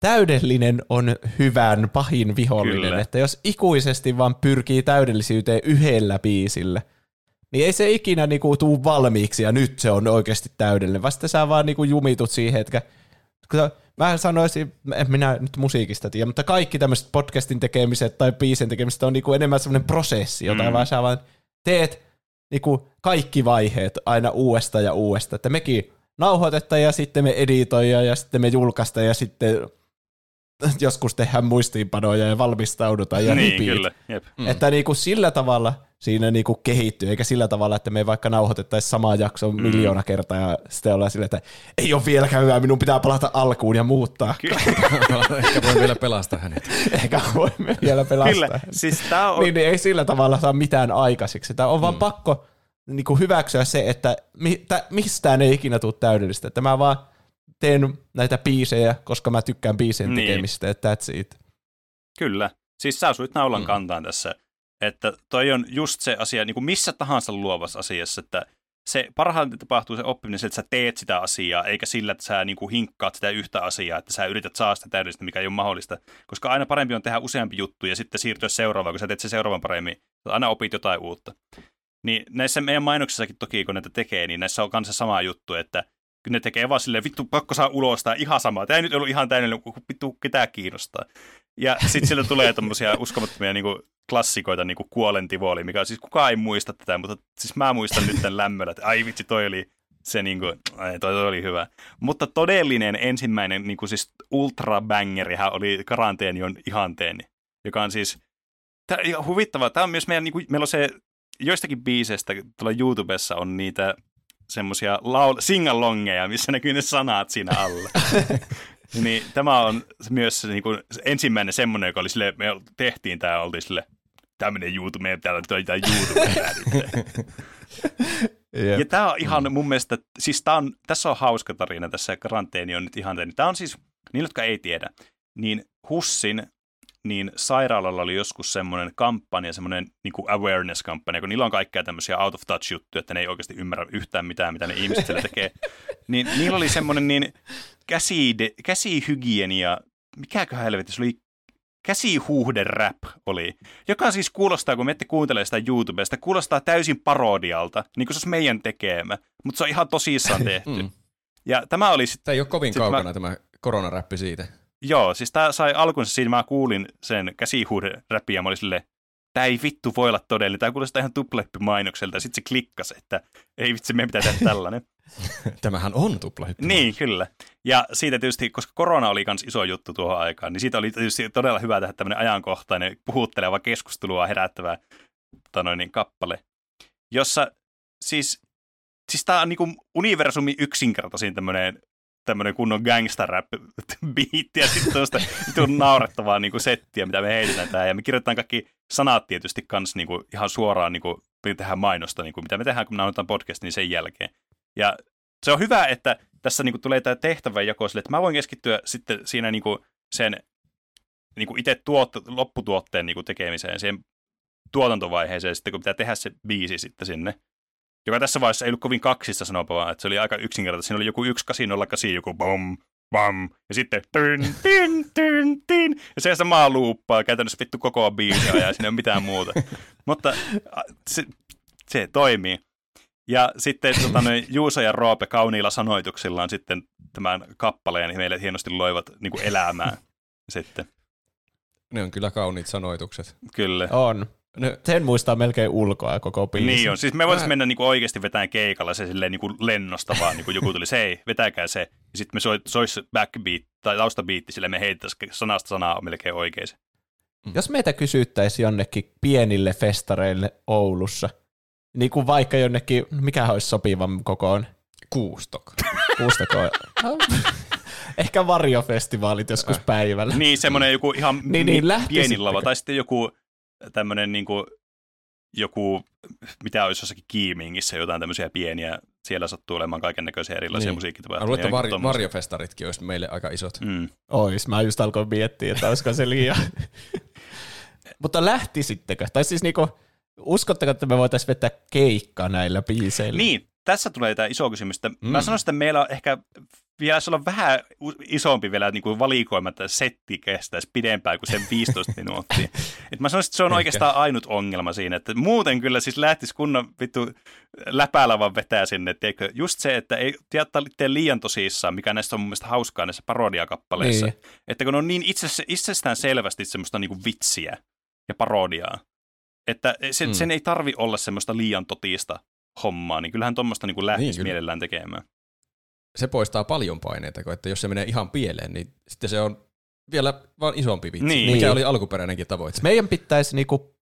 täydellinen on hyvän pahin vihollinen. Kyllä. Että jos ikuisesti vaan pyrkii täydellisyyteen yhdellä biisillä, niin ei se ikinä niinku tuu valmiiksi ja nyt se on oikeasti täydellinen. Vasta sä vaan niinku jumitut siihen, että kun sä- mä sanoisin, en minä nyt musiikista tiedä, mutta kaikki tämmöiset podcastin tekemiset tai biisin tekemiset on niinku enemmän semmoinen prosessi, jota Mm. vaan sä vaan teet niinku kaikki vaiheet aina uudesta ja uudesta. Että mekin nauhoitetaan ja sitten me editoidaan ja sitten me julkaistaan ja sitten joskus tehdään muistiinpanoja ja valmistaudutaan ja niin, repeat. kyllä. Jep. Mm. Että niinku sillä tavalla siinä niinku kehittyy, eikä sillä tavalla, että me vaikka nauhoitettaisiin samaa jaksoa mm. miljoona kertaa ja sitten ollaan silleen, että ei ole vieläkään hyvä, minun pitää palata alkuun ja muuttaa. Ehkä voin vielä pelastaa hänet. Eikä voimme vielä pelastaa. Kyllä, siis tää on... Niin, niin ei sillä tavalla saa mitään aikaiseksi. Tämä on vaan pakko niin kuin hyväksyä se, että mi, tä, mistään ei ikinä tule täydellistä. Että mä vaan teen näitä biisejä, koska mä tykkään biisien Niin. tekemistä, että that's it. Kyllä. Siis sä osuit naulan Mm. kantaan tässä. Että toi on just se asia, niin kuin missä tahansa luovassa asiassa, että se parhaiten tapahtuu se oppiminen että sä teet sitä asiaa, eikä sillä, että sä niin kuin hinkkaat sitä yhtä asiaa, että sä yrität saada sitä täydellistä, mikä ei ole mahdollista. Koska aina parempi on tehdä useampi juttu ja sitten siirtyä seuraavaan, kun sä teet se seuraavan paremmin. Aina opit jotain uutta. Niin näissä meidän mainoksissakin toki, kun näitä tekee, niin näissä on kanssa sama juttu, että kun ne tekee vaan silleen, vittu, pakko saa ulos, tää ihan sama. Tämä ei nyt ollut ihan täydellinen, kun vittu ketään kiinnostaa. Ja sitten sillä tulee tommosia uskomattomia niinku klassikoita, niinku Kuolen tivoli, mikä siis kukaan ei muista tätä, mutta siis mä muistan nyt tämän lämmöllä, että ai vitsi, toi oli se niinku, ai, toi, toi oli hyvä. Mutta todellinen ensimmäinen niinku siis ultrabangerihän oli Karanteeni on ihanteeni, joka on siis Tämä ihan huvittavaa. Tämä on myös meidän, niinku, meillä on se, joistakin biiseistä tuolla YouTubessa on niitä semmoisia laul- singalongeja, missä näkyy ne sanat siinä alla. niin tämä on myös se, niin kuin, ensimmäinen semmoinen, joka oli sille, me tehtiin tämä, oltiin sille, tämmöinen YouTube, meidän pitää olla jotain YouTubea nyt. Ja tämä on ihan mun mielestä, siis tää on, tässä on hauska tarina, tässä karanteeni on nyt ihan. Tämä on siis, niille, jotka ei tiedä, niin Hussin niin sairaalalla oli joskus semmoinen kampanja, semmoinen niin awareness-kampanja, kun niillä on kaikkea tämmöisiä out of touch juttuja, että ne ei oikeasti ymmärrä yhtään mitään, mitä ne ihmiset siellä tekee. Niin niillä oli semmoinen niin käside, käsihygienia, mikäköhän helvetti, se oli käsihuhde rap oli, joka siis kuulostaa, kun me ette kuuntele sitä YouTubesta, kuulostaa täysin parodialta, niin kuin se olisi meidän tekemä, mutta se on ihan tosissaan tehty. Mm. Ja tämä oli sitten Tämä ei ole kovin Sitten mä- kaukana tämä koronaräppi siitä. Joo, siis tää sai alkunsa siinä, mä kuulin sen käsihuuden räppiä ja mä olin silleen, tää ei vittu voi olla todellinen, tää kuulostaa ihan tupleppi-mainokselta, ja sitten se klikkasi, että ei vitsi, meidän pitää tehdä tällainen. Tämähän on tuplahyppy. niin, kyllä. Ja siitä tietysti, koska korona oli myös iso juttu tuohon aikaan, niin siitä oli tietysti todella hyvä tehdä tämmöinen ajankohtainen, puhutteleva keskustelua herättävä tota noin, niin, kappale, jossa siis, siis tää on niinku universumin yksinkertaisin tämmöinen tämmöinen kunnon gangsta rap biitti ja sitten tuosta naurettavaa niinku settiä, mitä me heitetään tää. Ja me kirjoitetaan kaikki sanat tietysti kans niinku ihan suoraan, niinku, me tehdään mainosta, niinku, mitä me tehdään, kun me nauhoitetaan podcastin, niin sen jälkeen. Ja se on hyvä, että tässä niinku tulee tämä tehtävä jako sille, että mä voin keskittyä sitten siinä niinku sen niinku itse tuot, lopputuotteen niinku tekemiseen, siihen tuotantovaiheeseen, sitten kun pitää tehdä se biisi sitten sinne. Joka tässä vaiheessa ei ollut kovin kaksista sanopa, vaan että se oli aika yksinkertaista. Siinä oli joku 1808, joku bom, bam, ja sitten tyn, tyn, tyn, tyn, ja se samaa luuppaa käytännössä vittu koko biisiä ja siinä ei ole mitään muuta. Mutta se, se toimii. Ja sitten tota, noin, Juuso ja Roope kauniilla sanoituksillaan sitten tämän kappaleen meille hienosti loivat niin kuin elämää. Sitten, Ne on kyllä kauniit sanoitukset. kyllä. On. Ne, Sen muistaa melkein ulkoa koko biisi. Niin on. Siis me voitaisiin Mä- mennä niinku oikeasti vetämään keikalla se silleen niinku lennosta vaan. Niinku joku tuli, se ei, vetäkää se. Ja sitten me soit, sois se backbeat tai taustabiitti, sille me heitettäisiin sanasta sanaa melkein oikein. se. Jos meitä kysyttäisiin jonnekin pienille festareille Oulussa, niin kuin vaikka jonnekin, mikä olisi sopivan kokoon? kuustok. Kuustakoon. Ehkä varjofestivaalit joskus päivällä. Niin, semmoinen joku ihan Niin, niin, pieni lava. Tai sitten joku tämmöinen niinku, joku, mitä olisi jossakin Kiimingissä, jotain tämmöisiä pieniä. Siellä sattuu olemaan kaiken näköisiä erilaisia Niin. musiikkitapahtumia. Mä luulen, että ja var, varjofestaritkin olisi meille aika isot. Mm. Ois, mä just alkoin miettiä, että olisiko se liian. Mutta lähtisittekö? Tai siis niinku, uskotteko, että me voitaisiin vetää keikka näillä biiseillä? Niin, tässä tulee tämä iso kysymys. Että mm. Mä sanoisin, että meillä on ehkä vielä olla vähän isompi vielä niin kuin valikoima, että setti kestäisi pidempään kuin sen 15 minuuttia. Et mä sanoisin, että se on Ehkä. oikeastaan ainut ongelma siinä, että muuten kyllä siis lähtisi kunnon vittu läpälävän vetää sinne. Tiedätkö? Just se, että ei tiedä, tee liian tosissaan, mikä näissä on mun mielestä hauskaa näissä parodiakappaleissa. Niin. Että kun on niin itse, itsestään selvästi semmoista niin kuin vitsiä ja parodiaa, että sen, mm. sen ei tarvi olla semmoista liian totista hommaa, niin kyllähän tuommoista niin lähtisi Niin, kyllä. mielellään tekemään. Se poistaa paljon paineita, kun että jos se menee ihan pieleen, niin sitten se on vielä vaan isompi vitsi, Niin. mikä Niin. oli alkuperäinenkin tavoite. Meidän pitäisi niinku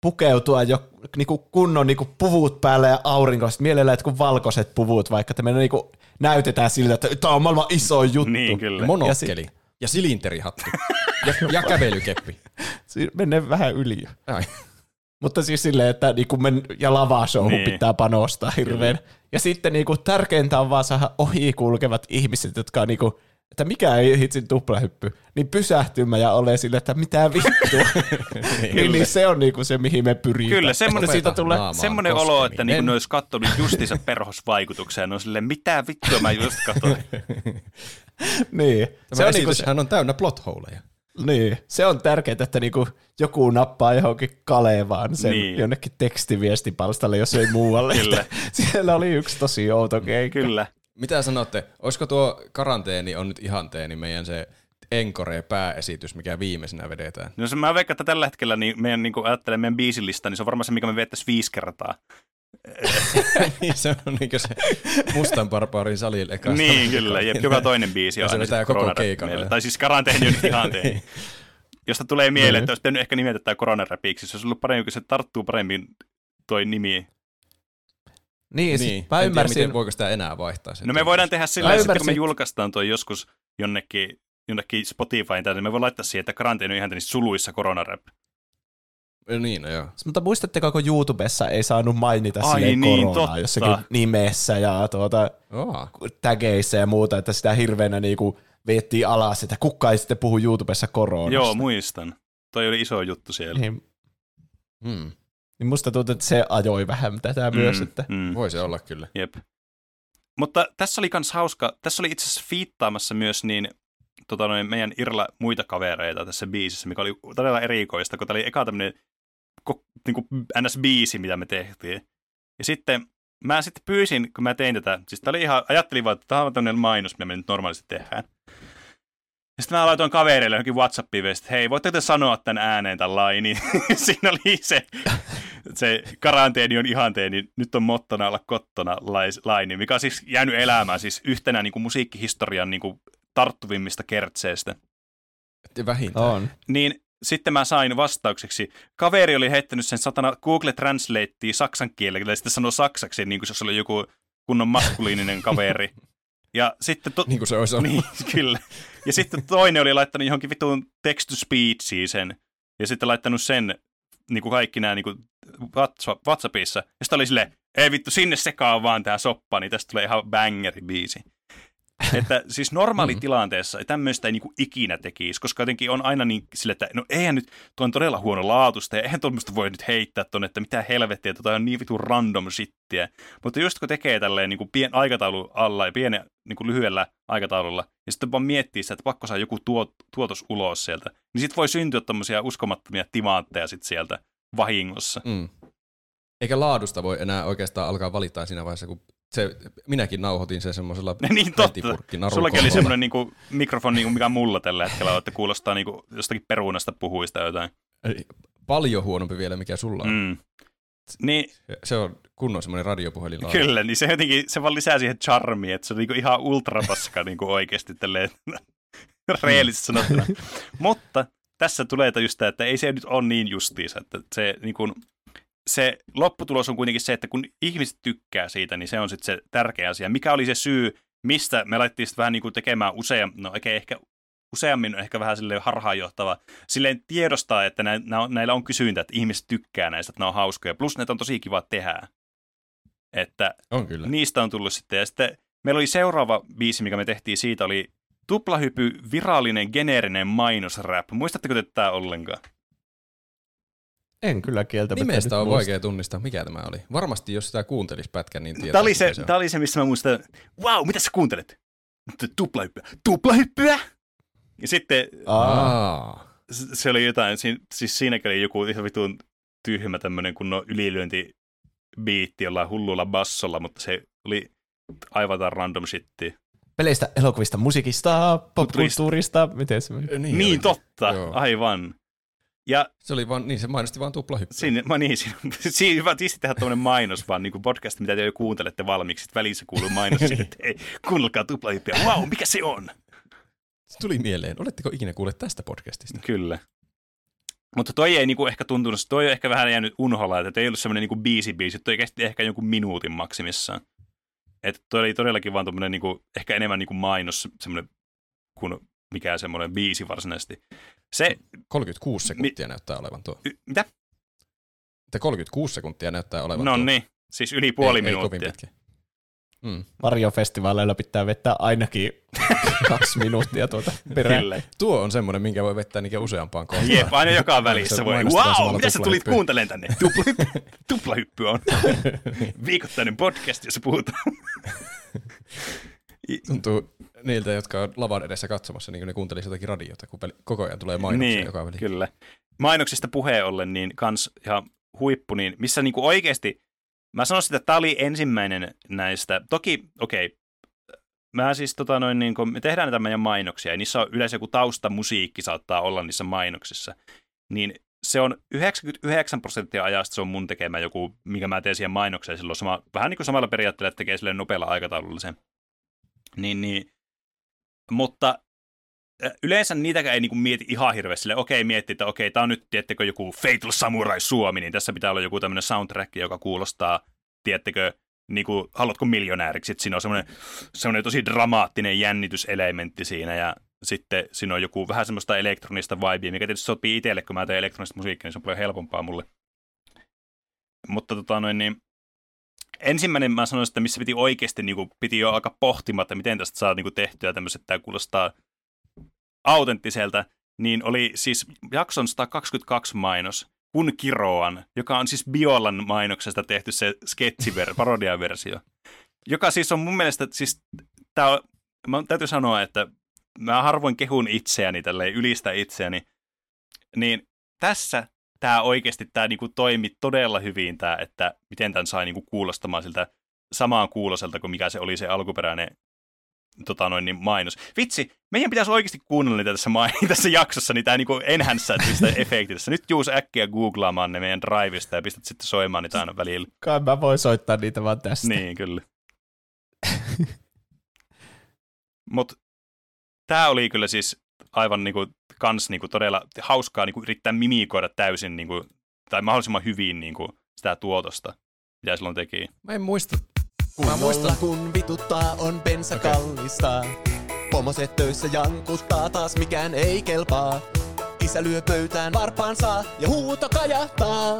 pukeutua jo niinku kunnon niinku puvut päällä ja aurinkoiset. Mielellään jotkut valkoiset puvut, vaikka että me niinku näytetään siltä, että tämä on maailman iso juttu. Niin, kyllä. Monokkeli ja silinterihattu ja, ja kävelykeppi. Si- Menee vähän yli. Ai. Mutta siis silleen, että niinku men, ja lavashowhun Niin. pitää panostaa hirveän. Ja sitten niinku tärkeintä on vaan saada ohi kulkevat ihmiset, jotka on niinku, että mikä ei hitsin tuplahyppy, niin pysähtymään ja ole sille, että mitä vittua. niin, niin, se on niinku se, mihin me pyritään. Kyllä, semmoinen- siitä tulee, Naamaan Semmoinen olo, että koskeminen. niin ne olisi katsonut justiinsa perhosvaikutuksia, ne on silleen, mitä vittua mä just katsoin. niin. Se Se on, niinku, se, hän on täynnä plotholeja. Niin. se on tärkeää, että niinku joku nappaa johonkin Kalevaan sen Niin. jonnekin tekstiviestipalstalle, jos ei muualle. Kyllä. Siellä oli yksi tosi outo keikka. Kyllä. Mitä sanotte, olisiko tuo karanteeni on nyt ihanteeni meidän se Encore pääesitys, mikä viimeisenä vedetään? No se mä veikkaan, että tällä hetkellä niin meidän, niin ajattelen meidän biisilista, niin se on varmaan se, mikä me vettäisiin viisi kertaa. Niin, se on niin se mustan barbaarin salille eka. Niin, kyllä. Jep, joka toinen biisi Ja on se aina vetää koko keikan. Tai siis karanteeni on ihan teini. Josta tulee mieleen, Niin. että olisi pitänyt ehkä nimetä tämä koronaräpiksi. Se olisi ollut paremmin, kun se tarttuu paremmin toi nimi. Niin, Niin, niin mä en ymmärsin. tiedä, miten, voiko sitä enää vaihtaa. sen No me voidaan tehdä sillä sitten kun me julkaistaan toi joskus jonnekin, jonnekin Spotifyin, tai niin me voidaan laittaa siihen, että karanteeni on ihan niin suluissa koronarap. Niin, no joo. Mutta muistatteko, kun YouTubessa ei saanut mainita Ai silleen niin, koronaa totta. jossakin nimessä ja tuota, Oh. tägeissä ja muuta, että sitä hirveänä niinku viettiin alas, että kuka ei sitten puhu YouTubessa koronasta. Joo, muistan. Toi oli iso juttu siellä. niin, Hmm. niin musta tuntuu, että se ajoi vähän tätä mm, myös, että mm. Voi se olla kyllä. Jep. Mutta tässä oli kans hauska, tässä oli itse asiassa fiittaamassa myös niin tota noin, meidän Irla muita kavereita tässä biisissä, mikä oli todella erikoista, kun tämä oli eka tämmöinen niin NS-biisi, mitä me tehtiin. Ja sitten mä sitten pyysin, kun mä tein tätä, siis tää oli ihan, ajattelin vaan, että tämä on tämmöinen mainos, mitä me nyt normaalisti tehdään. Ja sitten mä laitoin kavereille johonkin Whatsappiin, että hei, voitteko te sanoa tämän ääneen tämän lainin? Siinä oli se, se karanteeni on ihanteeni, nyt on mottona olla kottona laini, mikä on siis jäänyt elämään siis yhtenä niin kuin musiikkihistorian niin kuin tarttuvimmista kertseistä. Vähintään. on. Niin sitten mä sain vastaukseksi. Kaveri oli heittänyt sen satana Google Translatea saksan kielellä ja sitten sanoi saksaksi, niin kuin jos oli joku kunnon maskuliininen kaveri. Ja sitten to- Niin kuin se olisi ollut. niin, kyllä. Ja sitten toinen oli laittanut johonkin vitun text to speechiin sen. Ja sitten laittanut sen niin kuin kaikki nämä niin kuin WhatsApp, WhatsAppissa. Ja sitten oli silleen, ei vittu, sinne sekaan vaan tää soppa, niin tästä tulee ihan bangeri biisi. Että siis normaalitilanteessa tämmöistä ei niinku ikinä tekisi, koska jotenkin on aina niin sille, että no eihän nyt, tuo on todella huono laatusta ja eihän tuommoista voi nyt heittää tuonne, että mitä helvettiä, tota on niin vitun random shittiä. Mutta just kun tekee tälleen niin kuin pien aikataulu alla ja pienen niin kuin lyhyellä aikataululla, ja sitten vaan miettii sitä, että pakko saa joku tuot, tuotos ulos sieltä, niin sitten voi syntyä tommosia uskomattomia timantteja sitten sieltä vahingossa. Mm. Eikä laadusta voi enää oikeastaan alkaa valittaa siinä vaiheessa, kun se, minäkin nauhoitin sen semmoisella niin totta. Sullakin oli semmoinen niinku, mikrofoni, niinku, mikä mulla tällä hetkellä on, että kuulostaa niinku, jostakin perunasta puhuista jotain. Eli Paljon huonompi vielä, mikä sulla on. Mm. Niin, Se on kunnon semmoinen radiopuhelin. kyllä, niin se jotenkin, se vaan lisää siihen charmiin, että se on niinku ihan ultrapaska niinku oikeasti tälleen reellisesti sanottuna. Mutta tässä tulee just tämä, että ei se nyt ole niin justiisa, että se, niin kuin, se lopputulos on kuitenkin se, että kun ihmiset tykkää siitä, niin se on sitten se tärkeä asia. Mikä oli se syy, mistä me laittiin sitten vähän niin kuin tekemään useam, no oikein ehkä useammin ehkä vähän sille harhaanjohtava, silleen tiedostaa, että nä, nä, näillä on kysyntä, että ihmiset tykkää näistä, että ne on hauskoja, plus ne on tosi kiva tehdä. Että On kyllä. niistä on tullut sitten. Ja sitten meillä oli seuraava biisi, mikä me tehtiin siitä, oli Tuplahypy virallinen geneerinen mainosrap. Muistatteko te tämä ollenkaan? En kyllä kieltämättä Nimestä on muista. vaikea tunnistaa, mikä tämä oli. Varmasti jos sitä kuuntelisi pätkän, niin tietää. Tämä oli, se, se tämä oli se, missä mä muistan, wow, mitä sä kuuntelet? Tuplahyppyä. Tuplahyppyä? Ja sitten Aa, se oli jotain, si- siis siinäkin oli joku ihan vitun tyhmä tämmöinen kunnon ylilyönti biitti jollain hullulla bassolla, mutta se oli aivan random shittiä. peleistä, elokuvista, musiikista, popkulttuurista, miten se meni? Niin, niin totta, Joo. aivan. Ja Se oli vaan, niin se mainosti vaan tuplahyppyä. Siinä, mä niin, siinä, siinä hyvä tietysti tehdä tämmöinen mainos, vaan niin kuin podcast, mitä te jo kuuntelette valmiiksi, sitten välissä kuuluu mainos että hei, kuunnelkaa tuplahyppiä, wow, mikä se on? Se tuli mieleen. Oletteko ikinä kuulleet tästä podcastista? Kyllä. Mutta toi ei niinku ehkä tuntunut, toi on ehkä vähän jäänyt unholla, että ei ollut semmoinen niinku biisi-biisi, toi kesti ehkä jonkun minuutin maksimissaan. Että toi oli todellakin vaan tommonen niinku, ehkä enemmän niinku mainos, semmoinen kuin mikään semmoinen biisi varsinaisesti. Se, 36 sekuntia näyttää olevan tuo. y, mitä? Että 36 sekuntia näyttää olevan No tuo. niin, siis yli puoli ei, Ei kovin minuuttia. pitkä. Mm. Varjofestivaaleilla pitää vettää ainakin kaksi minuuttia tuota perään. Kyllä. Tuo on semmoinen, minkä voi vettää niinkin useampaan kohtaan. Jep, aina joka välissä voi. Wow, mitä sä tulit kuuntelemaan tänne? Tuplahyppy, tuplahyppy on viikoittainen podcast, jossa puhutaan. Tuntuu niiltä, jotka on lavan edessä katsomassa, niin kuin ne kuuntelisi jotakin radiota, kun peli- koko ajan tulee mainoksia niin, joka väli. kyllä. Mainoksista puheen ollen, niin kans ihan huippu, niin missä niinku oikeasti, mä sanoisin, että tämä oli ensimmäinen näistä, toki, okei, okay, mä siis tota noin, niin kun me tehdään näitä meidän mainoksia, ja niissä on yleensä joku taustamusiikki saattaa olla niissä mainoksissa, niin se on 99 prosenttia ajasta se on mun tekemä joku, mikä mä teen siihen mainokseen silloin sama, vähän niin kuin samalla periaatteella, että tekee sille nopealla aikataululla sen. Niin, niin. Mutta yleensä niitäkään ei niinku mieti ihan hirveästi. Okei, miettii, että okei, tämä on nyt, tiettekö, joku Fatal Samurai Suomi, niin tässä pitää olla joku tämmöinen soundtrack, joka kuulostaa, tiettekö, niin kuin, haluatko miljonääriksi, sitten siinä on semmoinen, semmoinen tosi dramaattinen jännityselementti siinä, ja sitten siinä on joku vähän semmoista elektronista vibea, mikä tietysti sopii itselle, kun mä teen elektronista musiikkia, niin se on paljon helpompaa mulle. Mutta tota noin, niin ensimmäinen mä sanoisin, että missä piti oikeasti, niin kuin, piti jo alkaa pohtimaan, että miten tästä saa niin kuin, tehtyä tämmöiset, että tämä kuulostaa autenttiselta, niin oli siis jakson 122 mainos, kun kiroan, joka on siis Biolan mainoksesta tehty se sketsiver, parodiaversio, joka siis on mun mielestä, siis tää on, mä täytyy sanoa, että mä harvoin kehun itseäni tälleen, ylistä itseäni, niin tässä tämä oikeasti tämä niinku toimi todella hyvin, tää, että miten tämän sai niinku kuulostamaan siltä samaan kuuloselta kuin mikä se oli se alkuperäinen tota noin, niin mainos. Vitsi, meidän pitäisi oikeasti kuunnella niitä tässä, ma- tässä jaksossa, niin tämä niinku enhance sitä efektiä tässä. Nyt Juus äkkiä googlaamaan ne meidän drivista ja pistät sitten soimaan niitä aina välillä. Kai mä voin soittaa niitä vaan tästä. Niin, kyllä. Mutta tämä oli kyllä siis aivan niinku, kans niinku, todella hauskaa niinku, yrittää mimikoida täysin niinku, tai mahdollisimman hyvin niinku, sitä tuotosta, mitä silloin teki. Mä en muista. Mä muistan kun vituttaa on bensa okay. kallista. Pomoset töissä jankuttaa taas mikään ei kelpaa. Isä lyö pöytään varpaansa ja huuto kajahtaa.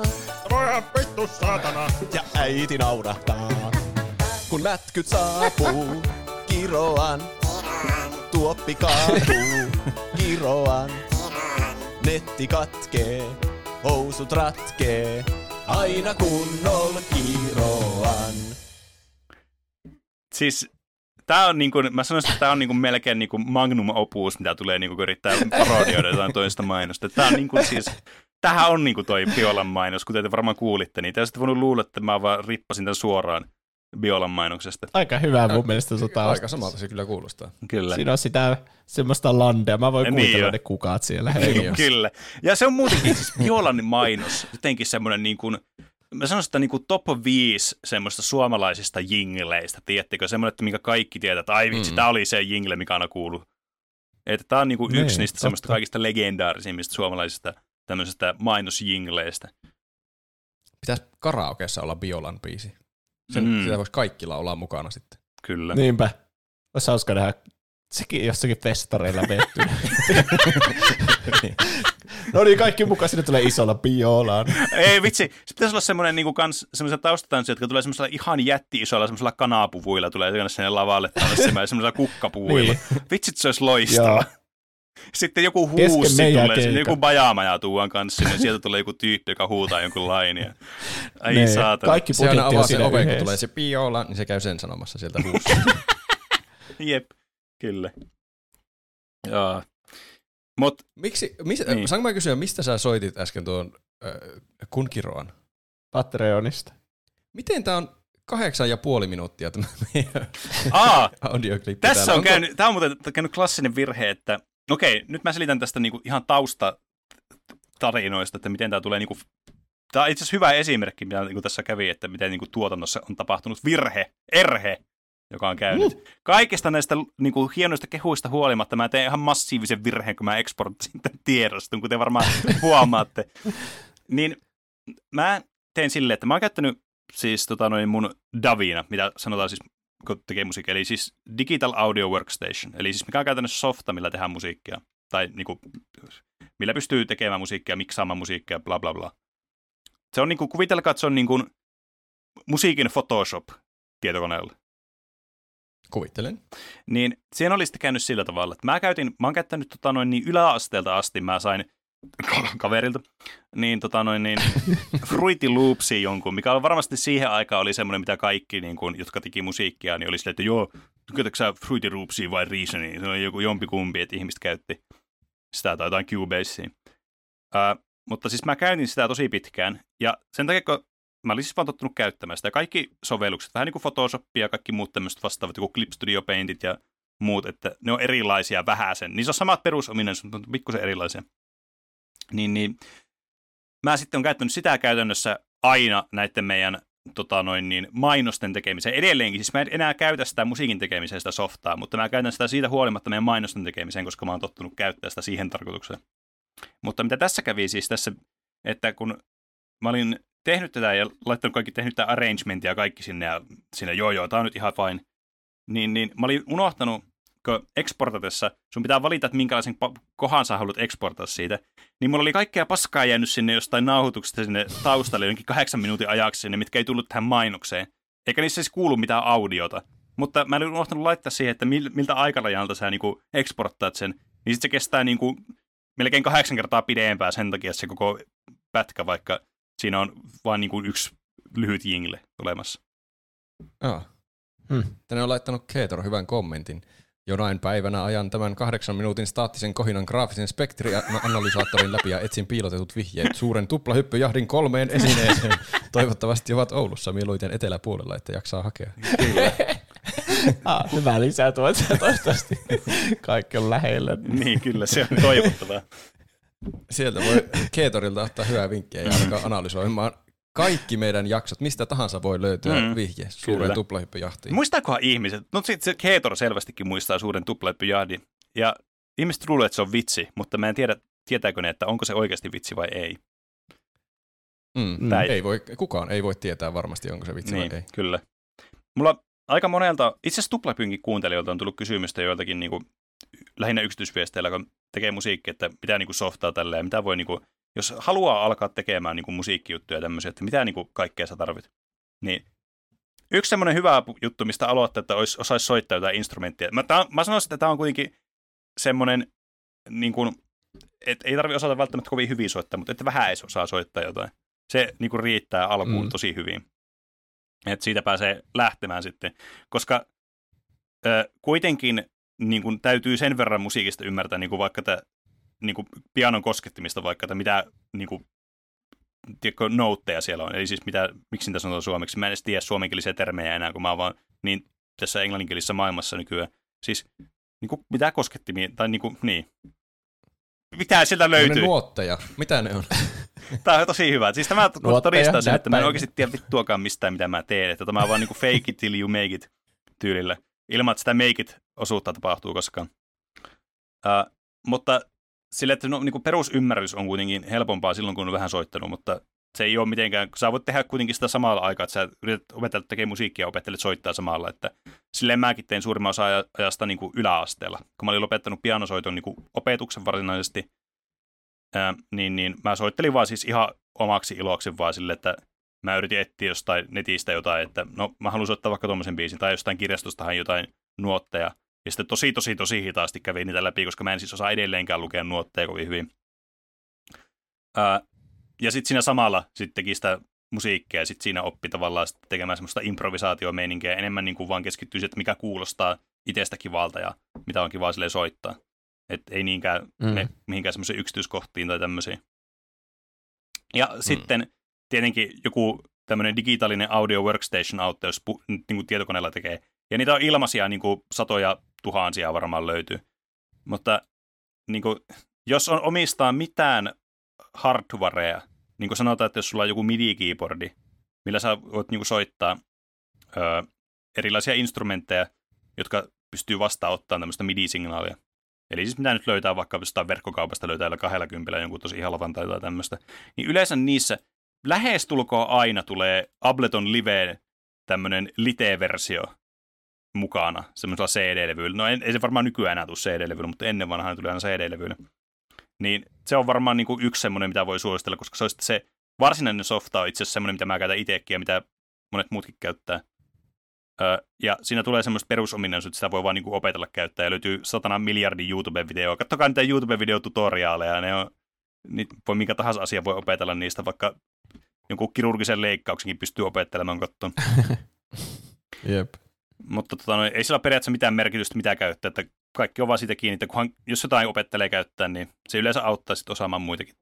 Voi vittu saatana. Ja äiti naurahtaa. Kun lätkyt saapuu, kiroan. Tuoppi kaatuu, kiroan. Netti katkee, housut ratkee. Aina kunnolla kiroan. Siis tämä on niinku, mä sanoisin, että tämä on niinku melkein niinku magnum opus, mitä tulee niinku, kun yrittää parodioida jotain toista mainosta. Tämä on niinku siis tähän on niin kuin toi Biolan mainos, kuten te varmaan kuulitte, niin te olisitte voinut luulla, että mä vaan rippasin tämän suoraan Biolan mainoksesta. Aika hyvä mun mielestä tausta. Aika samalta se kyllä kuulostaa. Kyllä. Siinä on sitä semmoista landea. Mä voin Niin kuvitella jo. ne kukat siellä. Niin Kyllä. Ja se on muutenkin siis Biolan mainos, jotenkin semmoinen niin kuin, mä sanoisin, että niin kuin top 5 semmoista suomalaisista jingleistä, tiedättekö, semmoinen, että minkä kaikki tietää, että ai vitsi, Mm. mm. tämä oli se jingle, mikä aina kuuluu. Että tämä on niin kuin Niin, yksi niistä totta. semmoista kaikista legendaarisimmista suomalaisista tämmöisistä mainosjingleistä. Pitäisi karaokeessa olla Biolan biisi. Sen, Mm. Sitä voisi kaikki laulaa mukana sitten. Kyllä. Niinpä. Olisi hauska nähdä sekin jossakin festareilla vetty. no niin, kaikki mukaan sinne tulee isolla biolaan. Ei vitsi, se pitäisi olla semmoinen niin kans, semmoisia taustatanssia, jotka tulee semmoisella ihan jätti-isoilla semmoisella kanapuvuilla, tulee sinne lavalle tanssimaan, semmoisella kukkapuvuilla. Niin. Vitsit, se olisi loistava. Joo. Sitten joku huusi tulee, sinne, joku bajamaja tuuan kanssa sinne, sieltä tulee joku tyyppi, joka huutaa jonkun lainia. Ai Ne, saatana. Kaikki Se aina avaa se siinä oven, kun tulee se Biola, niin se käy sen sanomassa sieltä huussa. Jep, kyllä. Joo. Mut Miksi, mis, Niin. saanko mä kysyä, mistä sä soitit äsken tuon äh, Kunkiroan? Patreonista. Miten tää on kahdeksan ja puoli minuuttia tämä meidän aa, audioklippi Tässä täällä? on Onko- käynyt, tämä on muuten käynyt klassinen virhe, että okei, nyt mä selitän tästä niinku ihan tausta tarinoista, että miten tämä tulee niinku, tämä on itse asiassa hyvä esimerkki, mitä niinku tässä kävi, että miten niinku tuotannossa on tapahtunut virhe, erhe, joka on käynyt. Mm. Kaikista näistä niinku, hienoista kehuista huolimatta mä tein ihan massiivisen virheen, kun mä eksportasin tämän tiedoston, kuten varmaan huomaatte. Niin mä tein silleen, että mä oon käyttänyt siis tota, noin mun Davina, mitä sanotaan siis kun tekee musiikkia, eli siis Digital Audio Workstation, eli siis mikä on käytännössä softa, millä tehdään musiikkia, tai niinku, millä pystyy tekemään musiikkia, miksaamaan musiikkia, bla bla bla. Se on niinku, kuvitelkaa, että se on niinku musiikin Photoshop tietokoneella. Kuvittelen. Niin siinä oli sitten käynyt sillä tavalla, että mä käytin, mä oon käyttänyt tota noin niin yläasteelta asti, mä sain kaverilta, niin tota noin niin Fruity Loopsia jonkun, mikä on varmasti siihen aikaan oli semmoinen, mitä kaikki, niin kun, jotka teki musiikkia, niin oli silleen, että joo, tykkäätkö sä Fruity Loopsia vai Reasonia? Se on joku jompikumpi, että ihmiset käytti sitä tai jotain Cubasea. Ää, mutta siis mä käytin sitä tosi pitkään, ja sen takia, kun mä olin siis vaan tottunut käyttämään sitä, kaikki sovellukset, vähän niin kuin Photoshop ja kaikki muut tämmöiset vastaavat, joku Clip Studio Paintit ja muut, että ne on erilaisia vähäsen. Niissä on samat perusominaisuudet, mutta pikkusen erilaisia. Niin, niin mä sitten on käyttänyt sitä käytännössä aina näiden meidän tota noin, niin, mainosten tekemiseen. Edelleenkin, siis mä en enää käytä sitä musiikin tekemiseen sitä softaa, mutta mä käytän sitä siitä huolimatta meidän mainosten tekemiseen, koska mä oon tottunut käyttää sitä siihen tarkoitukseen. Mutta mitä tässä kävi siis tässä, että kun mä olin tehnyt tätä ja laittanut kaikki, tehnyt tätä arrangementia kaikki sinne ja sinne, joo joo, tää on nyt ihan fine, niin, niin mä olin unohtanut, kun exportatessa sun pitää valita, että minkälaisen kohan sä haluat exportaa siitä, niin mulla oli kaikkea paskaa jäänyt sinne jostain nauhoituksesta sinne taustalle jonkin kahdeksan minuutin ajaksi sinne, mitkä ei tullut tähän mainokseen. Eikä niissä siis kuulu mitään audiota. Mutta mä olin unohtanut laittaa siihen, että mil, miltä aikarajalta sä niinku exporttaat sen. Niin sit se kestää niinku melkein kahdeksan kertaa pidempään sen takia se koko pätkä, vaikka siinä on vain niinku yksi lyhyt jingle olemassa. Joo. Hmm. Tänne on laittanut Keetor hyvän kommentin. Jonain päivänä ajan tämän kahdeksan minuutin staattisen kohinan graafisen spektrianalysaattorin läpi ja etsin piilotetut vihjeet suuren tuplahyppyjahdin kolmeen esineeseen. Toivottavasti ovat Oulussa mieluiten eteläpuolella, että jaksaa hakea. Ah, hyvä lisää tuota, toivottavasti kaikki on lähellä. Niin, kyllä, se on toivottavaa. Sieltä voi Keetorilta ottaa hyvää vinkkiä ja alkaa analysoimaan kaikki meidän jaksot. Mistä tahansa voi löytyä Mm, mm, vihje suureen kyllä. tuplahyppyjahtiin. Muistaakohan ihmiset, no sit se Keetor selvästikin muistaa suuren tuplahyppyjahdin, ja ihmiset luulee, että se on vitsi, mutta mä en tiedä, tietääkö ne, että onko se oikeasti vitsi vai ei. Mm, Tää ei- ei voi, kukaan ei voi tietää varmasti, onko se vitsi niin, vai ei. kyllä. Mulla aika monelta, itse asiassa tuplapynkin kuuntelijoilta on tullut kysymystä joiltakin niin kuin, lähinnä yksityisviesteillä, kun tekee musiikkia, että mitä niin kuin softaa tällä ja mitä voi, niin kuin, jos haluaa alkaa tekemään niin kuin musiikkijuttuja ja tämmöisiä, että mitä niin kuin, kaikkea sä tarvit. Niin yksi semmoinen hyvä juttu, mistä aloittaa, että olisi, osaisi soittaa jotain instrumenttia. Mä, tää, mä sanoisin, että tämä on kuitenkin semmoinen, niin kuin, että ei tarvitse osata välttämättä kovin hyvin soittaa, mutta että vähän edes osaa soittaa jotain. Se niin kuin, riittää alkuun Mm. tosi hyvin. Että siitä pääsee lähtemään sitten. Koska ö, kuitenkin niin kuin, täytyy sen verran musiikista ymmärtää niin kuin vaikka tämä niin kuin pianon koskettimista vaikka, että mitä niin kuin, tiedätkö, noutteja siellä on. Eli siis mitä, miksi niitä sanotaan suomeksi. Mä en edes tiedä suomenkielisiä termejä enää, kun mä oon vaan niin tässä englanninkielisessä maailmassa nykyään. Siis niin kuin, mitä koskettimia, tai niin kuin, niin. Mitä sieltä Ne löytyy? nuotteja. Mitä ne on? Tämä on tosi hyvä. Siis tämä todistaa sen, että mä en oikeasti tiedä vittuakaan mistään, mitä mä teen. Että tämä on vaan niinku fake it till you make it tyylillä. Ilman, että sitä make it osuutta tapahtuu koskaan. Uh, mutta sille, että no, niinku perusymmärrys on kuitenkin helpompaa silloin, kun on vähän soittanut, mutta se ei ole mitenkään, sä voit tehdä kuitenkin sitä samalla aikaa, että sä yrität opetella tekemään musiikkia ja opettelet soittaa samalla, että silleen mäkin tein suurimman osa aja- ajasta niin kuin yläasteella. Kun mä olin lopettanut pianosoiton niin kuin opetuksen varsinaisesti, ää, niin, niin mä soittelin vaan siis ihan omaksi iloksi vaan sille, että mä yritin etsiä jostain netistä jotain, että no mä haluan soittaa vaikka tuommoisen biisin, tai jostain kirjastostahan jotain nuotteja, ja sitten tosi, tosi, tosi hitaasti kävin niitä läpi, koska mä en siis osaa edelleenkään lukea nuotteja kovin hyvin. Ää, ja sitten siinä samalla sitten teki sitä musiikkia, ja sitten siinä oppi tavallaan sit tekemään semmoista improvisaatiomeininkiä, enemmän niin kuin vaan keskittyy siihen, että mikä kuulostaa itsestä kivalta, ja mitä on kiva silleen soittaa. Että ei niinkään Mm. me mihinkään semmoisiin yksityiskohtiin tai tämmöisiin. Ja mm. sitten tietenkin joku tämmöinen digitaalinen audio workstation auto, jos pu, niin kuin tietokoneella tekee. Ja niitä on ilmaisia niin kuin satoja tuhansia varmaan löytyy. Mutta niin kuin, jos on omistaa mitään hardwarea, niin kuin sanotaan, että jos sulla on joku MIDI-keyboardi, millä sä voit niin kuin soittaa ö, erilaisia instrumentteja, jotka pystyy vastaanottamaan tämmöistä MIDI-signaalia. Eli siis mitä nyt löytää vaikka jostain verkkokaupasta löytää jolla kahdella kympillä jonkun tosi halvan tai jotain tämmöistä. Niin yleensä niissä lähestulkoon aina tulee Ableton Live tämmöinen lite-versio mukana semmoisella CD-levyllä. No ei, ei se varmaan nykyään enää tule CD-levyllä, mutta ennen vanhaan tuli aina CD-levyllä. Niin se on varmaan niin kuin yksi semmoinen, mitä voi suositella, koska se, on se varsinainen softa on itse asiassa semmoinen, mitä mä käytän itsekin ja mitä monet muutkin käyttää. Ö, ja siinä tulee semmoista perusominaisuutta, sitä voi vaan niinku opetella käyttää. Ja löytyy satana miljardin YouTube-videoa. Kattokaa niitä YouTube-videotutoriaaleja. Ne on, niin voi minkä tahansa asia voi opetella niistä, vaikka jonkun kirurgisen leikkauksenkin pystyy opettelemaan kattoon. Jep. Mutta tota, no, ei sillä ole periaatteessa mitään merkitystä, mitä käyttää. Että kaikki on vaan siitä kiinni, että kunhan, jos jotain opettelee käyttää, niin se yleensä auttaa sitten osaamaan muitakin.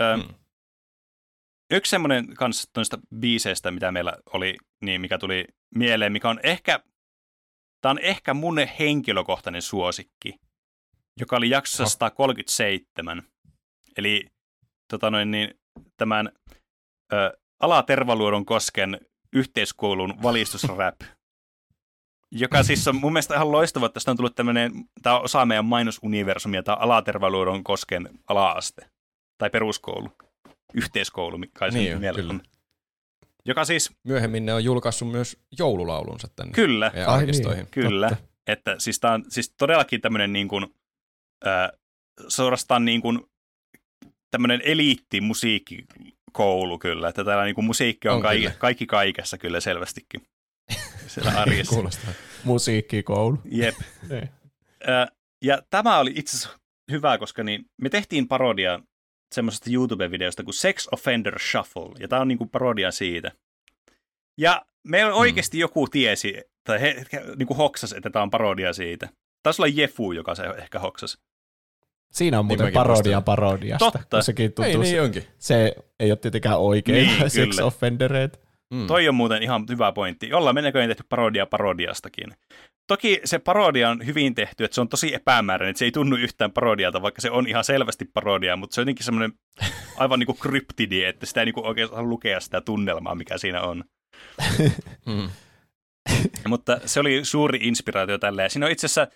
Ö, Mm. Yksi semmoinen kanssa noista biiseistä, mitä meillä oli, niin mikä tuli mieleen, mikä on ehkä, tämä on ehkä mun henkilökohtainen suosikki, joka oli jaksossa 137. Eli tota noin, niin, tämän ö, Alatervaluodon kosken yhteiskoulun valistusrap, joka siis on mun mielestä ihan loistava, että tästä on tullut tämmöinen, tämä on osa meidän mainosuniversumia, tämä on Alatervaluodon kosken ala-aste, tai peruskoulu, yhteiskoulu, mikä Niin niin mielellä kyllä. on. Joka siis, Myöhemmin ne on julkaissut myös joululaulunsa tänne. kyllä, Ai arkistoihin. Kyllä, Totta. että siis tämä on siis todellakin tämmöinen niin kuin, äh, suorastaan niin kuin tämmöinen eliittimusiikkikoulu kyllä, että täällä niin kuin musiikki on, On kaikki, kyllä. kaikki kaikessa kyllä selvästikin siellä arjessa. Kuulostaa. Musiikkikoulu. Jep. Niin. Äh, ja tämä oli itse asiassa hyvä, koska niin me tehtiin parodia semmoisesta YouTube-videosta kuin Sex Offender Shuffle, ja tämä on niin kuin parodia siitä. Ja me oikeasti joku tiesi, tai he, he niin kuin hoksas, että tämä on parodia siitä. Taisi olla Jefu, joka se ehkä hoksas. Siinä on muuten mäkin parodia parodiasta. Totta. Sekin tuntuu, Ei niin onkin. se ei ole tietenkään oikein Niin, sex kyllä. offendereet. Mm. Toi on muuten ihan hyvä pointti. Ollaan me näköjään tehty parodia parodiastakin. Toki se parodia on hyvin tehty, että se on tosi epämääräinen, että se ei tunnu yhtään parodialta, vaikka se on ihan selvästi parodia, mutta se on jotenkin semmoinen aivan niin kuin kryptidi, että sitä ei niin kuin oikein saa lukea sitä tunnelmaa, mikä siinä on. Mm. Mutta se oli suuri inspiraatio tälle. Ja siinä on itse asiassa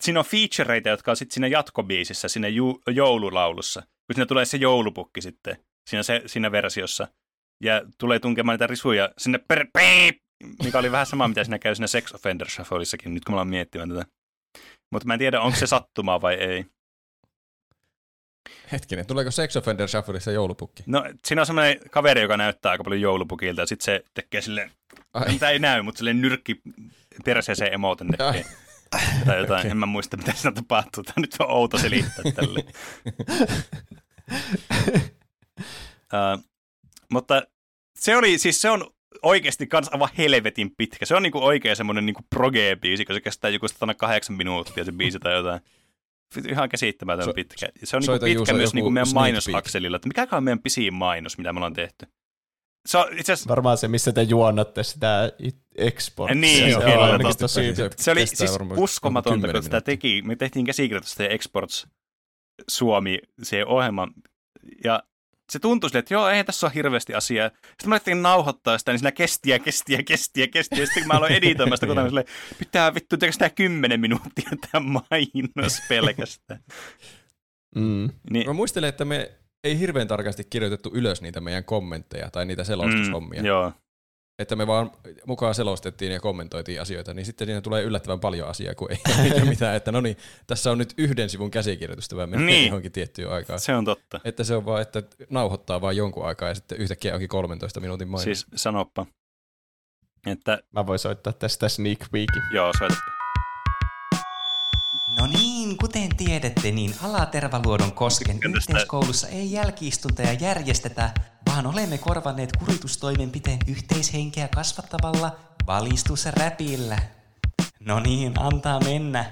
siinä on featureita, jotka on sitten siinä jatkobiisissä, siinä ju- joululaulussa. Kun siinä tulee se joulupukki sitten siinä, se, siinä versiossa. Ja tulee tunkemaan niitä risuja sinne per, piip, mikä oli vähän sama, mitä siinä käy siinä Sex Offender Shuffleissakin, nyt kun me ollaan miettimään tätä. Mutta mä en tiedä, onko se sattumaa vai ei. Hetkinen, tuleeko Sex Offender Shuffleissa joulupukki? No, siinä on semmoinen kaveri, joka näyttää aika paljon joulupukilta, ja sitten se tekee silleen, Ai. mitä ei näy, mutta silleen nyrkki perseeseen emoten tekee. Tai jotain, okay. en mä muista, mitä siinä tapahtuu. Tämä nyt on outo selittää tälle. uh, mutta se oli, siis se on oikeasti kans aivan helvetin pitkä. Se on niinku oikein semmoinen niinku proge-biisi, kun se kestää joku 108 minuuttia se biisi tai jotain. ihan käsittämätön So- pitkä. Se on niinku pitkä myös niinku meidän mainosakselilla, että mikä on meidän pisin mainos, mitä me ollaan tehty. Se on itse asiassa, Varmaan se, missä te juonnatte sitä exporttia. Niin, se on kyllä, ainakin totta. tosi Se se oli siis uskomatonta, kun sitä teki. Me tehtiin käsikirjoitusta ja Exports Suomi, se ohjelma, ja se tuntui silleen, että joo, ei tässä ole hirveästi asiaa. Sitten me alettiin nauhoittaa sitä, niin siinä kesti ja kesti ja kesti ja kesti. Ja sitten kun mä aloin editoimaan sitä kotona, silleen, pitää vittu, teekö sitä kymmenen minuuttia tämä mainos pelkästään. Mm. Niin, Mä muistelen, että me ei hirveän tarkasti kirjoitettu ylös niitä meidän kommentteja tai niitä selostushommia. mm, joo. Että me vaan mukaan selostettiin ja kommentoitiin asioita, niin sitten siinä tulee yllättävän paljon asiaa, kun ei ole mitään, että no niin, tässä on nyt yhden sivun käsikirjoitusta, vaan menee Niin. johonkin tiettyyn aikaan. Se on totta. Että se on vaan, että nauhoittaa vaan jonkun aikaa ja sitten yhtäkkiä onkin 13 minuutin mainos. Siis sanoppa. Että Mä voin soittaa tästä sneak peekin. joo, soita. No niin, kuten tiedätte, niin Alatervaluodon kosken yhteiskoulussa ei jälkiistuntoja järjestetä, vaan olemme korvanneet kuritustoimenpiteen yhteishenkeä kasvattavalla valistusräpillä. No niin, antaa mennä.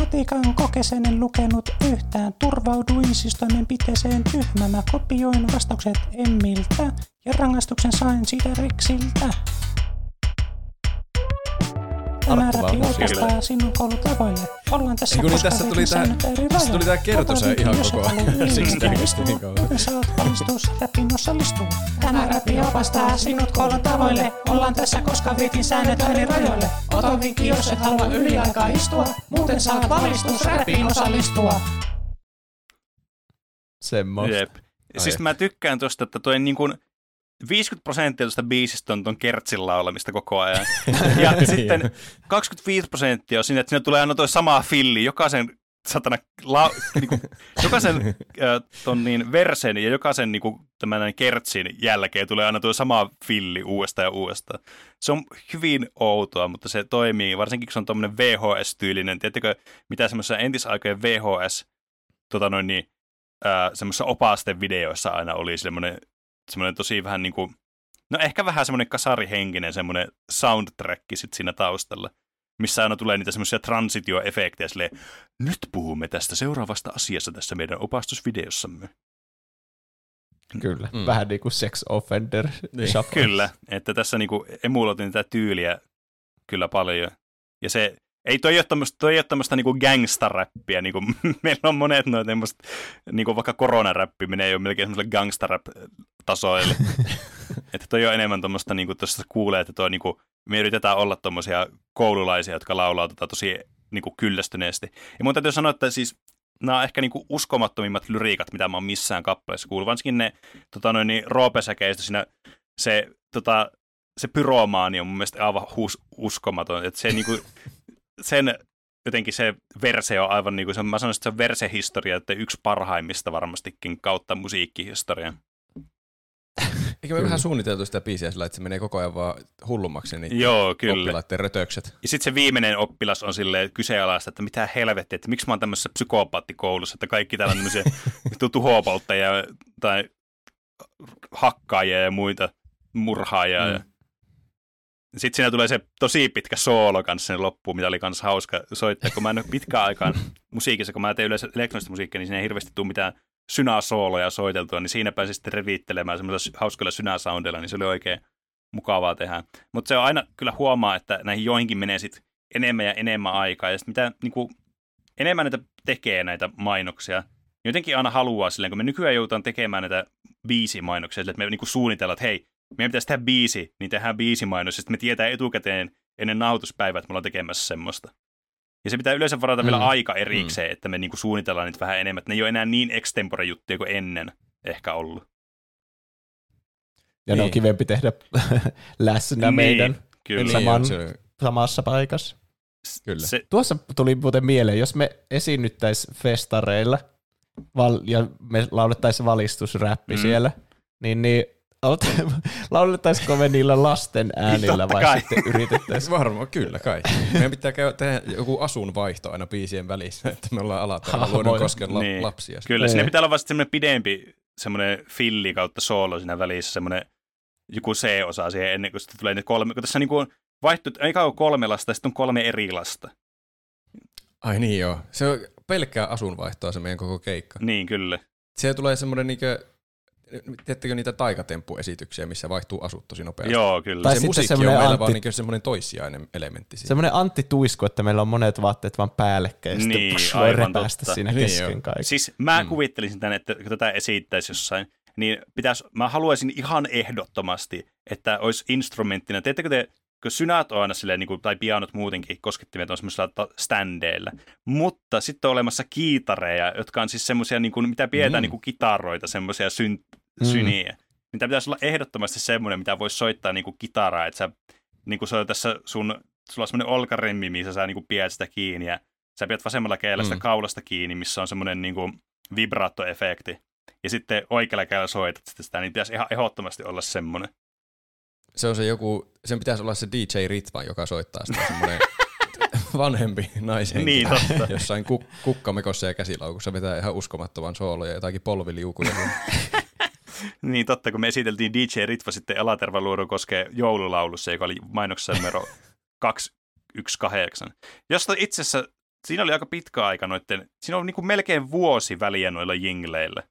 Matikan kokesen en lukenut yhtään. Turvauduin siis toimenpiteeseen tyhmänä. Kopioin vastaukset Emmiltä ja rangaistuksen sain siitä Rexiltä. Tämä opastaa sinun koulutavoille. Ollaan tässä niin, koska tässä tuli tää- eri tässä tuli tää kertosäe Koko ihan koko ajan. Siksi tää kesti niin kauan. Valistus, räpin osallistuu. Tämä räpi opastaa sinut koulutavoille. Ollaan tässä koska vietin säännöt eri rajoille. Ota vinkki, jos et halua yliaikaa istua. Muuten saat valistus, räpiin osallistua. Semmoista. Jep. Siis mä tykkään tosta, että toi niin kuin 50 prosenttia tuosta biisistä on ton kertsin laulamista koko ajan. Ja sitten 25 prosenttia on siinä, että siinä tulee aina toi sama filli, jokaisen satana, la, niinku, jokaisen äh, ton niin versen ja jokaisen niinku, tämän kertsin jälkeen tulee aina tuo sama filli uudestaan ja uudestaan. Se on hyvin outoa, mutta se toimii, varsinkin kun se on tuommoinen VHS-tyylinen. Tiedättekö, mitä semmoisessa entisaikojen VHS, tota noin niin, ää, semmoisissa opastevideoissa aina oli semmoinen, semmoinen tosi vähän niin kuin, no ehkä vähän semmoinen kasarihenkinen semmoinen soundtrack sit siinä taustalla, missä aina tulee niitä semmoisia transitioefektejä silleen, nyt puhumme tästä seuraavasta asiasta tässä meidän opastusvideossamme. Kyllä. Mm. Vähän niin kuin sex offender Niin. Kyllä, että tässä niinku emuloitin tätä tyyliä kyllä paljon. Ja se, ei toi ole tämmöistä, toi ei ole tämmöistä niinku gangsta-räppiä, niinku meillä on monet noita tämmöistä, niinku vaikka koronaräppi menee jo melkein semmoiselle gangsta-rap-tasoille. että toi on enemmän tämmöistä, niinku tuossa kuulee, että toi niinku, me yritetään olla tommosia koululaisia, jotka laulaa tota tosi niinku kyllästyneesti. Ja mun täytyy sanoa, että siis nämä on ehkä niinku uskomattomimmat lyriikat, mitä mä oon missään kappaleessa kuullut. Varsinkin ne tota noin, niin, roopesäkeistä siinä se, tota, se pyromaani on mun mielestä aivan hus, uskomaton. Että se, niinku, sen jotenkin se verse on aivan, niinku, se, on- mä sanoisin, että se on versehistoria, että yksi parhaimmista varmastikin kautta musiikkihistorian. Eikö me vähän suunniteltu sitä biisiä sillä, että se menee koko ajan vaan hullummaksi, niin Joo, kyllä. oppilaiden rötökset. Ja sitten se viimeinen oppilas on silleen kyseenalaista, että mitä helvettiä, että miksi mä oon tämmöisessä psykooppaattikoulussa, että kaikki täällä on tämmöisiä tuhopolttajia tai hakkaajia ja muita murhaajia. Mm. Mm. Sitten siinä tulee se tosi pitkä soolo kanssa sen loppuun, mitä oli kanssa hauska soittaa, kun mä en ole pitkään aikaan musiikissa, kun mä teen yleensä elektronista musiikkia, niin siinä ei hirveästi tule mitään synasooloja soiteltua, niin siinä pääsi sitten reviittelemään semmoisella hauskoilla synäsoundilla, niin se oli oikein mukavaa tehdä. Mutta se on aina kyllä huomaa, että näihin joihinkin menee sit enemmän ja enemmän aikaa, ja sitten mitä niin kuin, enemmän näitä tekee näitä mainoksia, niin jotenkin aina haluaa silleen, kun me nykyään joudutaan tekemään näitä biisimainoksia, sille, että me niin kuin suunnitellaan, että hei, meidän pitäisi tehdä biisi, niin tehdään biisimainos, ja sitten me tietää etukäteen ennen nauhoituspäivää, että me ollaan tekemässä semmoista. Ja se pitää yleensä varata mm. vielä aika erikseen, mm. että me niinku suunnitellaan niitä vähän enemmän, että ne ei ole enää niin extempore juttuja kuin ennen ehkä ollut. Ja ne on Niin. kivempi tehdä läsnä Niin, meidän Kyllä. Niin, saman- se, samassa paikassa. kyllä. Se, Tuossa tuli muuten mieleen, jos me esiinnyttäisiin festareilla val- ja me laulettaisiin valistusräppi mm. siellä, niin, niin laulettaisiko me niillä lasten äänillä vai kai. sitten yritettäisiin? Varmaan, kyllä kai. Meidän pitää käydä tehdä joku asunvaihto aina biisien välissä, että me ollaan alataralla Hahmoja. luonnon kosken la- Niin. lapsia. kyllä, Niin. sinne pitää olla vasta semmoinen pidempi semmoinen filli kautta soolo siinä välissä, semmoinen joku C-osa siihen ennen kuin sitten tulee ne kolme, kun tässä niinku on vaihtu, ei kauan kolme lasta, sitten on kolme eri lasta. Ai niin joo. Se on pelkkää asunvaihtoa se meidän koko keikka. Niin, kyllä. Se tulee semmoinen niinkö, tiedättekö niitä taikatemppuesityksiä, missä vaihtuu asut tosi nopeasti? Joo, kyllä. Tai se sitten musiikki on semmoinen meillä Antti- vaan niinkö semmoinen toissijainen elementti siinä. Semmoinen Antti Tuisku, että meillä on monet vaatteet vaan päällekkäin, ja Niin, sitten voi aivan repästä totta. siinä Niin kesken kaiken. Siis mä mm. kuvittelisin tänne, että kun tätä esittäisi jossain, niin pitäisi, mä haluaisin ihan ehdottomasti, että olisi instrumenttina. Teettekö te, kun synät on aina silleen, niin kuin, tai pianot muutenkin, koskettimet on semmoisilla ta- standeilla, mutta sitten on olemassa kiitareja, jotka on siis semmoisia, niin kuin, mitä pidetään mm. niin kuin kitaroita, semmoisia syn, Mm. syniä. Niin tämä pitäisi olla ehdottomasti semmoinen, mitä voisi soittaa niin kuin kitaraa, että sä, niin kuin se on tässä sun, sulla on semmoinen olkaremmi, missä sä niin kuin pidät sitä kiinni ja sä pidät vasemmalla kädellä sitä Mm. kaulasta kiinni, missä on semmoinen niin kuin vibraattoefekti. Ja sitten oikealla kädellä soitat sitten sitä, niin pitäisi ihan ehdottomasti olla semmoinen. Se on se joku, sen pitäisi olla se DJ Ritva, joka soittaa sitä semmoinen vanhempi naishenkilö. Niin, totta. Jossain kuk- kukkamekossa ja käsilaukussa vetää ihan uskomattoman sooloja ja jotakin polviliukuja. Niin totta, kun me esiteltiin DJ Ritva sitten Alatervaluodon koskee joululaulussa, joka oli mainoksessa numero 218. Josta itse asiassa, siinä oli aika pitkä aika noitten, siinä on niin melkein vuosi väliä noilla jingleillä,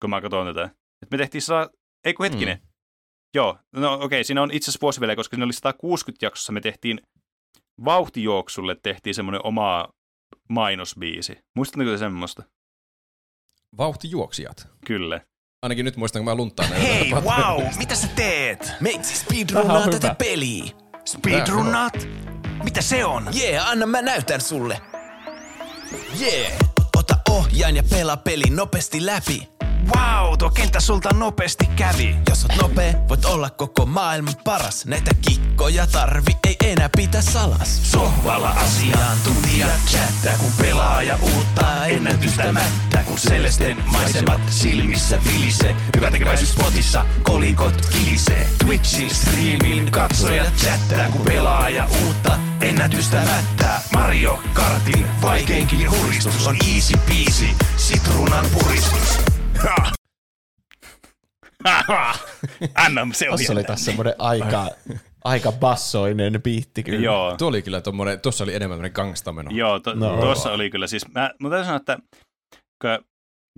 kun mä katson tätä. Et me tehtiin saa, ei kun hetkinen. Mm. Joo, no okei, okay, siinä on itse asiassa vuosi väliä, koska siinä oli 160 jaksossa, me tehtiin vauhtijuoksulle tehtiin semmoinen oma mainosbiisi. Muistatteko te semmoista? Vauhtijuoksijat. Kyllä. Ainakin nyt muistan, kun mä lunttaan näitä. Hei, wow, mitä sä teet? Meitsi Tää speedrunnaa tätä hyvä. peliä. Speedrunnaat? Mitä se on? Jee, yeah, anna mä näytän sulle. Jee, yeah. ota ohjaan ja pelaa peli nopeasti läpi. Wow, tuo kenttä sulta nopeasti kävi. Jos oot nopea, voit olla koko maailman paras. Näitä kikkoja tarvi, ei enää pitä salas. Sohvalla asiantuntija chattää, kun pelaaja uuttaa ennätystämättä. Kun Celesten maisemat silmissä vilise. Hyvä tekeväisyys spotissa, kolikot kilisee. Twitchin striimin katsoja chattää, kun pelaaja uutta ennätystämättä. Mario Kartin vaikeinkin huristus on easy peasy, sitruunan puristus. Anna se on Tuossa oli taas semmoinen aika, aika bassoinen biitti kyllä. Joo. Tuo oli kyllä tommonen, tuossa oli enemmän tämmönen gangstameno. Joo, to, No. tuossa oli kyllä. Siis mä, mä täytyy sanoa, että kun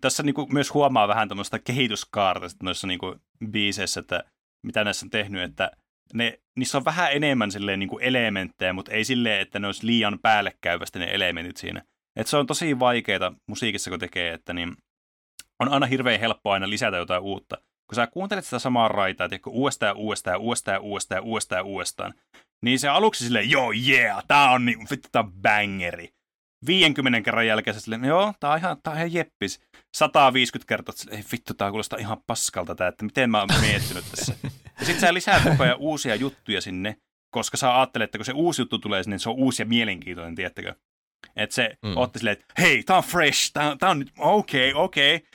tässä niinku myös huomaa vähän tämmöistä kehityskaarta sit noissa niinku biiseissä, että mitä näissä on tehnyt, että ne, niissä on vähän enemmän silleen niinku elementtejä, mutta ei silleen, että ne olisi liian päällekkäyvästi ne elementit siinä. Et se on tosi vaikeaa musiikissa, kun tekee, että niin on aina hirveän helppo aina lisätä jotain uutta. Kun sä kuuntelet sitä samaa raitaa, tiedätkö, uudestaan ja uudestaan ja uudestaan ja uudestaan ja uudestaan uudestaan, niin se aluksi silleen, joo, yeah, tää on niin, vittu, tää on bangeri. 50 kerran jälkeen silleen, joo, tää on ihan, tää on ihan jeppis. 150 kertaa, että ei vittu, tää kuulostaa ihan paskalta tää, että miten mä oon miettinyt tässä. Ja sit sä lisää koko ajan uusia juttuja sinne, koska sä ajattelet, että kun se uusi juttu tulee sinne, niin se on uusi ja mielenkiintoinen, tiedättekö? Että se Mm. otti silleen, että hei, tää on fresh, tää, on- tää on nyt, okei, okay, okei. Okay.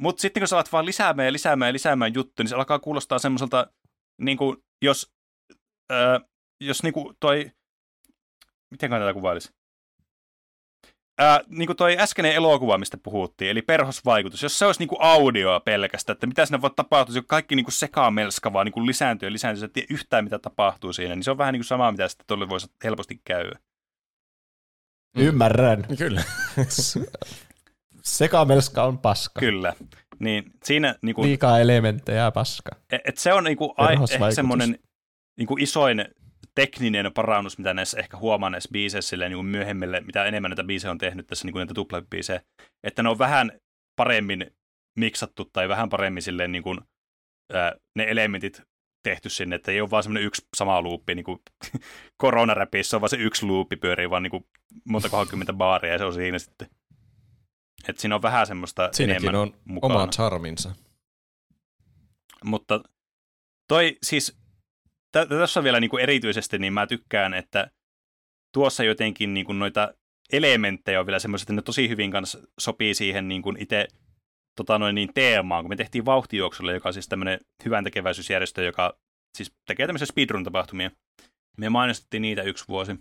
Mutta sitten kun sä alat vaan lisäämään ja lisäämään ja lisäämään juttuja, niin se alkaa kuulostaa semmoiselta, niin kuin, jos, äh, jos niin kuin toi, miten tätä kuvailisi? Ää, niin kuin toi äskeinen elokuva, mistä puhuttiin, eli perhosvaikutus, jos se olisi niin kuin audioa pelkästään, että mitä siinä voi tapahtua, jos kaikki niin kuin sekamelska vaan niin kuin lisääntyy ja lisääntyy, sä et tiedä yhtään mitä tapahtuu siinä, niin se on vähän niin kuin sama, mitä sitten tuolle voisi helposti käydä. Ymmärrän. Kyllä. Sekamelska on paska. Kyllä. Niin siinä niin kuin, Liikaa elementtejä ja paska. Et, et se on niinku ai, Perhosvaikutus. ehkä semmoinen niinku isoin tekninen parannus, mitä näissä ehkä huomaa näissä biiseissä silleen niinku myöhemmille, mitä enemmän näitä biisejä on tehnyt tässä niinku näitä tuplabiisejä, että ne on vähän paremmin miksattu tai vähän paremmin silleen niinku, ää, ne elementit tehty sinne, että ei ole vaan semmoinen yksi sama luuppi, niin kuin koronaräpissä on vaan se yksi luuppi pyörii vaan niin kuin monta kohakymmentä baaria ja se on siinä sitten. Et siinä on vähän semmoista Siinäkin enemmän on mukana. oma charminsa. Mutta toi siis, tä- tässä vielä niin kuin erityisesti, niin mä tykkään, että tuossa jotenkin niin kuin noita elementtejä on vielä semmoiset, että ne tosi hyvin kanssa sopii siihen niin kuin itse tota noin niin teemaan, kun me tehtiin vauhtijuoksulle, joka on siis tämmöinen hyvän tekeväisyysjärjestö, joka siis tekee tämmöisiä speedrun-tapahtumia. Me mainostettiin niitä yksi vuosi.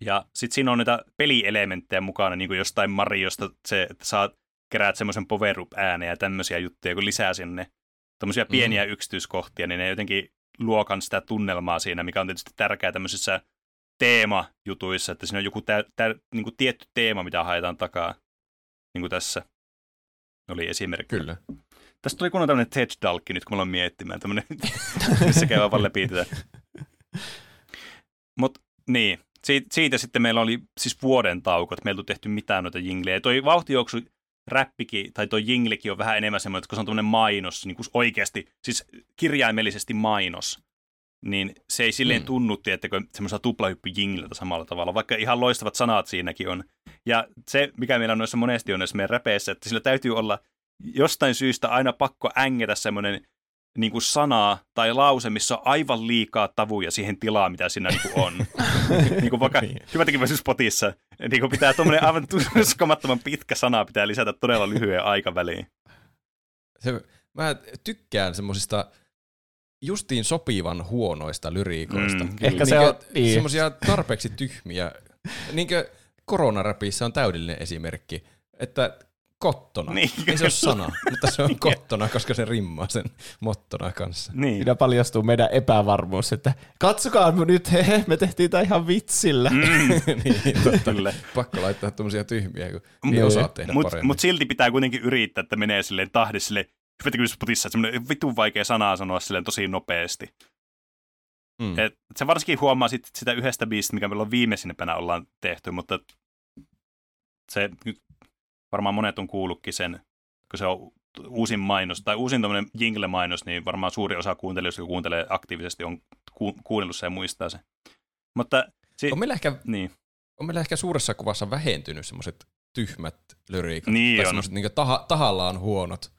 Ja sitten siinä on niitä pelielementtejä mukana, niin kuin jostain Mariosta se, että saat keräät semmoisen power up ääneen ja tämmöisiä juttuja, kun lisää sinne tämmöisiä pieniä mm. yksityiskohtia, niin ne jotenkin luo kans sitä tunnelmaa siinä, mikä on tietysti tärkeää tämmöisissä teemajutuissa, että siinä on joku tä, tä, niin kuin tietty teema, mitä haetaan takaa, niin kuin tässä oli esimerkki. Kyllä. Tästä tuli kunnon tämmöinen TED-dalkki nyt, kun me ollaan miettimään, tämmöinen, missä käy vaan läpi tätä. Mutta niin, siitä, siitä, sitten meillä oli siis vuoden tauko, että meillä ei tehty mitään noita jinglejä. Toi vauhtijuoksu räppikin, tai toi jinglikin on vähän enemmän semmoinen, että kun se on tämmöinen mainos, niin kuin oikeasti, siis kirjaimellisesti mainos, niin se ei silleen mm. tunnu, tiettäkö, semmoisella tuplahyppy-jingliltä samalla tavalla, vaikka ihan loistavat sanat siinäkin on. Ja se, mikä meillä on noissa monesti on noissa meidän räpeissä, että sillä täytyy olla jostain syystä aina pakko ängetä semmoinen niin kuin sana tai lause, missä on aivan liikaa tavuja siihen tilaan, mitä siinä niin kuin on. niin kuin vaikka hyvä tekeväisyys spotissa, niin kuin pitää tuommoinen aivan uskomattoman pitkä sana pitää lisätä todella lyhyen aikaväliin. Se, mä tykkään semmosista justiin sopivan huonoista lyriikoista. Mm, Ehkä se on- niin. Semmoisia tarpeeksi tyhmiä. Niinkö koronaräpissä on täydellinen esimerkki, että kottona. Niin, Ei se ole sana, mutta se on kottona, koska se rimmaa sen mottona kanssa. Niin. Siinä paljastuu meidän epävarmuus, että katsokaa nyt, hehe, me tehtiin tämä ihan vitsillä. Mm. niin, totta. Kyllä. Pakko laittaa tuommoisia tyhmiä, kun Niin. ei osaa tehdä Mutta paremmin. mut silti pitää kuitenkin yrittää, että menee silleen tahdissa silleen, tekeväisyys spotissa, semmoinen vitun vaikea sanaa sanoa silleen tosi nopeasti. Mm. Et se varsinkin huomaa sit, sitä yhdestä biisistä, mikä meillä on viimeisimpänä ollaan tehty, mutta se varmaan monet on kuullutkin sen, kun se on uusin mainos, tai uusin tämmöinen jingle-mainos, niin varmaan suuri osa kuuntelijoista, jotka kuuntelee aktiivisesti, on ku- kuunnellut sen ja muistaa sen. Mutta si- On meillä ehkä niin. on meillä ehkä suuressa kuvassa vähentynyt semmoiset tyhmät lyriikat. Niin tai on. semmoiset niin taha, tahallaan huonot.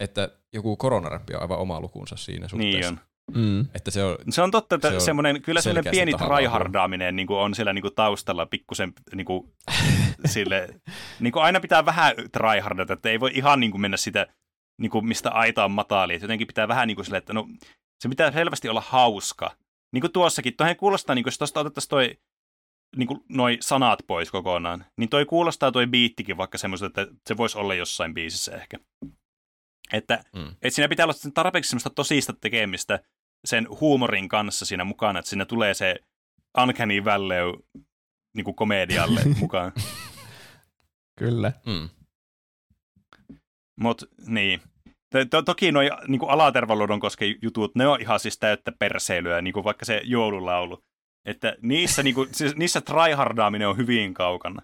Että joku koronaräppi on aivan oma lukunsa siinä suhteessa. niin on. Mm. Että se on, Se on totta, että Se on semmoinen, kyllä semmoinen pieni tryhardaaminen niin kuin on siellä niin kuin taustalla pikkusen niin kuin, sille, niin kuin aina pitää vähän tryhardata, että ei voi ihan niin kuin mennä sitä, niin kuin mistä aita on matali, että jotenkin pitää vähän niin kuin sille, että no, se pitää selvästi olla hauska. Niin kuin tuossakin, toihan kuulostaa, niin kuin, jos tuosta otettaisiin toi niin kuin noi sanat pois kokonaan, niin toi kuulostaa toi biittikin vaikka semmoista, että se voisi olla jossain biisissä ehkä. Että Mm. et siinä pitää olla tarpeeksi semmoista tosista tekemistä sen huumorin kanssa siinä mukana, että siinä tulee se uncanny valley niin kuin komedialle mukaan. Kyllä. mm. Mutta niin. To- to- toki nuo niin alatervaluodon kosken jutut, ne on ihan siis täyttä perseilyä, niin kuin vaikka se joululaulu. Että niissä, niin kuin, siis niissä tryhardaaminen on hyvin kaukana.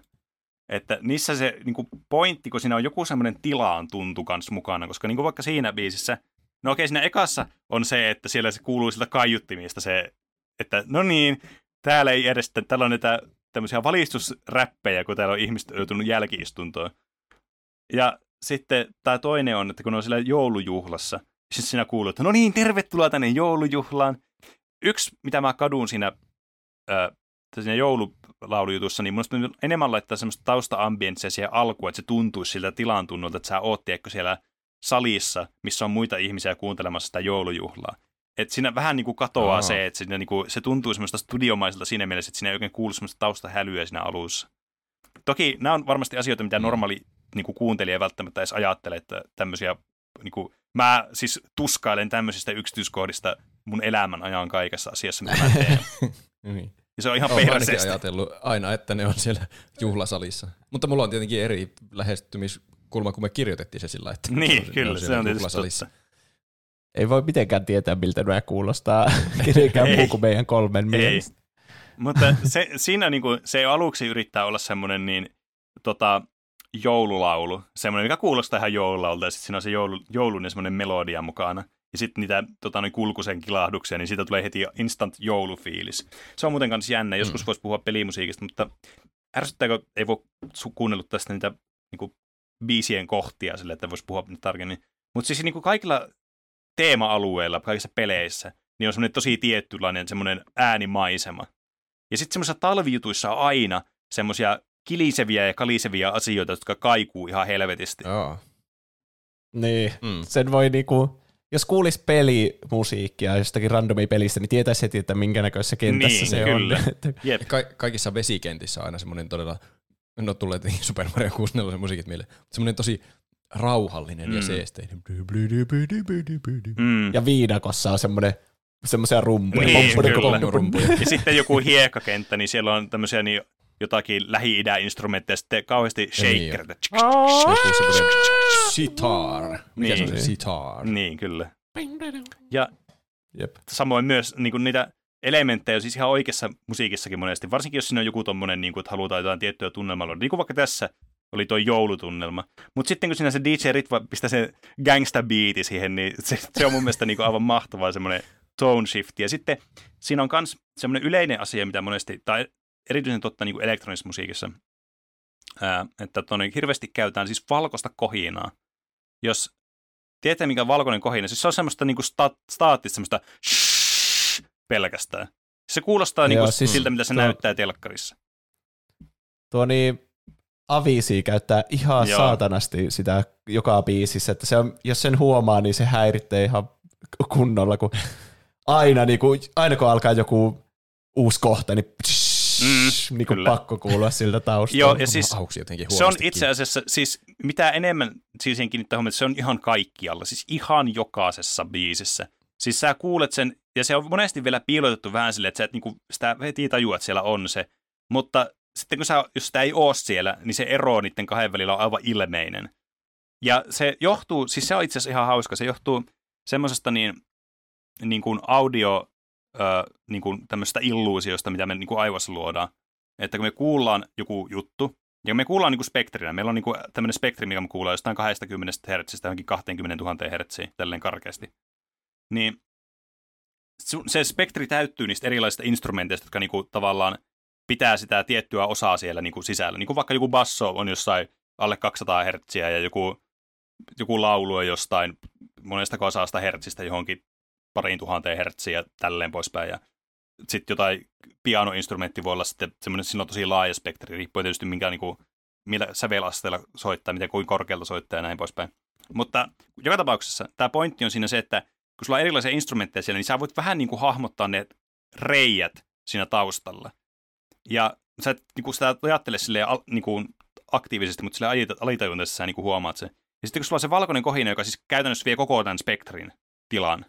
Että niissä se niin kuin pointti, kun siinä on joku semmoinen tilaan tuntu kanssa mukana, koska niin kuin vaikka siinä biisissä, no okei, siinä ekassa on se, että siellä se kuuluu siltä kaiuttimista se, että no niin, täällä ei edes, täällä on näitä tämmöisiä valistusräppejä, kun täällä on ihmiset joutunut jälkiistuntoon. Ja sitten tämä toinen on, että kun on siellä joulujuhlassa, sitten siinä kuuluu, että no niin, tervetuloa tänne joulujuhlaan. Yksi, mitä mä kadun siinä, äh, siinä joululaulujutussa, niin mun enemmän laittaa semmoista tausta-ambientsia siihen alkuun, että se tuntuisi siltä tilan tunnolta, että sä oot, tiedätkö, siellä salissa, missä on muita ihmisiä kuuntelemassa sitä joulujuhlaa. Et siinä vähän niin kuin katoaa Aa. se, että siinä niin kuin, se tuntuu semmoista studiomaiselta siinä mielessä, että siinä ei oikein kuulu semmoista taustahälyä siinä alussa. Toki nämä on varmasti asioita, mitä normaali niin kuin kuuntelija välttämättä edes ajattele, että tämmöisiä, niin kuin, mä siis tuskailen tämmöisistä yksityiskohdista mun elämän ajan kaikessa asiassa, mitä mä teen. Niin. Ja se on ihan Olen perseestä. ajatellut aina, että ne on siellä juhlasalissa. Mutta mulla on tietenkin eri lähestymiskulma, kun me kirjoitettiin se sillä, että Niin, on kyllä, se on tietysti juhlasalissa. totta. Ei voi mitenkään tietää, miltä nämä kuulostaa kenenkään muu kuin meidän kolmen mielestä. Mutta se, siinä niin kuin, se aluksi yrittää olla semmoinen niin, tota, joululaulu, semmoinen, mikä kuulostaa ihan joululaulta, ja sitten siinä on se joulu, joulun semmoinen melodia mukana. Ja sitten niitä tota, noin kulkusen kilahduksia, niin siitä tulee heti instant joulufiilis. Se on muuten kanssa jännä, joskus Mm. voisi puhua pelimusiikista, mutta ärsyttääkö, ei voi kuunnellut tästä niitä niin kuin, biisien kohtia sille, että voisi puhua tarkemmin. Mutta siis niin kuin kaikilla teema-alueilla, kaikissa peleissä, niin on semmoinen tosi tiettylainen semmoinen äänimaisema. Ja sitten semmoisissa talvijutuissa on aina semmoisia kiliseviä ja kalisevia asioita, jotka kaikuu ihan helvetisti. Joo. Niin, Mm. sen voi niinku, jos kuulisi pelimusiikkia jostakin randomi pelistä, niin tietäisi heti, että minkä näköisessä kentässä Niin, se kyllä. on. Että- Jep. Ka- kaikissa vesikentissä on aina semmoinen todella, no tulee tietenkin Super Mario 64 musiikit mieleen, semmoinen tosi rauhallinen ja Mm. seesteinen. Mm. ja viidakossa on semmoinen semmoisia rumpuja. Niin, Pompudiku, kyllä. pompudiku. Ja sitten joku hiekkakenttä, niin siellä on tämmöisiä niin jotakin lähi-idän-instrumentteja, sitten kauheasti semmoinen sitar. Mikä se on se Niin. sitar? Niin, kyllä. Ja Jep. samoin myös niin kuin niitä elementtejä on siis ihan oikeassa musiikissakin monesti, varsinkin jos siinä on joku tommonen, niin kuin, että halutaan jotain tiettyä tunnelmaa. Niin kuin vaikka tässä oli tuo joulutunnelma. Mutta sitten kun siinä se DJ Ritva pistää se gangsta beati siihen, niin se, se on mun mielestä niin kuin aivan mahtavaa semmoinen tone shift. Ja sitten siinä on myös semmoinen yleinen asia, mitä monesti, tai erityisen totta niin kuin elektronisessa musiikissa, että tuonne hirveästi käytetään siis valkoista kohinaa. Jos Tiedätte, mikä on valkoinen kohina? Siis se on semmoista niinku sta- staattista, semmoista shhh pelkästään. Se kuulostaa niinku Joo, siis siltä, mitä se tuo- näyttää telkkarissa. Tuo niin, Avisi käyttää ihan Joo. saatanasti sitä joka biisissä, että se on, jos sen huomaa, niin se häiritsee ihan kunnolla, kun aina, niin kuin, aina kun alkaa joku uusi kohta, niin, Mm, niin kuin kyllä. pakko kuulla siltä taustalta. Joo, ja siis se on itse asiassa, siis mitä enemmän siis siihen kiinnittää huomiota, se on ihan kaikkialla, siis ihan jokaisessa biisissä. Siis sä kuulet sen, ja se on monesti vielä piilotettu vähän silleen, että sä et niinku sitä heti tajua, että siellä on se. Mutta sitten kun sä, jos sitä ei ole siellä, niin se ero niiden kahden välillä on aivan ilmeinen. Ja se johtuu, siis se on itse asiassa ihan hauska, se johtuu semmoisesta niin, niin kuin audio, ö, niin kuin tämmöisestä illuusiosta, mitä me niin kuin aivoissa luodaan. Että kun me kuullaan joku juttu, ja me kuullaan niin kuin spektrinä, meillä on niin kuin tämmöinen spektri, mikä me kuullaan jostain 20 Hz johonkin 20 000 Hz, tälleen karkeasti. Niin se spektri täyttyy niistä erilaisista instrumenteista, jotka niin kuin tavallaan pitää sitä tiettyä osaa siellä niin kuin sisällä. Niin kuin vaikka joku basso on jossain alle 200 Hz ja joku, joku laulu on jostain monesta osasta hertsistä johonkin pariin tuhanteen hertsiä ja tälleen poispäin. Ja sitten jotain pianoinstrumentti voi olla sitten semmoinen, siinä on tosi laaja spektri, riippuen tietysti minkä, niin kuin, millä sävelasteella soittaa, miten kuin korkealta soittaa ja näin poispäin. Mutta joka tapauksessa tämä pointti on siinä se, että kun sulla on erilaisia instrumentteja siellä, niin sä voit vähän niin kuin hahmottaa ne reijät siinä taustalla. Ja sä et niin kuin sitä ajattele silleen niin kuin aktiivisesti, mutta sille alitajuntaisesti sä niin kuin huomaat se. Ja sitten kun sulla on se valkoinen kohina, joka siis käytännössä vie koko tämän spektrin tilan,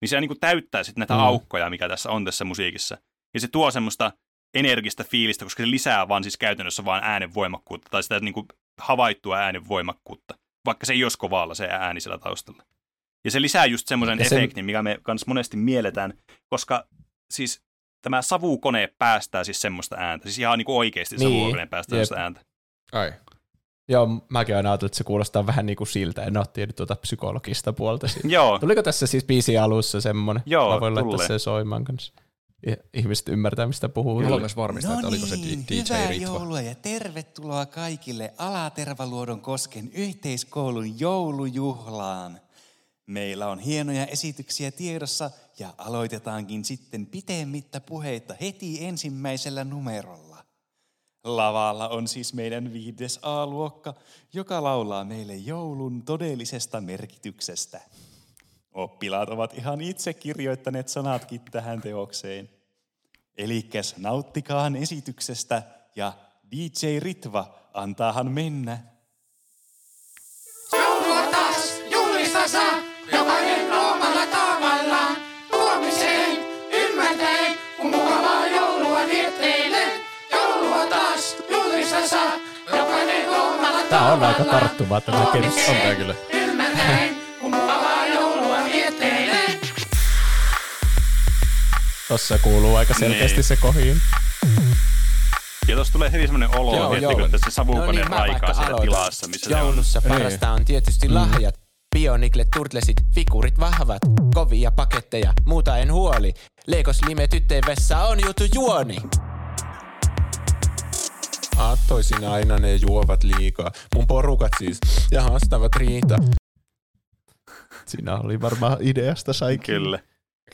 niin se niin kuin täyttää sitten näitä mm. aukkoja, mikä tässä on tässä musiikissa. Ja se tuo semmoista energistä fiilistä, koska se lisää vaan siis käytännössä vaan äänen voimakkuutta, tai sitä niin kuin havaittua äänen voimakkuutta, vaikka se ei olisi kovalla se ääni siellä taustalla. Ja se lisää just semmoisen Ja se- efektin, mikä me kans monesti mielletään, koska siis tämä savukone päästää siis semmoista ääntä, siis ihan niin kuin oikeasti Niin, savukone päästää semmoista ääntä. Ai. Joo, mäkin aina ajatellut, että se kuulostaa vähän niin kuin siltä. En ole tiennyt tuota psykologista puolta siitä. Joo, Tuliko tässä siis biisin alussa semmoinen? Joo, Mä voin laittaa tulee. sen soimaan kanssa. Ihmiset ymmärtää, mistä puhuu. Haluan myös varmistaa, No että oliko se niin, DJ hyvää Ritva. joulua ja tervetuloa kaikille Alatervaluodon kosken yhteiskoulun joulujuhlaan. Meillä on hienoja esityksiä tiedossa ja aloitetaankin sitten pitemmittä puheita heti ensimmäisellä numerolla. Lavalla on siis meidän viides A-luokka, joka laulaa meille joulun todellisesta merkityksestä. Oppilaat ovat ihan itse kirjoittaneet sanatkin tähän teokseen. Elikkäs nauttikaan esityksestä ja DJ Ritva antaahan mennä. Tää on aika tarttuvaa tämä kerta. On tää kyllä. Ymmärtäen, kun mukavaa joulua vietteille. Tossa kuuluu aika selkeästi Niin. se kohin. ja tuossa tulee hyvin semmoinen olo, Joo, heti, joo. kun tässä savukone No niin, vaikka siellä tilassa, missä se on. Joulussa Niin. parasta on tietysti lahjat. Bionikle turtlesit, figurit vahvat, kovia paketteja, muuta en huoli. Leikos lime tytteen vessa on jutu juoni. Aattoisin aina ne juovat liikaa. Mun porukat siis, ja haastavat riita. Siinä oli varmaan ideasta sai Kyllä.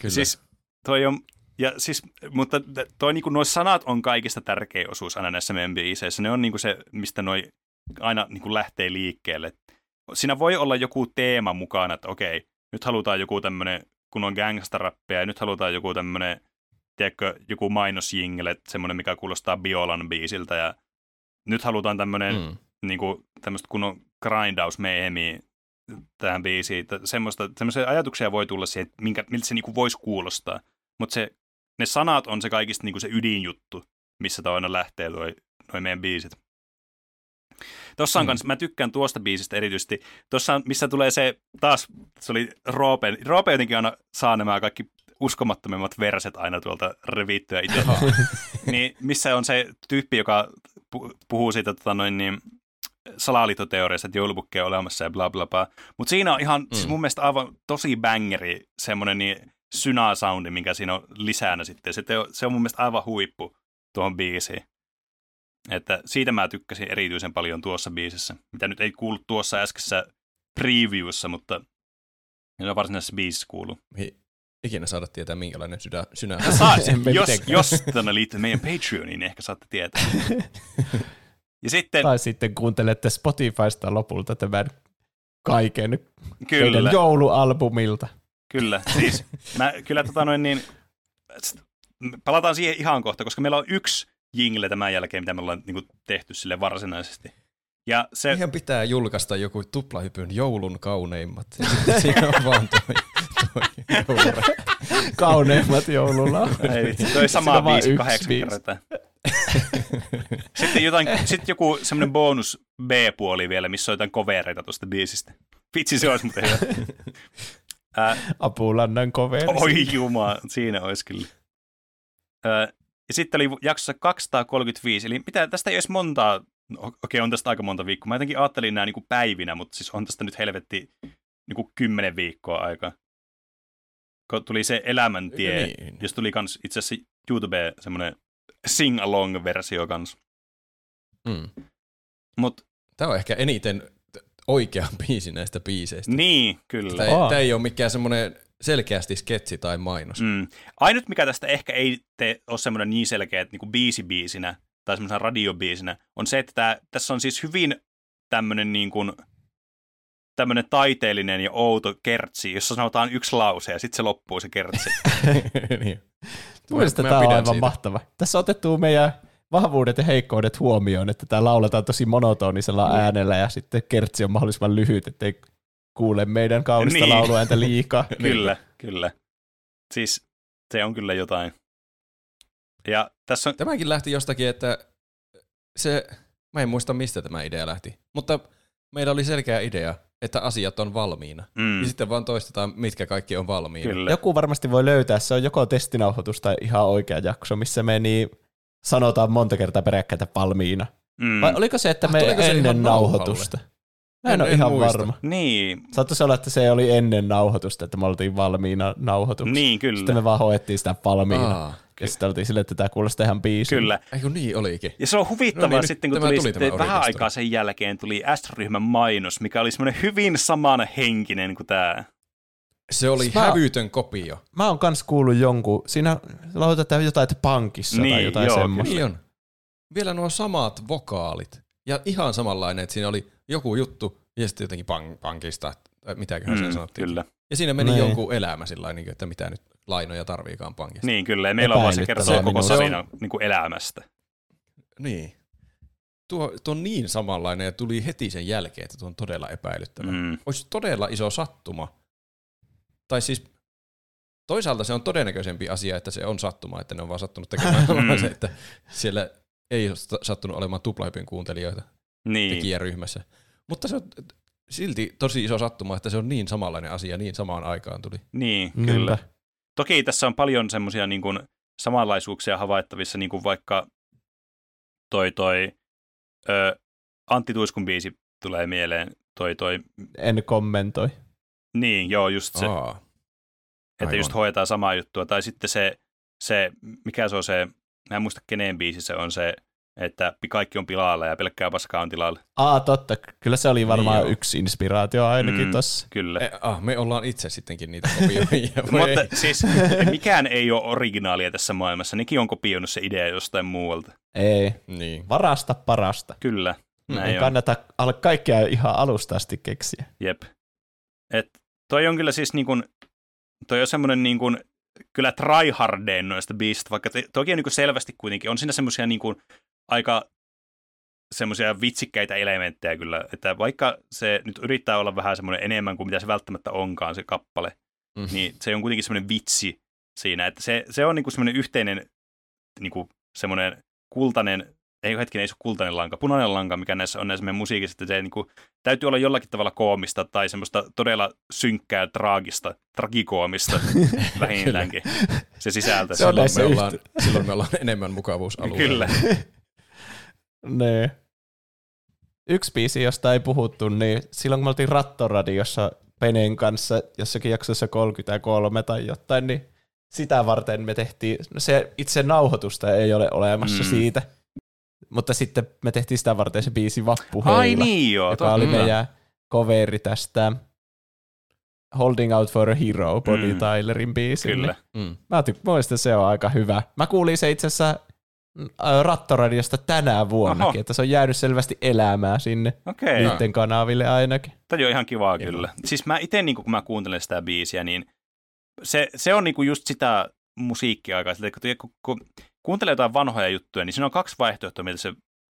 Kyllä. Siis toi on, ja siis, mutta toi niinku, nuo sanat on kaikista tärkein osuus aina näissä meidän biiseissä. Ne on niinku se, mistä noi aina niinku lähtee liikkeelle. Siinä voi olla joku teema mukana, että okei, nyt halutaan joku tämmönen, kun on gangstarappia, ja nyt halutaan joku tämmönen, tiedätkö, joku mainosjingle, semmoinen, mikä kuulostaa Biolan biisiltä, ja nyt halutaan tämmönen, Mm. niinku, tämmöistä kunnon grindaus tähän biisiin. Että Semmoista, semmoisia ajatuksia voi tulla siihen, että minkä, miltä se niinku voisi kuulostaa. mutta se, ne sanat on se kaikista niin kuin se ydinjuttu, missä toi aina lähtee toi, noi meidän biisit. Tossa on mm. kans, mä tykkään tuosta biisistä erityisesti. Tuossa on, missä tulee se, taas se oli Roope, Roope jotenkin aina saa nämä kaikki uskomattomimmat verset aina tuolta revittyä itse. niin missä on se tyyppi, joka puhuu siitä tota noin, niin, salaliittoteoriasta, että joulupukki on olemassa ja bla bla bla. Mutta siinä on ihan, mm. siis mun mielestä aivan tosi bangeri semmoinen niin synä-soundi, minkä siinä on lisänä sitten. Se, teo, se on mun mielestä aivan huippu tuohon biisiin. Että siitä mä tykkäsin erityisen paljon tuossa biisissä, mitä nyt ei kuulu tuossa äskeisessä previewissa, mutta no varsinaisessa biisissä kuuluu. Ei ikinä saada tietää, minkälainen sydä, synä. Saa, jos, jos tänne liittyy meidän Patreoniin, niin ehkä saatte tietää. Ja sitten, Tai sitten kuuntelette Spotifysta lopulta tämän kaiken Kyllä. joulualbumilta. Kyllä, siis mä, kyllä tota noin niin, palataan siihen ihan kohta, koska meillä on yksi jingle tämän jälkeen, mitä me ollaan niin kuin, tehty sille varsinaisesti. Ja se, Meidän pitää julkaista joku tuplahypyn joulun kauneimmat. Siinä on vaan toi, toi joulure. Kauneimmat joululla. ei vitsi, toi sama biisi kahdeksan kertaa. sitten, jotain, sitten joku semmoinen bonus B-puoli vielä, missä on jotain kovereita tuosta biisistä. Vitsi, se olisi muuten hyvä. Ää, Apulannan koveri. Oi juma, siinä olisi kyllä. Öö, ja sitten oli jaksossa 235, eli mitä, tästä ei edes montaa, no, okei on tästä aika monta viikkoa. Mä jotenkin ajattelin nämä niin päivinä, mutta siis on tästä nyt helvetti niin kuin kymmenen viikkoa aika. Kun tuli se elämäntie, Niin. jos tuli kans itse asiassa YouTube semmoinen sing-along-versio kans. Mm. Mut Tämä on ehkä eniten oikea biisi näistä biiseistä. niin, kyllä. Tämä ei, tämä ei ole mikään semmoinen selkeästi sketsi tai mainos. Mm. Ainut, mikä tästä ehkä ei te, ole semmoinen niin selkeä, että niin biisi-biisinä tai semmoisena radiobiisinä, on se, että tää, tässä on siis hyvin tämmöinen niin kuin, tämmöinen taiteellinen ja outo kertsi, jossa sanotaan yksi lause ja sitten se loppuu se kertsi. niin. Mielestäni Mä tämä on aivan siitä. mahtava. Tässä on otettu meidän vahvuudet ja heikkoudet huomioon, että tämä lauletaan tosi monotonisella Mm. äänellä ja sitten kertsi on mahdollisimman lyhyt, ettei kuule meidän kaunista Niin. lauluääntä liikaa. kyllä, kyllä. Siis se on kyllä jotain. Ja tässä on, Tämäkin lähti jostakin, että se, mä en muista mistä tämä idea lähti, mutta meillä oli selkeä idea, että asiat on valmiina. mm, Ja sitten vaan toistetaan, mitkä kaikki on valmiina. kyllä. Joku varmasti voi löytää, se on joko testinauhoitus tai ihan oikea jakso, missä me niin sanotaan monta kertaa peräkkäitä valmiina. Mm. Vai oliko se, että Ah, me ennen nauhalle? nauhoitusta? Mä en, En- ole en ihan muista. varma. Niin, Saattaisi olla, että se oli ennen nauhoitusta, että me oltiin valmiina nauhoituksessa. niin kyllä. Sitten me vaan hoettiin sitä valmiina. Aa, ja sitten oltiin silleen, että tämä kuulostaa ihan biisin. Kyllä. eikö niin olikin? Ja se on huvittavaa No niin, sitten, kun tuli, tuli sitten tämä vähän aikaa sen jälkeen tuli S-ryhmän mainos, mikä oli semmoinen hyvin samanhenkinen kuin tämä. Se oli Mä- hävytön kopio. Mä oon kans kuullut jonkun, siinä lauletaan jotain, että pankissa tai Niin, jotain joo, semmoista. Niin on. Vielä nuo samat vokaalit. Ja ihan samanlainen, että siinä oli joku juttu ja sitten jotenkin pank- pankista, tai mitäköhän mm, sen sanottiin. kyllä. Ja siinä meni Niin. jonkun elämä sillä lailla, että mitä nyt lainoja tarviikaan pankista. Niin, kyllä. Ja meillä on vaan se kertoo koko minusta. tarina niin kuin elämästä. Niin. Tuo, tuo on niin samanlainen ja tuli heti sen jälkeen, että tuo on todella epäilyttävä. Mm. Mm. Olisi todella iso sattuma. Tai siis toisaalta se on todennäköisempi asia, että se on sattuma, että ne on vaan sattunut tekemään Mm. se, että siellä ei ole sattunut olemaan tuplahypyn kuuntelijoita Niin. tekijäryhmässä. Mutta se on silti tosi iso sattuma, että se on niin samanlainen asia, niin samaan aikaan tuli. Niin, Niinpä. Toki tässä on paljon semmoisia niin kuin, samanlaisuuksia havaittavissa, niin kuin vaikka toi, toi ö, Antti Tuiskun biisi tulee mieleen. Toi, toi, En kommentoi. niin, joo, just se, Aa, että just hoitaa samaa juttua. Tai sitten se, se, mikä se on se, mä en muista kenen biisi se on se, että kaikki on pilalla ja pelkkää paskaa on tilalla. Aa, totta. Kyllä se oli varmaan Niin yksi inspiraatio ainakin Mm. tossa. Kyllä. E, ah, me ollaan itse sittenkin niitä kopioijia. Ei. Mutta siis mikään ei ole originaalia tässä maailmassa. Nekin on kopioinut se idea jostain muualta. Ei. Niin. Varasta parasta. Kyllä, Ei näin on. kannata al- kaikkea ihan alusta asti keksiä. Jep. Et toi on kyllä siis niin kuin, toi on semmoinen niin kuin, kyllä tryhardeen noista biisistä, vaikka te, toki on niin selvästi kuitenkin, on siinä semmoisia niin kuin aika semmoisia vitsikkäitä elementtejä kyllä, että vaikka se nyt yrittää olla vähän semmoinen enemmän kuin mitä se välttämättä onkaan se kappale, Mm. niin se on kuitenkin semmoinen vitsi siinä. Että se, se on niinku semmoinen yhteinen niinku semmoinen kultainen, ei hetkinen, ei se ole kultainen lanka, punainen lanka, mikä näissä on näissä meidän musiikissa, että se niinku, täytyy olla jollakin tavalla koomista tai semmoista todella synkkää, traagista, tragikoomista vähintäänkin se sisältö. Se on Silloin me, ollaan, silloin me ollaan enemmän mukavuusalueella. Kyllä. Nee. Yksi biisi, josta ei puhuttu, niin silloin kun me oltiin Rattoradiossa Penen kanssa jossakin jaksossa 33 tai jotain, niin sitä varten me tehtiin, no se itse nauhoitusta ei ole olemassa Mm. mm. siitä, mutta sitten me tehtiin sitä varten se biisi Vappuheilla, Ai niin joo, joka oli totta. meidän coveri tästä Holding Out for a Hero, Bonnie Mm. Tylerin biisi. Kyllä. Mm. Mä tyk- se on aika hyvä. Mä kuulin se itse asiassa Rattoradiosta tänä vuonnakin, Oho. että se on jäänyt selvästi elämään sinne Okei. niiden kanaville ainakin. Toi on ihan kivaa kyllä. Siis mä itse, niin kun mä kuuntelen sitä biisiä, niin se, se on niin just sitä musiikkiaikaa. Siltä, kun, kun, kun kuuntelee jotain vanhoja juttuja, niin siinä on kaksi vaihtoehtoa, miltä se,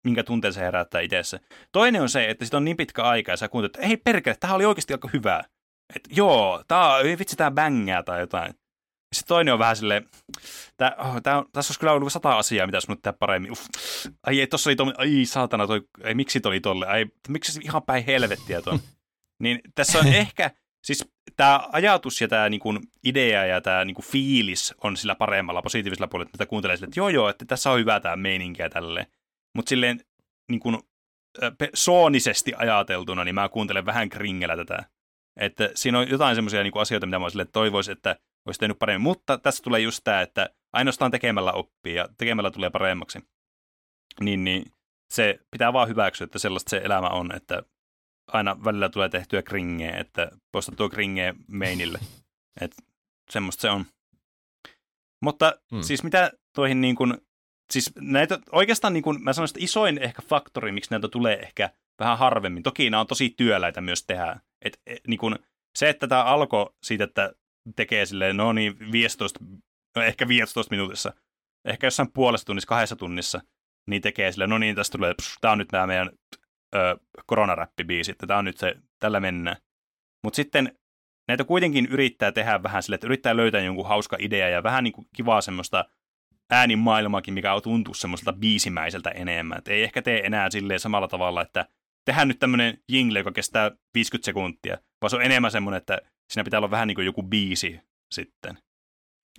minkä tunteen se herättää itsessä. Toinen on se, että sit on niin pitkä aika ja sä kuuntelet, että ei perkele, tämähän oli oikeasti aika hyvää. Että joo, tää, ei vitsi, tää bängää tai jotain. Sitten toinen on vähän silleen, tää, oh, tää on, tässä olisi kyllä ollut sata asiaa, mitä olisi voinut tehdä paremmin. Uff, ai ei, tossa oli tommonen, ai saatana, toi, ei, miksi toi oli tolle, ai, miksi se ihan päin helvettiä ton. niin tässä on ehkä, siis tämä ajatus ja tämä niinku idea ja tämä niinku fiilis on sillä paremmalla, positiivisella puolella, että tätä kuuntelee sille, että joo joo, että tässä on hyvä tämä meininki ja tälleen. Mutta silleen niinku, soonisesti ajateltuna, niin mä kuuntelen vähän kringellä tätä. Että siinä on jotain semmoisia niinku asioita, mitä mä sille toivoisin, että olisi tehnyt paremmin. Mutta tässä tulee just tämä, että ainoastaan tekemällä oppii ja tekemällä tulee paremmaksi. Niin, niin se pitää vaan hyväksyä, että sellaista se elämä on, että aina välillä tulee tehtyä kringeä, että postattua kringeä mainille. Että semmoista se on. Mutta hmm. siis mitä toihin niin kuin, siis näitä oikeastaan niin kuin, mä sanoisin, että isoin ehkä faktori, miksi näitä tulee ehkä vähän harvemmin. Toki nämä on tosi työläitä myös tehdä. Et, et, niin kuin, se, että tämä alkoi siitä, että tekee silleen, no niin, 15, no ehkä 15 minuutissa, ehkä jossain puolessa tunnissa, kahdessa tunnissa, niin tekee silleen, no niin, tästä tulee, tämä on nyt tämä meidän ö, koronaräppibiisi, että tämä on nyt se, tällä mennään. Mutta sitten näitä kuitenkin yrittää tehdä vähän sille, että yrittää löytää jonkun hauska idea ja vähän niin kuin kivaa semmoista äänimaailmaakin, mikä tuntuu semmoiselta biisimäiseltä enemmän. Et ei ehkä tee enää silleen samalla tavalla, että tehdään nyt tämmöinen jingle, joka kestää 50 sekuntia, vaan se on enemmän semmoinen, että siinä pitää olla vähän niin kuin joku biisi sitten.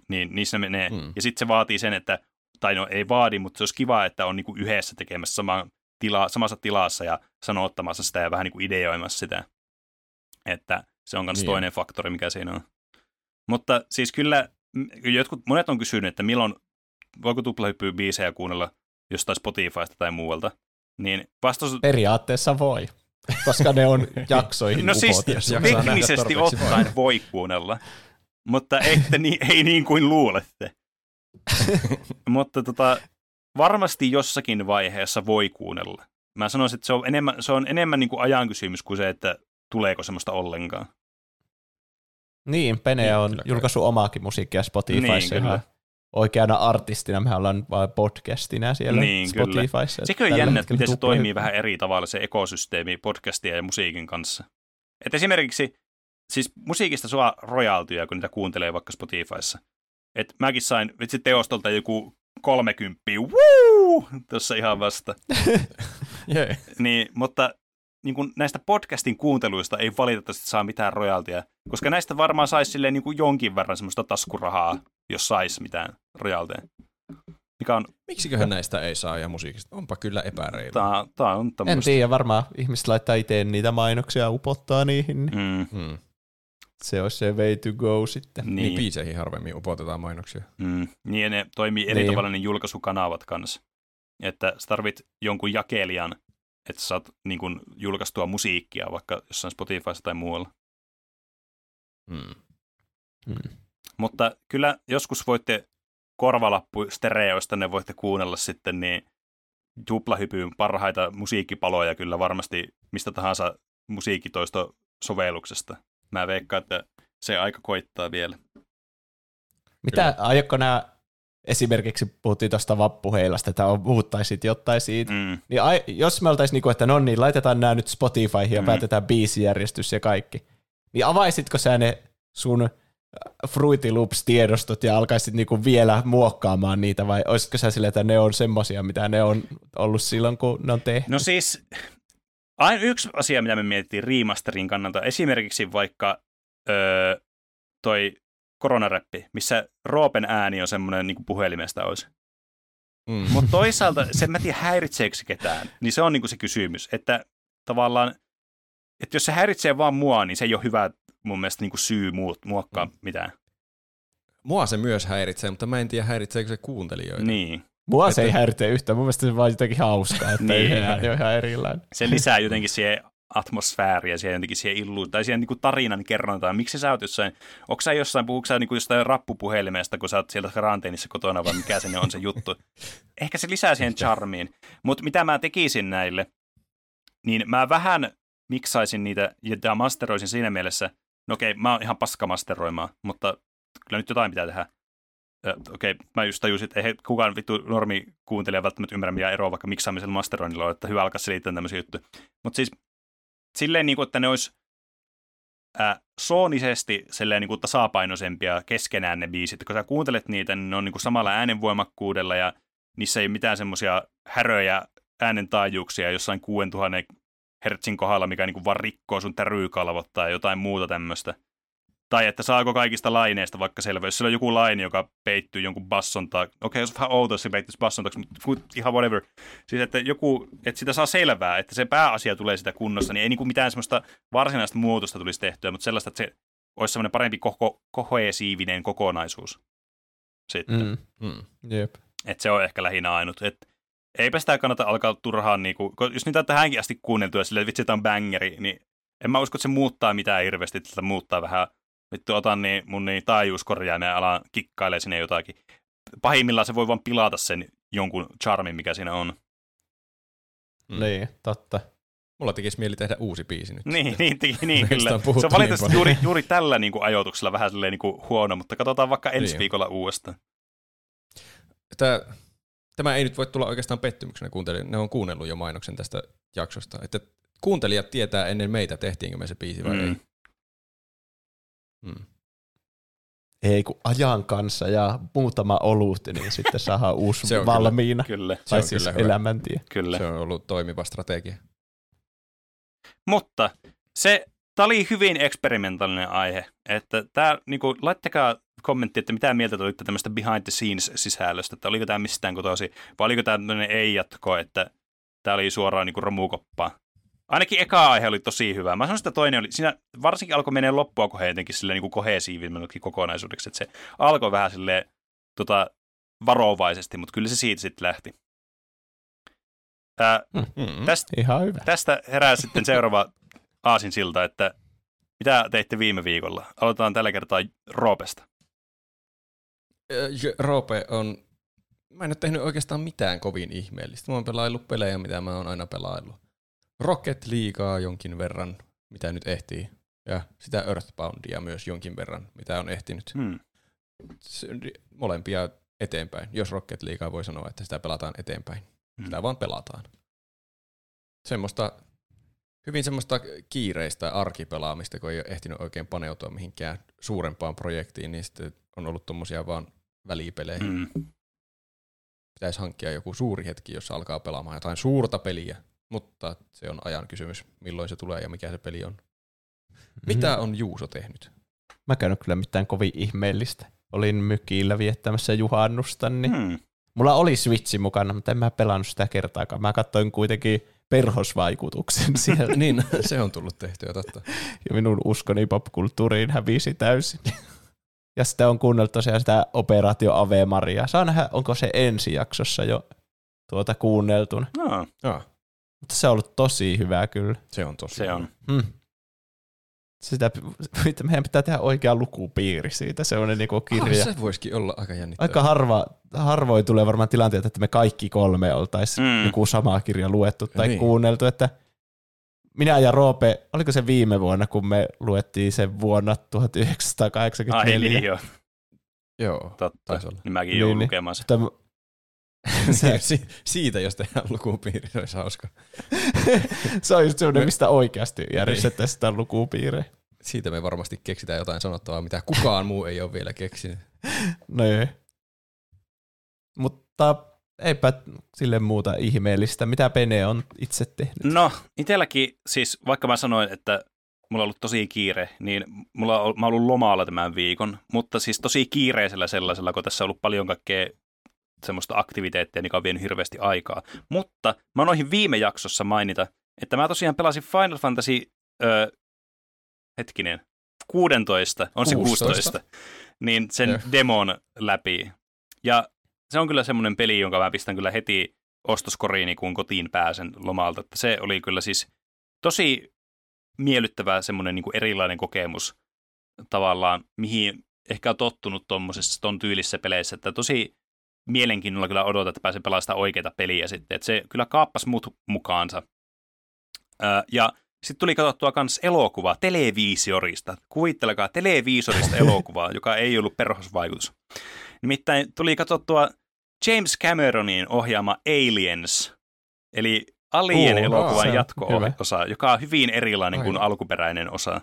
Niin niissä menee. Mm. Ja sitten se vaatii sen, että, tai no ei vaadi, mutta se olisi kiva, että on niin kuin yhdessä tekemässä sama tila, samassa tilassa ja sanottamassa sitä ja vähän niin kuin ideoimassa sitä. Että se on myös Niin. toinen faktori, mikä siinä on. Mutta siis kyllä jotkut, monet on kysynyt, että milloin voiko tuplahyppyä biisejä kuunnella jostain Spotifysta tai muualta. Niin vastaus Periaatteessa voi, koska ne on jaksoihin No siis jaksaa nähdä teknisesti ottaen voi kuunnella, mutta ette niin, ei niin kuin luulette. mutta tota, varmasti jossakin vaiheessa voi kuunnella. Mä sanoisin, että se on enemmän, se on enemmän niin kuin ajan kysymys kuin se, että tuleeko semmoista ollenkaan. Niin, Pene Niin, on kai. julkaissut omaakin musiikkia Spotifyssa Niin, kyllä. Oikeana artistina. Mehän ollaan vain podcastina siellä Niin, kyllä. Spotifyssa. Sekin on jännä, että miten se toimii hyppy. vähän eri tavalla se ekosysteemi podcastia ja musiikin kanssa. Et esimerkiksi, siis musiikista saa royaltyja, kun niitä kuuntelee vaikka Spotifyssa. Et mäkin sain vitsi teostolta joku 30, wuu, tuossa ihan vasta. Jee. Niin, mutta niin kuin näistä podcastin kuunteluista ei valitettavasti saa mitään royaltia, koska näistä varmaan saisi silleen niin jonkin verran semmoista taskurahaa, jos saisi mitään royaltia. Mikä on, Miksiköhän näistä ei saa ja musiikista? Onpa kyllä epäreilu. tää, tää on En tämmöistä. tiedä, varmaan ihmiset laittaa itse niitä mainoksia ja upottaa niihin. Niin Mm, Hmm. se olisi se way to go sitten. Niin. niin, biiseihin harvemmin upotetaan mainoksia. mm, niin, ja ne toimii eri Niin. tavalla ne julkaisukanavat kanssa. Että sä tarvit jonkun jakelijan, että sä saat niin kuin, julkaistua musiikkia vaikka jossain Spotifyssa tai muualla. Hmm. Hmm. Mutta kyllä joskus voitte korvalappu stereoista, ne voitte kuunnella sitten, niin tuplahypyyn parhaita musiikkipaloja kyllä varmasti mistä tahansa musiikkitoisto-sovelluksesta. Mä veikkaan, että se aika koittaa vielä. Mitä, aiotko nämä, esimerkiksi puhuttiin tuosta vappuheilasta, että on- puhuttaisit jotain siitä, Mm. niin ai, jos me oltaisiin niinku, että no niin, laitetaan nämä nyt Spotifyhin ja Mm. päätetään biisijärjestys ja kaikki, niin avaisitko sä ne sun Fruity Loops-tiedostot ja alkaisit niinku vielä muokkaamaan niitä, vai olisitko sä sille, että ne on semmosia, mitä ne on ollut silloin, kun ne on tehty? No siis, aina yksi asia, mitä me mietittiin remasterin kannalta, esimerkiksi vaikka öö, toi koronaräppi, missä Roopen ääni on semmoinen niin kuin puhelimesta olisi. Mm. Mutta toisaalta, sen mä tiedän häiritseekö se ketään, niin se on niinku se kysymys, että tavallaan, että jos se häiritsee vaan mua, niin se ei ole hyvä mun mielestä niinku syy muut, muokkaa mitään. Mua se myös häiritsee, mutta mä en tiedä häiritseekö se kuuntelijoita. Niin. Mua se Että- ei häiritse yhtään, mun mielestä se on vaan jotenkin hauskaa, että Niin. niin. ääni on ihan erilainen. Se lisää jotenkin siihen atmosfääriä, siihen jotenkin siihen illuun, tai siihen niinku tarinan kerrontaan. Miksi sä oot jossain, onko sä jossain, puhuuko sä niinku jostain rappupuhelimesta, kun sä oot siellä karanteenissa kotona, vai mikä se on se juttu. Ehkä se lisää siihen charmiin. Mutta mitä mä tekisin näille, niin mä vähän miksaisin niitä ja masteroisin siinä mielessä, no okei, mä oon ihan paska masteroimaan, mutta kyllä nyt jotain pitää tehdä. Okei, mä just tajusin, että ei kukaan vittu normi kuuntelija välttämättä ymmärrä, mikä ero vaikka miksaamisella masteroinnilla on, että hyvä alkaa selittää tämmöisiä juttuja. Mutta siis silleen, niin kuin, että ne olisi ää, soonisesti silleen, niin kuin tasapainoisempia keskenään ne biisit. Kun sä kuuntelet niitä, niin ne on niin kuin samalla äänenvoimakkuudella ja niissä ei ole mitään semmoisia häröjä äänentaajuuksia jossain 6000 hertsin kohdalla, mikä niin kuin vaan rikkoo sun täryykalvot tai jotain muuta tämmöistä. Tai että saako kaikista laineista vaikka selvä. Jos siellä on joku laini, joka peittyy jonkun basson tai... Okei, okay, jos vähän outo, jos se peittyisi basson taakse, mutta ihan whatever. Siis että joku, että sitä saa selvää, että se pääasia tulee sitä kunnossa, niin ei niinku mitään semmoista varsinaista muutosta tulisi tehtyä, mutta sellaista, että se olisi semmoinen parempi koko, koheesiivinen kokonaisuus. Sitten. Mm. Mm. Jep. Että se on ehkä lähinnä ainut. Et eipä sitä kannata alkaa turhaan, niinku, ko- jos niitä on tähänkin asti kuunneltu ja silleen, että vitsi, tämä on bangeri, niin en mä usko, että se muuttaa mitään hirveästi, että muuttaa vähän, vittu otan niin mun niin taajuuskorjaimen ja alan kikkailee sinne jotakin. Pahimmillaan se voi vaan pilata sen jonkun charmin, mikä siinä on. Mm. Niin, totta. Mulla tekisi mieli tehdä uusi biisi nyt. Niin, niin, niin, niin kyllä. on Se on valitettavasti niin juuri, juuri tällä niin kuin ajoituksella vähän silleen niin kuin huono, mutta katsotaan vaikka ensi Niin. viikolla uudestaan. Tämä, tämä ei nyt voi tulla oikeastaan pettymyksenä kuuntelijoille. Ne on kuunnellut jo mainoksen tästä jaksosta. Että kuuntelijat tietää ennen meitä, tehtiinkö me se biisi vai Mm. ei. Mm. Ei kun ajan kanssa ja muutama olut, niin sitten saadaan uusi Se on kyllä- valmiina. Kyllä, Se Tai on siis kyllä hyvä. elämäntie. kyllä. Se on ollut toimiva strategia. Mutta se, tämä oli hyvin eksperimentaalinen aihe. Että tämä, niin kuin, laittakaa kommentti, että mitä mieltä te olitte tämmöistä behind the scenes sisällöstä, että oliko tämä mistään kotoisin, vai oliko tämä tämmöinen ei-jatko, että tämä oli suoraan niin romukoppaa. Ainakin eka aihe oli tosi hyvä. Mä sanoin, että toinen oli, siinä varsinkin alkoi menee loppua kohden jotenkin silleen niin kuin kohesiivimmin kokonaisuudeksi, että se alkoi vähän silleen tota, varovaisesti, mutta kyllä se siitä sitten lähti. Ää, Mm-hmm. tästä, Ihan hyvä. tästä herää sitten seuraava aasinsilta, että mitä teitte viime viikolla? Aloitetaan tällä kertaa Roopesta. Roope on... Mä en ole tehnyt oikeastaan mitään kovin ihmeellistä. Mä oon pelaillut pelejä, mitä mä oon aina pelaillut. Rocket Leaguea jonkin verran, mitä nyt ehtii. Ja sitä Earthboundia myös jonkin verran, mitä on ehtinyt. Hmm. Molempia eteenpäin. Jos Rocket Leaguea voi sanoa, että sitä pelataan eteenpäin. Hmm. Sitä vaan pelataan. Semmoista, hyvin semmoista kiireistä arkipelaamista, kun ei ole ehtinyt oikein paneutua mihinkään suurempaan projektiin, niin sitten on ollut tommosia vaan välipelejä. Hmm. Pitäisi hankkia joku suuri hetki, jossa alkaa pelaamaan jotain suurta peliä, mutta se on ajan kysymys, milloin se tulee ja mikä se peli on. Mitä on Juuso tehnyt? Mä en käynyt kyllä mitään kovin ihmeellistä. Olin mykillä viettämässä juhannusta, niin Hmm. mulla oli Switchi mukana, mutta en mä pelannut sitä kertaakaan. Mä katsoin kuitenkin perhosvaikutuksen siellä, niin, se on tullut tehtyä, totta. ja minun uskoni popkulttuuriin hävisi täysin. Ja sitten on kuunnellut tosiaan sitä Operaatio Ave Maria. Saa nähdä, onko se ensi jaksossa jo tuota kuunneltuna. No, Ja, Mutta se on ollut tosi hyvä kyllä. se on tosi se on. Hmm. Sitä, meidän pitää tehdä oikea lukupiiri siitä, semmoinen niinku kirja. Ah, se voisikin olla aika jännittävää. Aika harva, harvoin tulee varmaan tilanteet, että me kaikki kolme oltaisiin Mm. mm. joku sama kirja luettu tai Niin. niin. kuunneltu, että minä ja Roope, oliko se viime vuonna, kun me luettiin sen vuonna Ai 1984. niin joo, Joo, totta. taisi olla. Niin mäkin Niin, joudun niin. lukemaan sen. Mutta Se, si, siitä, jos tehdään lukupiiri, se olisi hauska. se on just semmoinen, mistä oikeasti järjestettäisiin sitä lukupiirejä. Siitä me varmasti keksitään jotain sanottavaa, mitä kukaan muu ei ole vielä keksinyt. Niin. Mutta eipä sille muuta ihmeellistä. Mitä Pene on itse tehnyt? No, itselläkin, siis vaikka mä sanoin, että mulla on ollut tosi kiire, niin mulla on, mä oon ollut lomalla tämän viikon, mutta siis tosi kiireisellä sellaisella, kun tässä on ollut paljon kaikkea semmoista aktiviteettia, mikä on vienyt hirveästi aikaa. Mutta mä noihin viime jaksossa mainita, että mä tosiaan pelasin Final Fantasy, ö, hetkinen, 16, on se 16. 16, niin sen Joo. demon läpi. Ja se on kyllä semmoinen peli, jonka mä pistän kyllä heti ostoskoriini, kun kotiin pääsen lomalta. Että se oli kyllä siis tosi miellyttävä semmoinen niin kuin erilainen kokemus tavallaan, mihin ehkä on tottunut tuommoisessa ton tyylissä peleissä, että tosi mielenkiinnolla kyllä odotan, että pääsen pelaamaan oikeaa peliä sitten, että se kyllä kaappas mut mukaansa. Ja sitten tuli katsottua myös elokuva televiisorista. Kuvittelekaa televiisorista elokuvaa, joka ei ollut perhosvaikutus. Nimittäin tuli katsottua James Cameronin ohjaama Aliens, eli Alien-elokuvan jatko-osa, joka on hyvin erilainen kuin Aivan. alkuperäinen osa.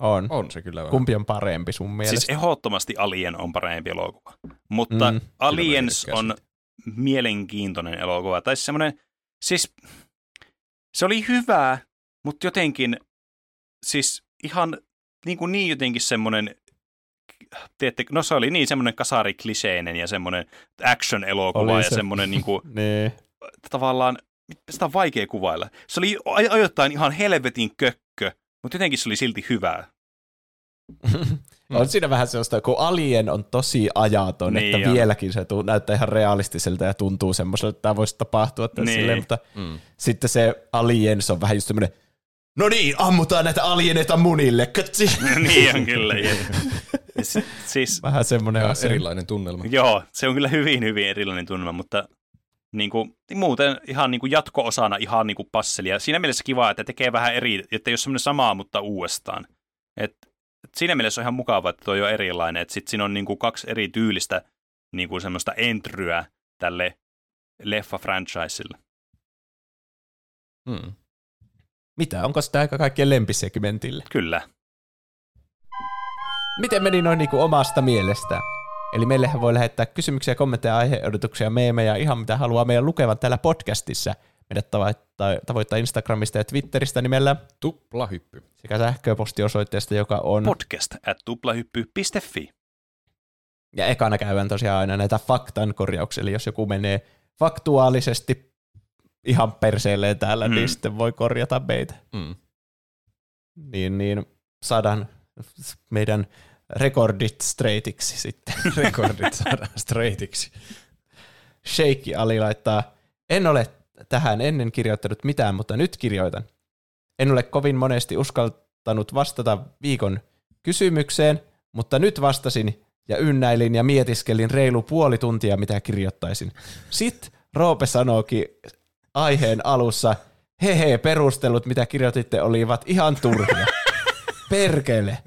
On. On se kyllä vähän. Kumpi on parempi sun mielestä? Siis ehdottomasti Alien on parempi elokuva. Mutta Mm, Aliens on mielenkiintoinen elokuva. Tai semmoinen, siis se oli hyvä, mutta jotenkin, siis ihan niin, kuin niin jotenkin semmoinen, tiedätte, no se oli niin semmoinen kasarikliseinen ja semmoinen action-elokuva Oli ja se. semmoinen niin kuin, Niin. tavallaan, sitä on vaikea kuvailla. Se oli aj- ajoittain ihan helvetin kökkö, mutta jotenkin se oli silti hyvää. On siinä vähän sellaista, kun Alien on tosi ajaton, Niin että on. vieläkin se tuu, näyttää ihan realistiselta ja tuntuu semmoiselta, että tämä voisi tapahtua. Niin. silleen, mutta Mm. sitten se Aliens on vähän just semmoinen, no niin, ammutaan näitä alieneita munille, katsi. niin on kyllä. si- siis, Vähän semmoinen asia. erilainen tunnelma. joo, se on kyllä hyvin, hyvin erilainen tunnelma, mutta niin kuin, muuten ihan niin kuin jatko-osana ihan niin kuin passelia. Siinä mielessä kiva, että tekee vähän eri, että ei ole semmoinen samaa, mutta uudestaan. Et, et siinä mielessä on ihan mukava, että toi on erilainen. Että sitten siinä on niin kuin kaksi eri tyylistä niin kuin semmoista entryä tälle leffa-franchiselle. Mm. Mitä, onko sitä aika kaikkien lempisegmentille? Kyllä. Miten meni noin niinku omasta mielestä? Eli meillehän voi lähettää kysymyksiä, kommentteja, aiheodotuksia, meemejä, ihan mitä haluaa meidän lukevan täällä podcastissa. Meidät tavoittaa, tavoittaa Instagramista ja Twitteristä nimellä Tuplahyppy. sekä sähköpostiosoitteesta, joka on... Podcast at tuplahyppy.fi. ja ekana käydään tosiaan aina näitä faktan korjauksia, eli jos joku menee faktuaalisesti ihan perseelleen täällä, mm. niin sitten voi korjata meitä. Mm. Niin, niin saadaan meidän rekordit straightiksi sitten. Rekordit saadaan straightiksi. Sheikki Ali laittaa, en ole tähän ennen kirjoittanut mitään, mutta nyt kirjoitan. En ole kovin monesti uskaltanut vastata viikon kysymykseen, mutta nyt vastasin ja ynnäilin ja mietiskelin reilu puoli tuntia, mitä kirjoittaisin. Sitten Roope sanookin aiheen alussa, hehe, perustelut, mitä kirjoititte, olivat ihan turhia. Perkele.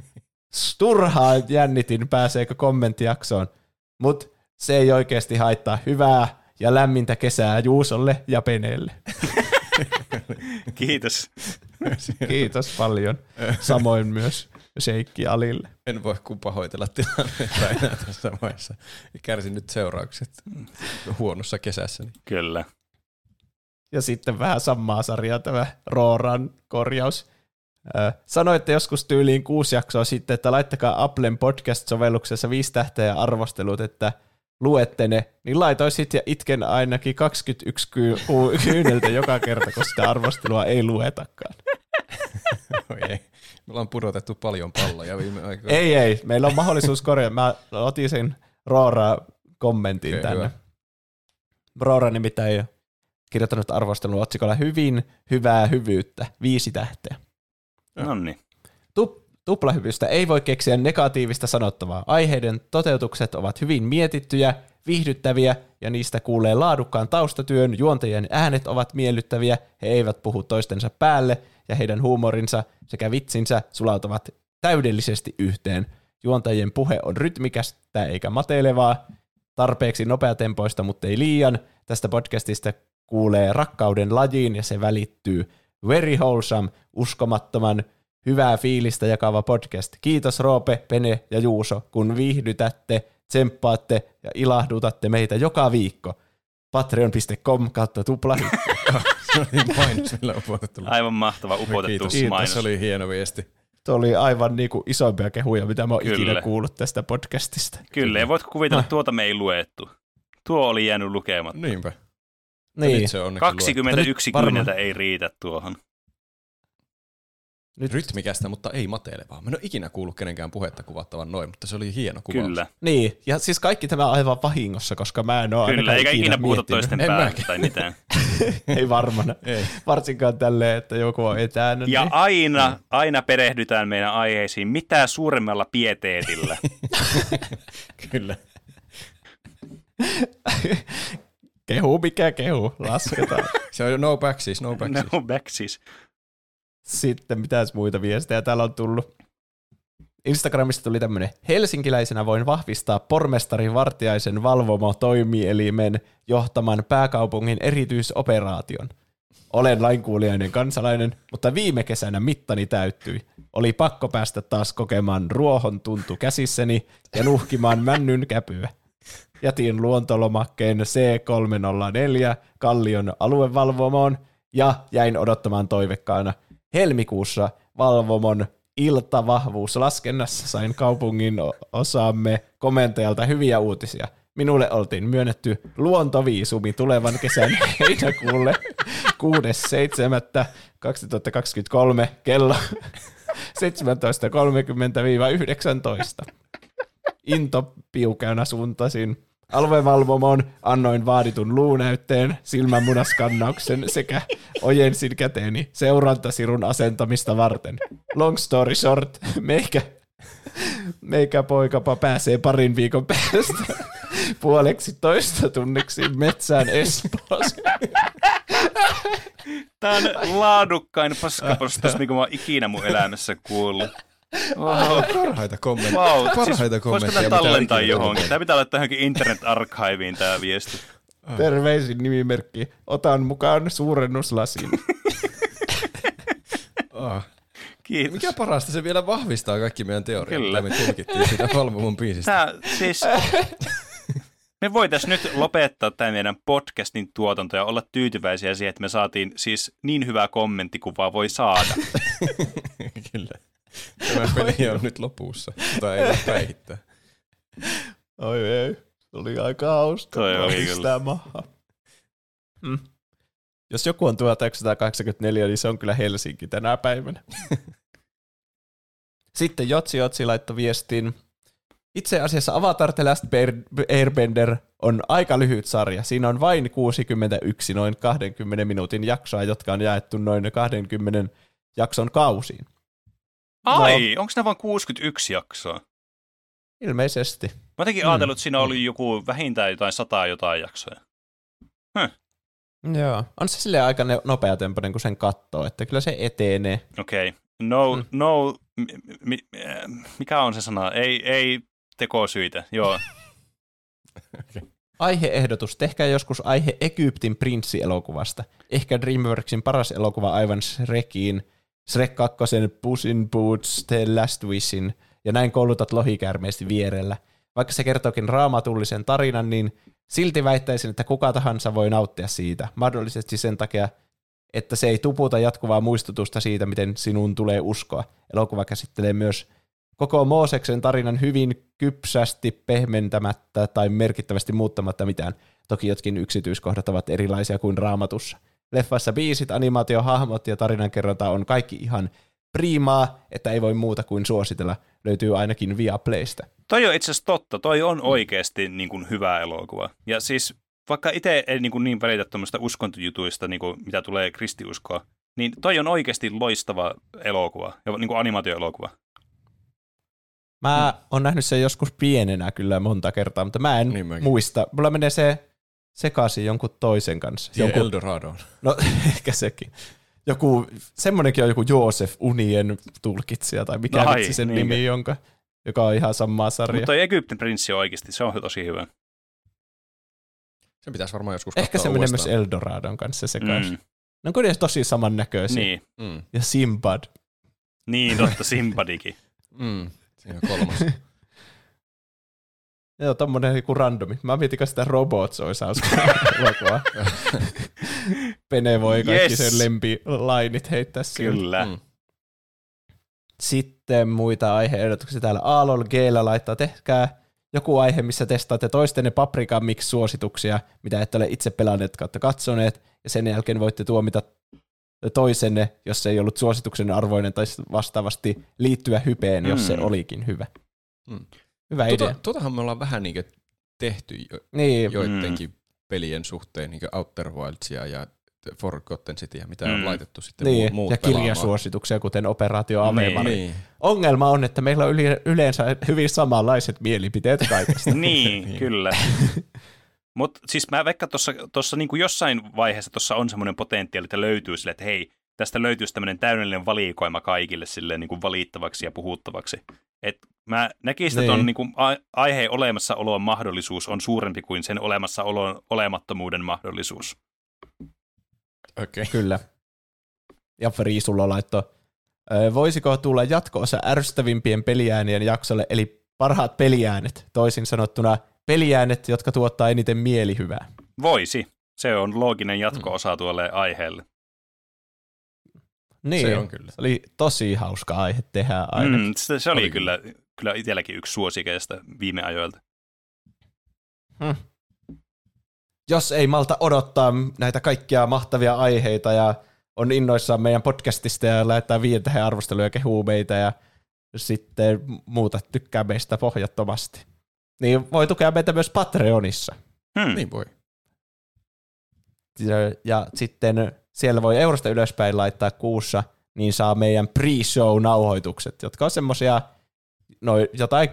Turhaa jännitin, pääseekö kommenttijaksoon. Mutta se ei oikeasti haittaa hyvää ja lämmintä kesää Juusolle ja Peneelle. Kiitos. Kiitos paljon. Samoin myös Sheikki Alille. En voi kuin pahoitella tilannetta enää tässä vaiheessa. Kärsin nyt seuraukset huonossa kesässä. Kyllä. Ja sitten vähän samaa sarjaa tämä Rooran korjaus. Sanoitte joskus tyyliin kuusi jaksoa sitten, että laittakaa Applen podcast-sovelluksessa viisi tähteä ja arvostelut, että luette ne, niin laitoin sit ja itken ainakin 21 ky- ku- kyyneltä joka kerta, kun sitä arvostelua ei luetakaan. Oi ei. Me ollaan pudotettu paljon palloja viime aikoina. Ei, ei. Meillä on mahdollisuus korjata. Mä otin sen Roora-kommentin Okei, tänne. hyvä. Roora nimittäin ei ole kirjoittanut arvostelun otsikolla hyvin hyvää hyvyyttä, viisi tähteä. No niin. Tu- tuplahyvystä ei voi keksiä negatiivista sanottavaa. Aiheiden toteutukset ovat hyvin mietittyjä, viihdyttäviä ja niistä kuulee laadukkaan taustatyön. Juontajien äänet ovat miellyttäviä, he eivät puhu toistensa päälle ja heidän huumorinsa sekä vitsinsä sulautuvat täydellisesti yhteen. Juontajien puhe on rytmikästä eikä mateilevaa, tarpeeksi nopeatempoista, mutta ei liian. Tästä podcastista kuulee rakkauden lajiin ja se välittyy. Very wholesome, uskomattoman Hyvää fiilistä jakava podcast. Kiitos Roope, Pene ja Juuso, kun viihdytätte, tsemppaatte ja ilahdutatte meitä joka viikko. Patreon.com kautta tupla. Se oli mainos, millä upotettu. Aivan mahtava upotettu Kiitos. mainos. Se oli hieno viesti. Tuo oli aivan niinku isompia kehuja, mitä mä oon Kyllä. ikinä kuullut tästä podcastista. Kyllä, ja voitko kuvitella, että tuota me ei luettu. Tuo oli jäänyt lukematta. Niinpä. Niin. Nyt se on onneksi 21 Nyt varmaan- kyyneltä ei riitä tuohon. Nyt, Rytmikästä, mutta ei matelevaa. Mä en ole ikinä kuullut kenenkään puhetta kuvattavan noin, mutta se oli hieno kuvaus. Kyllä. niin, ja siis kaikki tämä aivan vahingossa, koska mä en ole Kyllä, ainakaan eikä ikinä puhuta miettinyt. toisten En päälle tai mitään. Ei varmana. Ei. Varsinkaan tälleen, että joku on etänä. Ja niin. aina, aina perehdytään meidän aiheisiin mitä suuremmalla pieteetillä. Kyllä. Kehu mikä kehu, lasketaan. Se on no back siis, no back siis. no back siis. Sitten mitäs muita viestejä täällä on tullut. Instagramista tuli tämmönen. Helsinkiläisenä voin vahvistaa pormestari Vartiaisen valvomo toimielimen johtaman pääkaupungin erityisoperaation. Olen lainkuulijainen kansalainen, mutta viime kesänä mittani täyttyi. Oli pakko päästä taas kokemaan ruohon tuntu käsissäni ja nuhkimaan männyn käpyä. Jätin luontolomakkeen C304 Kallion aluevalvomoon ja jäin odottamaan toivekkaana. Helmikuussa valvomon iltavahvuuslaskennassa sain kaupungin osaamme komentajalta hyviä uutisia. Minulle oltiin myönnetty luontoviisumi tulevan kesän heinäkuulle 6.7.2023 kello 17.30-19. Into piukeana suuntasin aluevalvomoon, annoin vaaditun luunäytteen, silmänmunaskannauksen sekä ojensin käteeni seurantasirun asentamista varten. Long story short, meikä, meikä poikapa pääsee parin viikon päästä puoleksi toista tunniksi metsään Espoossa. Tämä on laadukkain paskapostus, mikä mä oon ikinä mun elämässä kuullut. Wow. Parhaita kommentteja. Wow. Parhaita siis, voisiko kommentteja. tämä mitä on tallentaa johonkin? Tämä pitää laittaa johonkin internet-archiviin tämä viesti. Terveisin nimimerkki. Otan mukaan suurennuslasin. Ah. Kiitos. Mikä parasta, se vielä vahvistaa kaikki meidän teoriat, Kyllä. mitä me tulkittiin sitä valvomon biisistä. Tää, siis, me voitaisiin nyt lopettaa tämä meidän podcastin tuotanto ja olla tyytyväisiä siihen, että me saatiin siis niin hyvää kommenttikuvaa voi saada. Kyllä. Tämä peli on nyt lopussa, tai ei voi päihittää. Oi ei, se oli aika hauska. Toi oli kyllä. maha. Mm. Jos joku on 1984, niin se on kyllä Helsinki tänä päivänä. Sitten Jotsi Jotsi laittoi viestin. Itse asiassa Avatar The Last Airbender on aika lyhyt sarja. Siinä on vain 61 noin 20 minuutin jaksoa, jotka on jaettu noin 20 jakson kausiin. Ai, onko nämä vain 61 jaksoa? Ilmeisesti. Mä jotenkin Mm. ajatellut, että siinä oli joku vähintään jotain sataa jotain jaksoja. Joo. On se silleen aika ne- nopeatempoinen, kun sen katsoo, että kyllä se etenee. Okei. Okay. No, mm. no, mi, mi, äh, mikä on se sana? Ei, ei tekosyitä, joo. Aiheehdotus. Tehkää joskus aihe Egyptin prinssi-elokuvasta. Ehkä DreamWorksin paras elokuva aivan Shrekin, Shrek 2, Puss in Boots, The Last Wishin, ja näin koulutat lohikäärmeesti vierellä. Vaikka se kertookin raamatullisen tarinan, niin silti väittäisin, että kuka tahansa voi nauttia siitä. Mahdollisesti sen takia, että se ei tuputa jatkuvaa muistutusta siitä, miten sinun tulee uskoa. Elokuva käsittelee myös koko Mooseksen tarinan hyvin kypsästi pehmentämättä tai merkittävästi muuttamatta mitään. Toki jotkin yksityiskohdat ovat erilaisia kuin raamatussa. Leffassa biisit, animaatio, hahmot ja tarinankerronta on kaikki ihan priimaa, että ei voi muuta kuin suositella. Löytyy ainakin Viaplaysta. Toi on itse asiassa totta. Toi on oikeasti niin kuin hyvä elokuva. Ja siis vaikka itse ei niin, kuin niin välitä tuommoista uskontojutuista, niin kuin mitä tulee kristiuskoa, niin toi on oikeasti loistava elokuva, ja niin kuin animaatioelokuva. Mä oon nähnyt sen joskus pienenä kyllä monta kertaa, mutta mä en Niin niin mäkin. muista. Mulla menee se sekaisin jonkun toisen kanssa. Joku... Jonkun, Eldoradoon. no ehkä sekin. Joku, semmonenkin on joku Joosef Unien tulkitsija, tai mikä vitsi sen niinkö? nimi, jonka, joka on ihan samaa sarjaa. Mutta toi Egyptin prinssi on oikeasti, se on tosi hyvä. Se pitäisi varmaan joskus Ehkä se menee myös. Eldorádon kanssa sekaisin. Mm. Mm. Ne on kuitenkin tosi samannäköisiä. Niin. Mm. Ja Simbad. Niin, totta, Simpadikin. Mm, siinä on kolmas. Joo, tommonen joku randomi. Mä mietin, sitä Robots olisi hauska elokuva. Pene voi kaikki Yes. sen lempilainit heittää siellä. Kyllä. Mm. Sitten muita aiheehdotuksia täällä Aalol Gllä laittaa, tehkää joku aihe, missä testaatte toistenne Paprika Mix-suosituksia, mitä ette ole itse pelanneet kautta katsoneet, ja sen jälkeen voitte tuomita toisenne, jos se ei ollut suosituksen arvoinen, tai vastaavasti liittyä hypeen, jos se Mm. olikin hyvä. Mm. Hyvä idea. Tuota, tuotahan me ollaan vähän niin tehty jo, Niin, joidenkin pelien suhteen, niin Outer Wildsia ja Forgotten Cityä, mitä on Mm. laitettu sitten niin, muut, muut ja pelaamaan. kirjasuosituksia, kuten Operaatio Niin. Avemari. Niin. Ongelma on, että meillä on yleensä hyvin samanlaiset mielipiteet kaikesta. Niin, kyllä. Mutta siis mä veikkaan tuossa, tuossa niin jossain vaiheessa tuossa on semmoinen potentiaali, että löytyy sille, että hei, tästä löytyisi tämmöinen täydellinen valikoima kaikille silleen niin kuin valittavaksi ja puhuttavaksi. Et mä näkisin, että Niin. ton niin kuin a- aiheen olemassaolon mahdollisuus on suurempi kuin sen olemassaolon olemattomuuden mahdollisuus. Okei. Kyllä. Ja Friisulla laitto, "Ö, voisiko tulla jatko-osa ärsyttävimpien peliäänien jaksolle, eli parhaat peliäänet, toisin sanottuna peliäänet, jotka tuottaa eniten mielihyvää. Voisi. Se on looginen jatko-osa tuolle aiheelle. Niin, Se on kyllä. Se oli tosi hauska aihe tehdä aina. Mm, se, se oli, Oli kyllä, kyllä itselläkin yksi suosikeista viime ajoilta. Jos ei malta odottaa näitä kaikkia mahtavia aiheita ja on innoissaan meidän podcastista ja lähettää viiden tähän arvosteluja ja kehuu meitä ja sitten muuta tykkää meistä pohjattomasti. Niin voi tukea meitä myös Patreonissa. Hmm. Niin voi. Ja, ja sitten siellä voi eurosta ylöspäin laittaa kuussa, niin saa meidän pre-show-nauhoitukset, jotka on semmosia noin jotain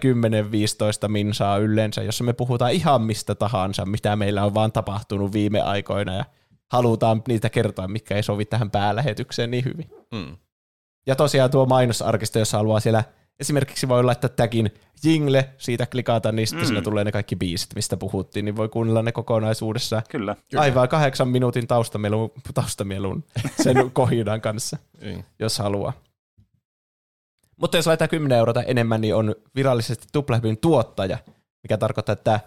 10-15 minsaa yleensä, jossa me puhutaan ihan mistä tahansa, mitä meillä on vaan tapahtunut viime aikoina ja halutaan niitä kertoa, mikä ei sovi tähän päälähetykseen niin hyvin. Mm. Ja tosiaan tuo mainosarkisto, jos haluaa siellä esimerkiksi voi laittaa tagin jingle, siitä klikata, niin sitten Mm. mm. siinä tulee ne kaikki biisit, mistä puhuttiin, niin voi kuunnella ne kokonaisuudessaan. Kyllä. Kyllä. Aivan kahdeksan minuutin taustamelun, taustamelun sen kohinan kanssa, Niin. jos haluaa. Mutta jos laittaa 10 euroa enemmän, niin on virallisesti Tuplahypyn tuottaja, mikä tarkoittaa, että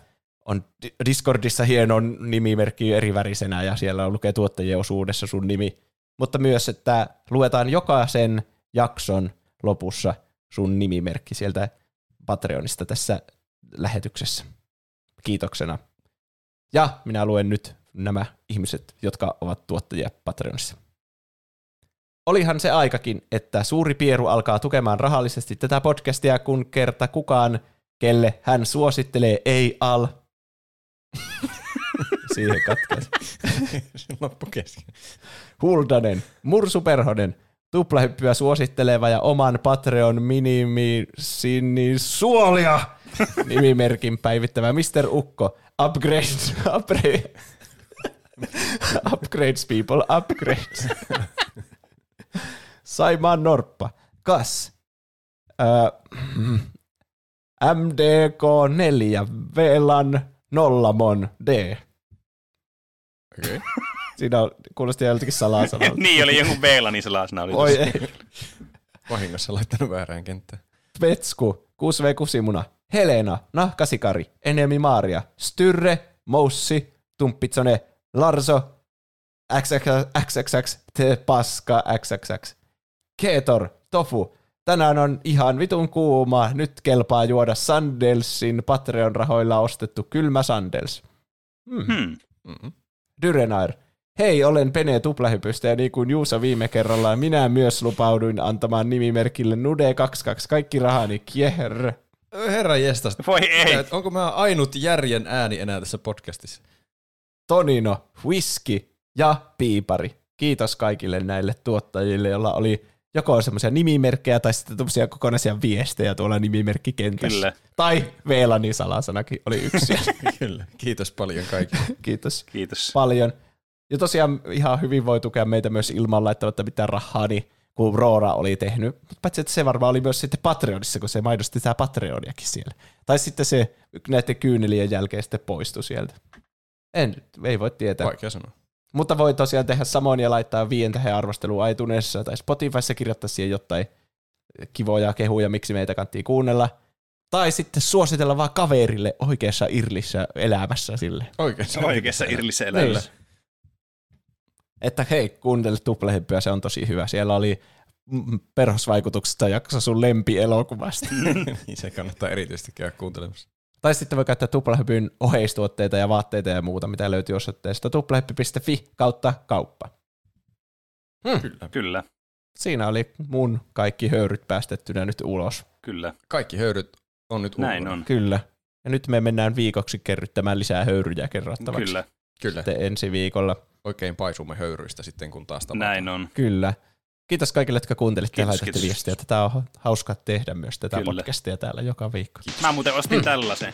on Di- Discordissa hieno nimimerkki eri värisenä ja siellä lukee tuottajien osuudessa sun nimi. Mutta myös, että luetaan jokaisen jakson lopussa sun nimimerkki sieltä Patreonista tässä lähetyksessä. Kiitoksena. Ja minä luen nyt nämä ihmiset, jotka ovat tuottajia Patreonissa. Olihan se aikakin, että suuri pieru alkaa tukemaan rahallisesti tätä podcastia, kun kerta kukaan, kelle hän suosittelee, ei al. Siihen katkesi. Se loppu kesken. Huldanen, Mursu Perhonen, tuplahyppyä suositteleva ja oman Patreon minimi suolia nimimerkin päivittävä Mr. Ukko, upgrades, upgrade, upgrades people, upgrades. Saimaan Norppa, Kas, Ö, MDK4, Velan Nollamon D. Okei. Siinä on, kuulosti joltakin salasanalta. niin oli jonkun Veelani sellaisena. Oli Oi tossa. ei. Vahingossa laittanut väärään kenttään. Petsku, 6V Kusimuna, Helena, Nahkasikari, Enemi Maaria, Styrre, Moussi, Tumppitsone, Larso, XXX, T Paska, XXX, Keetor, Tofu. Tänään on ihan vitun kuuma, nyt kelpaa juoda Sandelsin Patreon-rahoilla ostettu kylmä Sandels. Hmm. Hmm. Mm-hmm. Dyrenair. Hei, olen Pene Tuplahypystä ja niin kuin Juusa viime kerralla, minä myös lupauduin antamaan nimimerkille Nude22 kaikki rahani kjehr. Herra jestas. Voi ei. Onko mä ainut järjen ääni enää tässä podcastissa? Tonino, Whisky ja Piipari. Kiitos kaikille näille tuottajille, joilla oli joko semmoisia nimimerkkejä tai sitten tämmöisiä kokonaisia viestejä tuolla nimimerkkikentässä. Kyllä. Tai Veelani salasanakin oli yksi. Kyllä. Kiitos paljon kaikille. Kiitos Kiitos. paljon. Ja tosiaan ihan hyvin voi tukea meitä myös ilman laittamatta mitään rahaa, niin kuin Roora oli tehnyt. Mut Paitsi, että se varmaan oli myös sitten Patreonissa, kun se mainosti sitä Patreoniakin siellä. Tai sitten se näiden kyynelien jälkeen sitten poistui sieltä. En, ei voi tietää. Vaikea sanoa. Mutta voi tosiaan tehdä samoin ja laittaa viien tähän arvosteluun iTunesissa tai Spotifyssa kirjoittaa siihen jotain kivoja kehuja, miksi meitä kannattiin kuunnella. Tai sitten suositella vaan kaverille oikeassa irlissä elämässä sille. Oikeassa, Oikeassa irlissä elämässä. Että hei, kuuntele tuplahyppyä, se on tosi hyvä. Siellä oli mm, perhosvaikutuksesta jakso sun lempielokuvasta. niin se kannattaa erityisesti käydä kuuntelemassa. Tai sitten voi käyttää tuplahypyn oheistuotteita ja vaatteita ja muuta, mitä löytyy osoitteesta tuplahyppy.fi kautta kauppa. Kyllä. Kyllä, Siinä oli mun kaikki höyryt päästettynä nyt ulos. kyllä. Kaikki höyryt on nyt Näin ulkona. on. Kyllä. Ja nyt me mennään viikoksi kerryttämään lisää höyryjä kerrottavaksi. Kyllä, Kyllä. Sitten ensi viikolla. Oikein paisumme höyryistä sitten, kun taas tavataan. näin on. Kyllä. Kiitos kaikille, jotka kuuntelitte ja Kiitos, laitatte kiitos. viestiä. Tätä on hauska tehdä myös tätä Kyllä. podcastia täällä joka viikko. Mä muuten ostin tällaisen.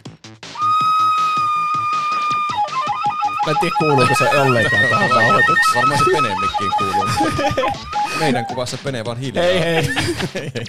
Mä en tiedä, kuuluuko se ollenkaan tähän nauhoitukseen. Varmaan se Pene mikkiin kuuluu. Meidän kuvassa Pene vaan hiljaa. Hei hei! hei, hei.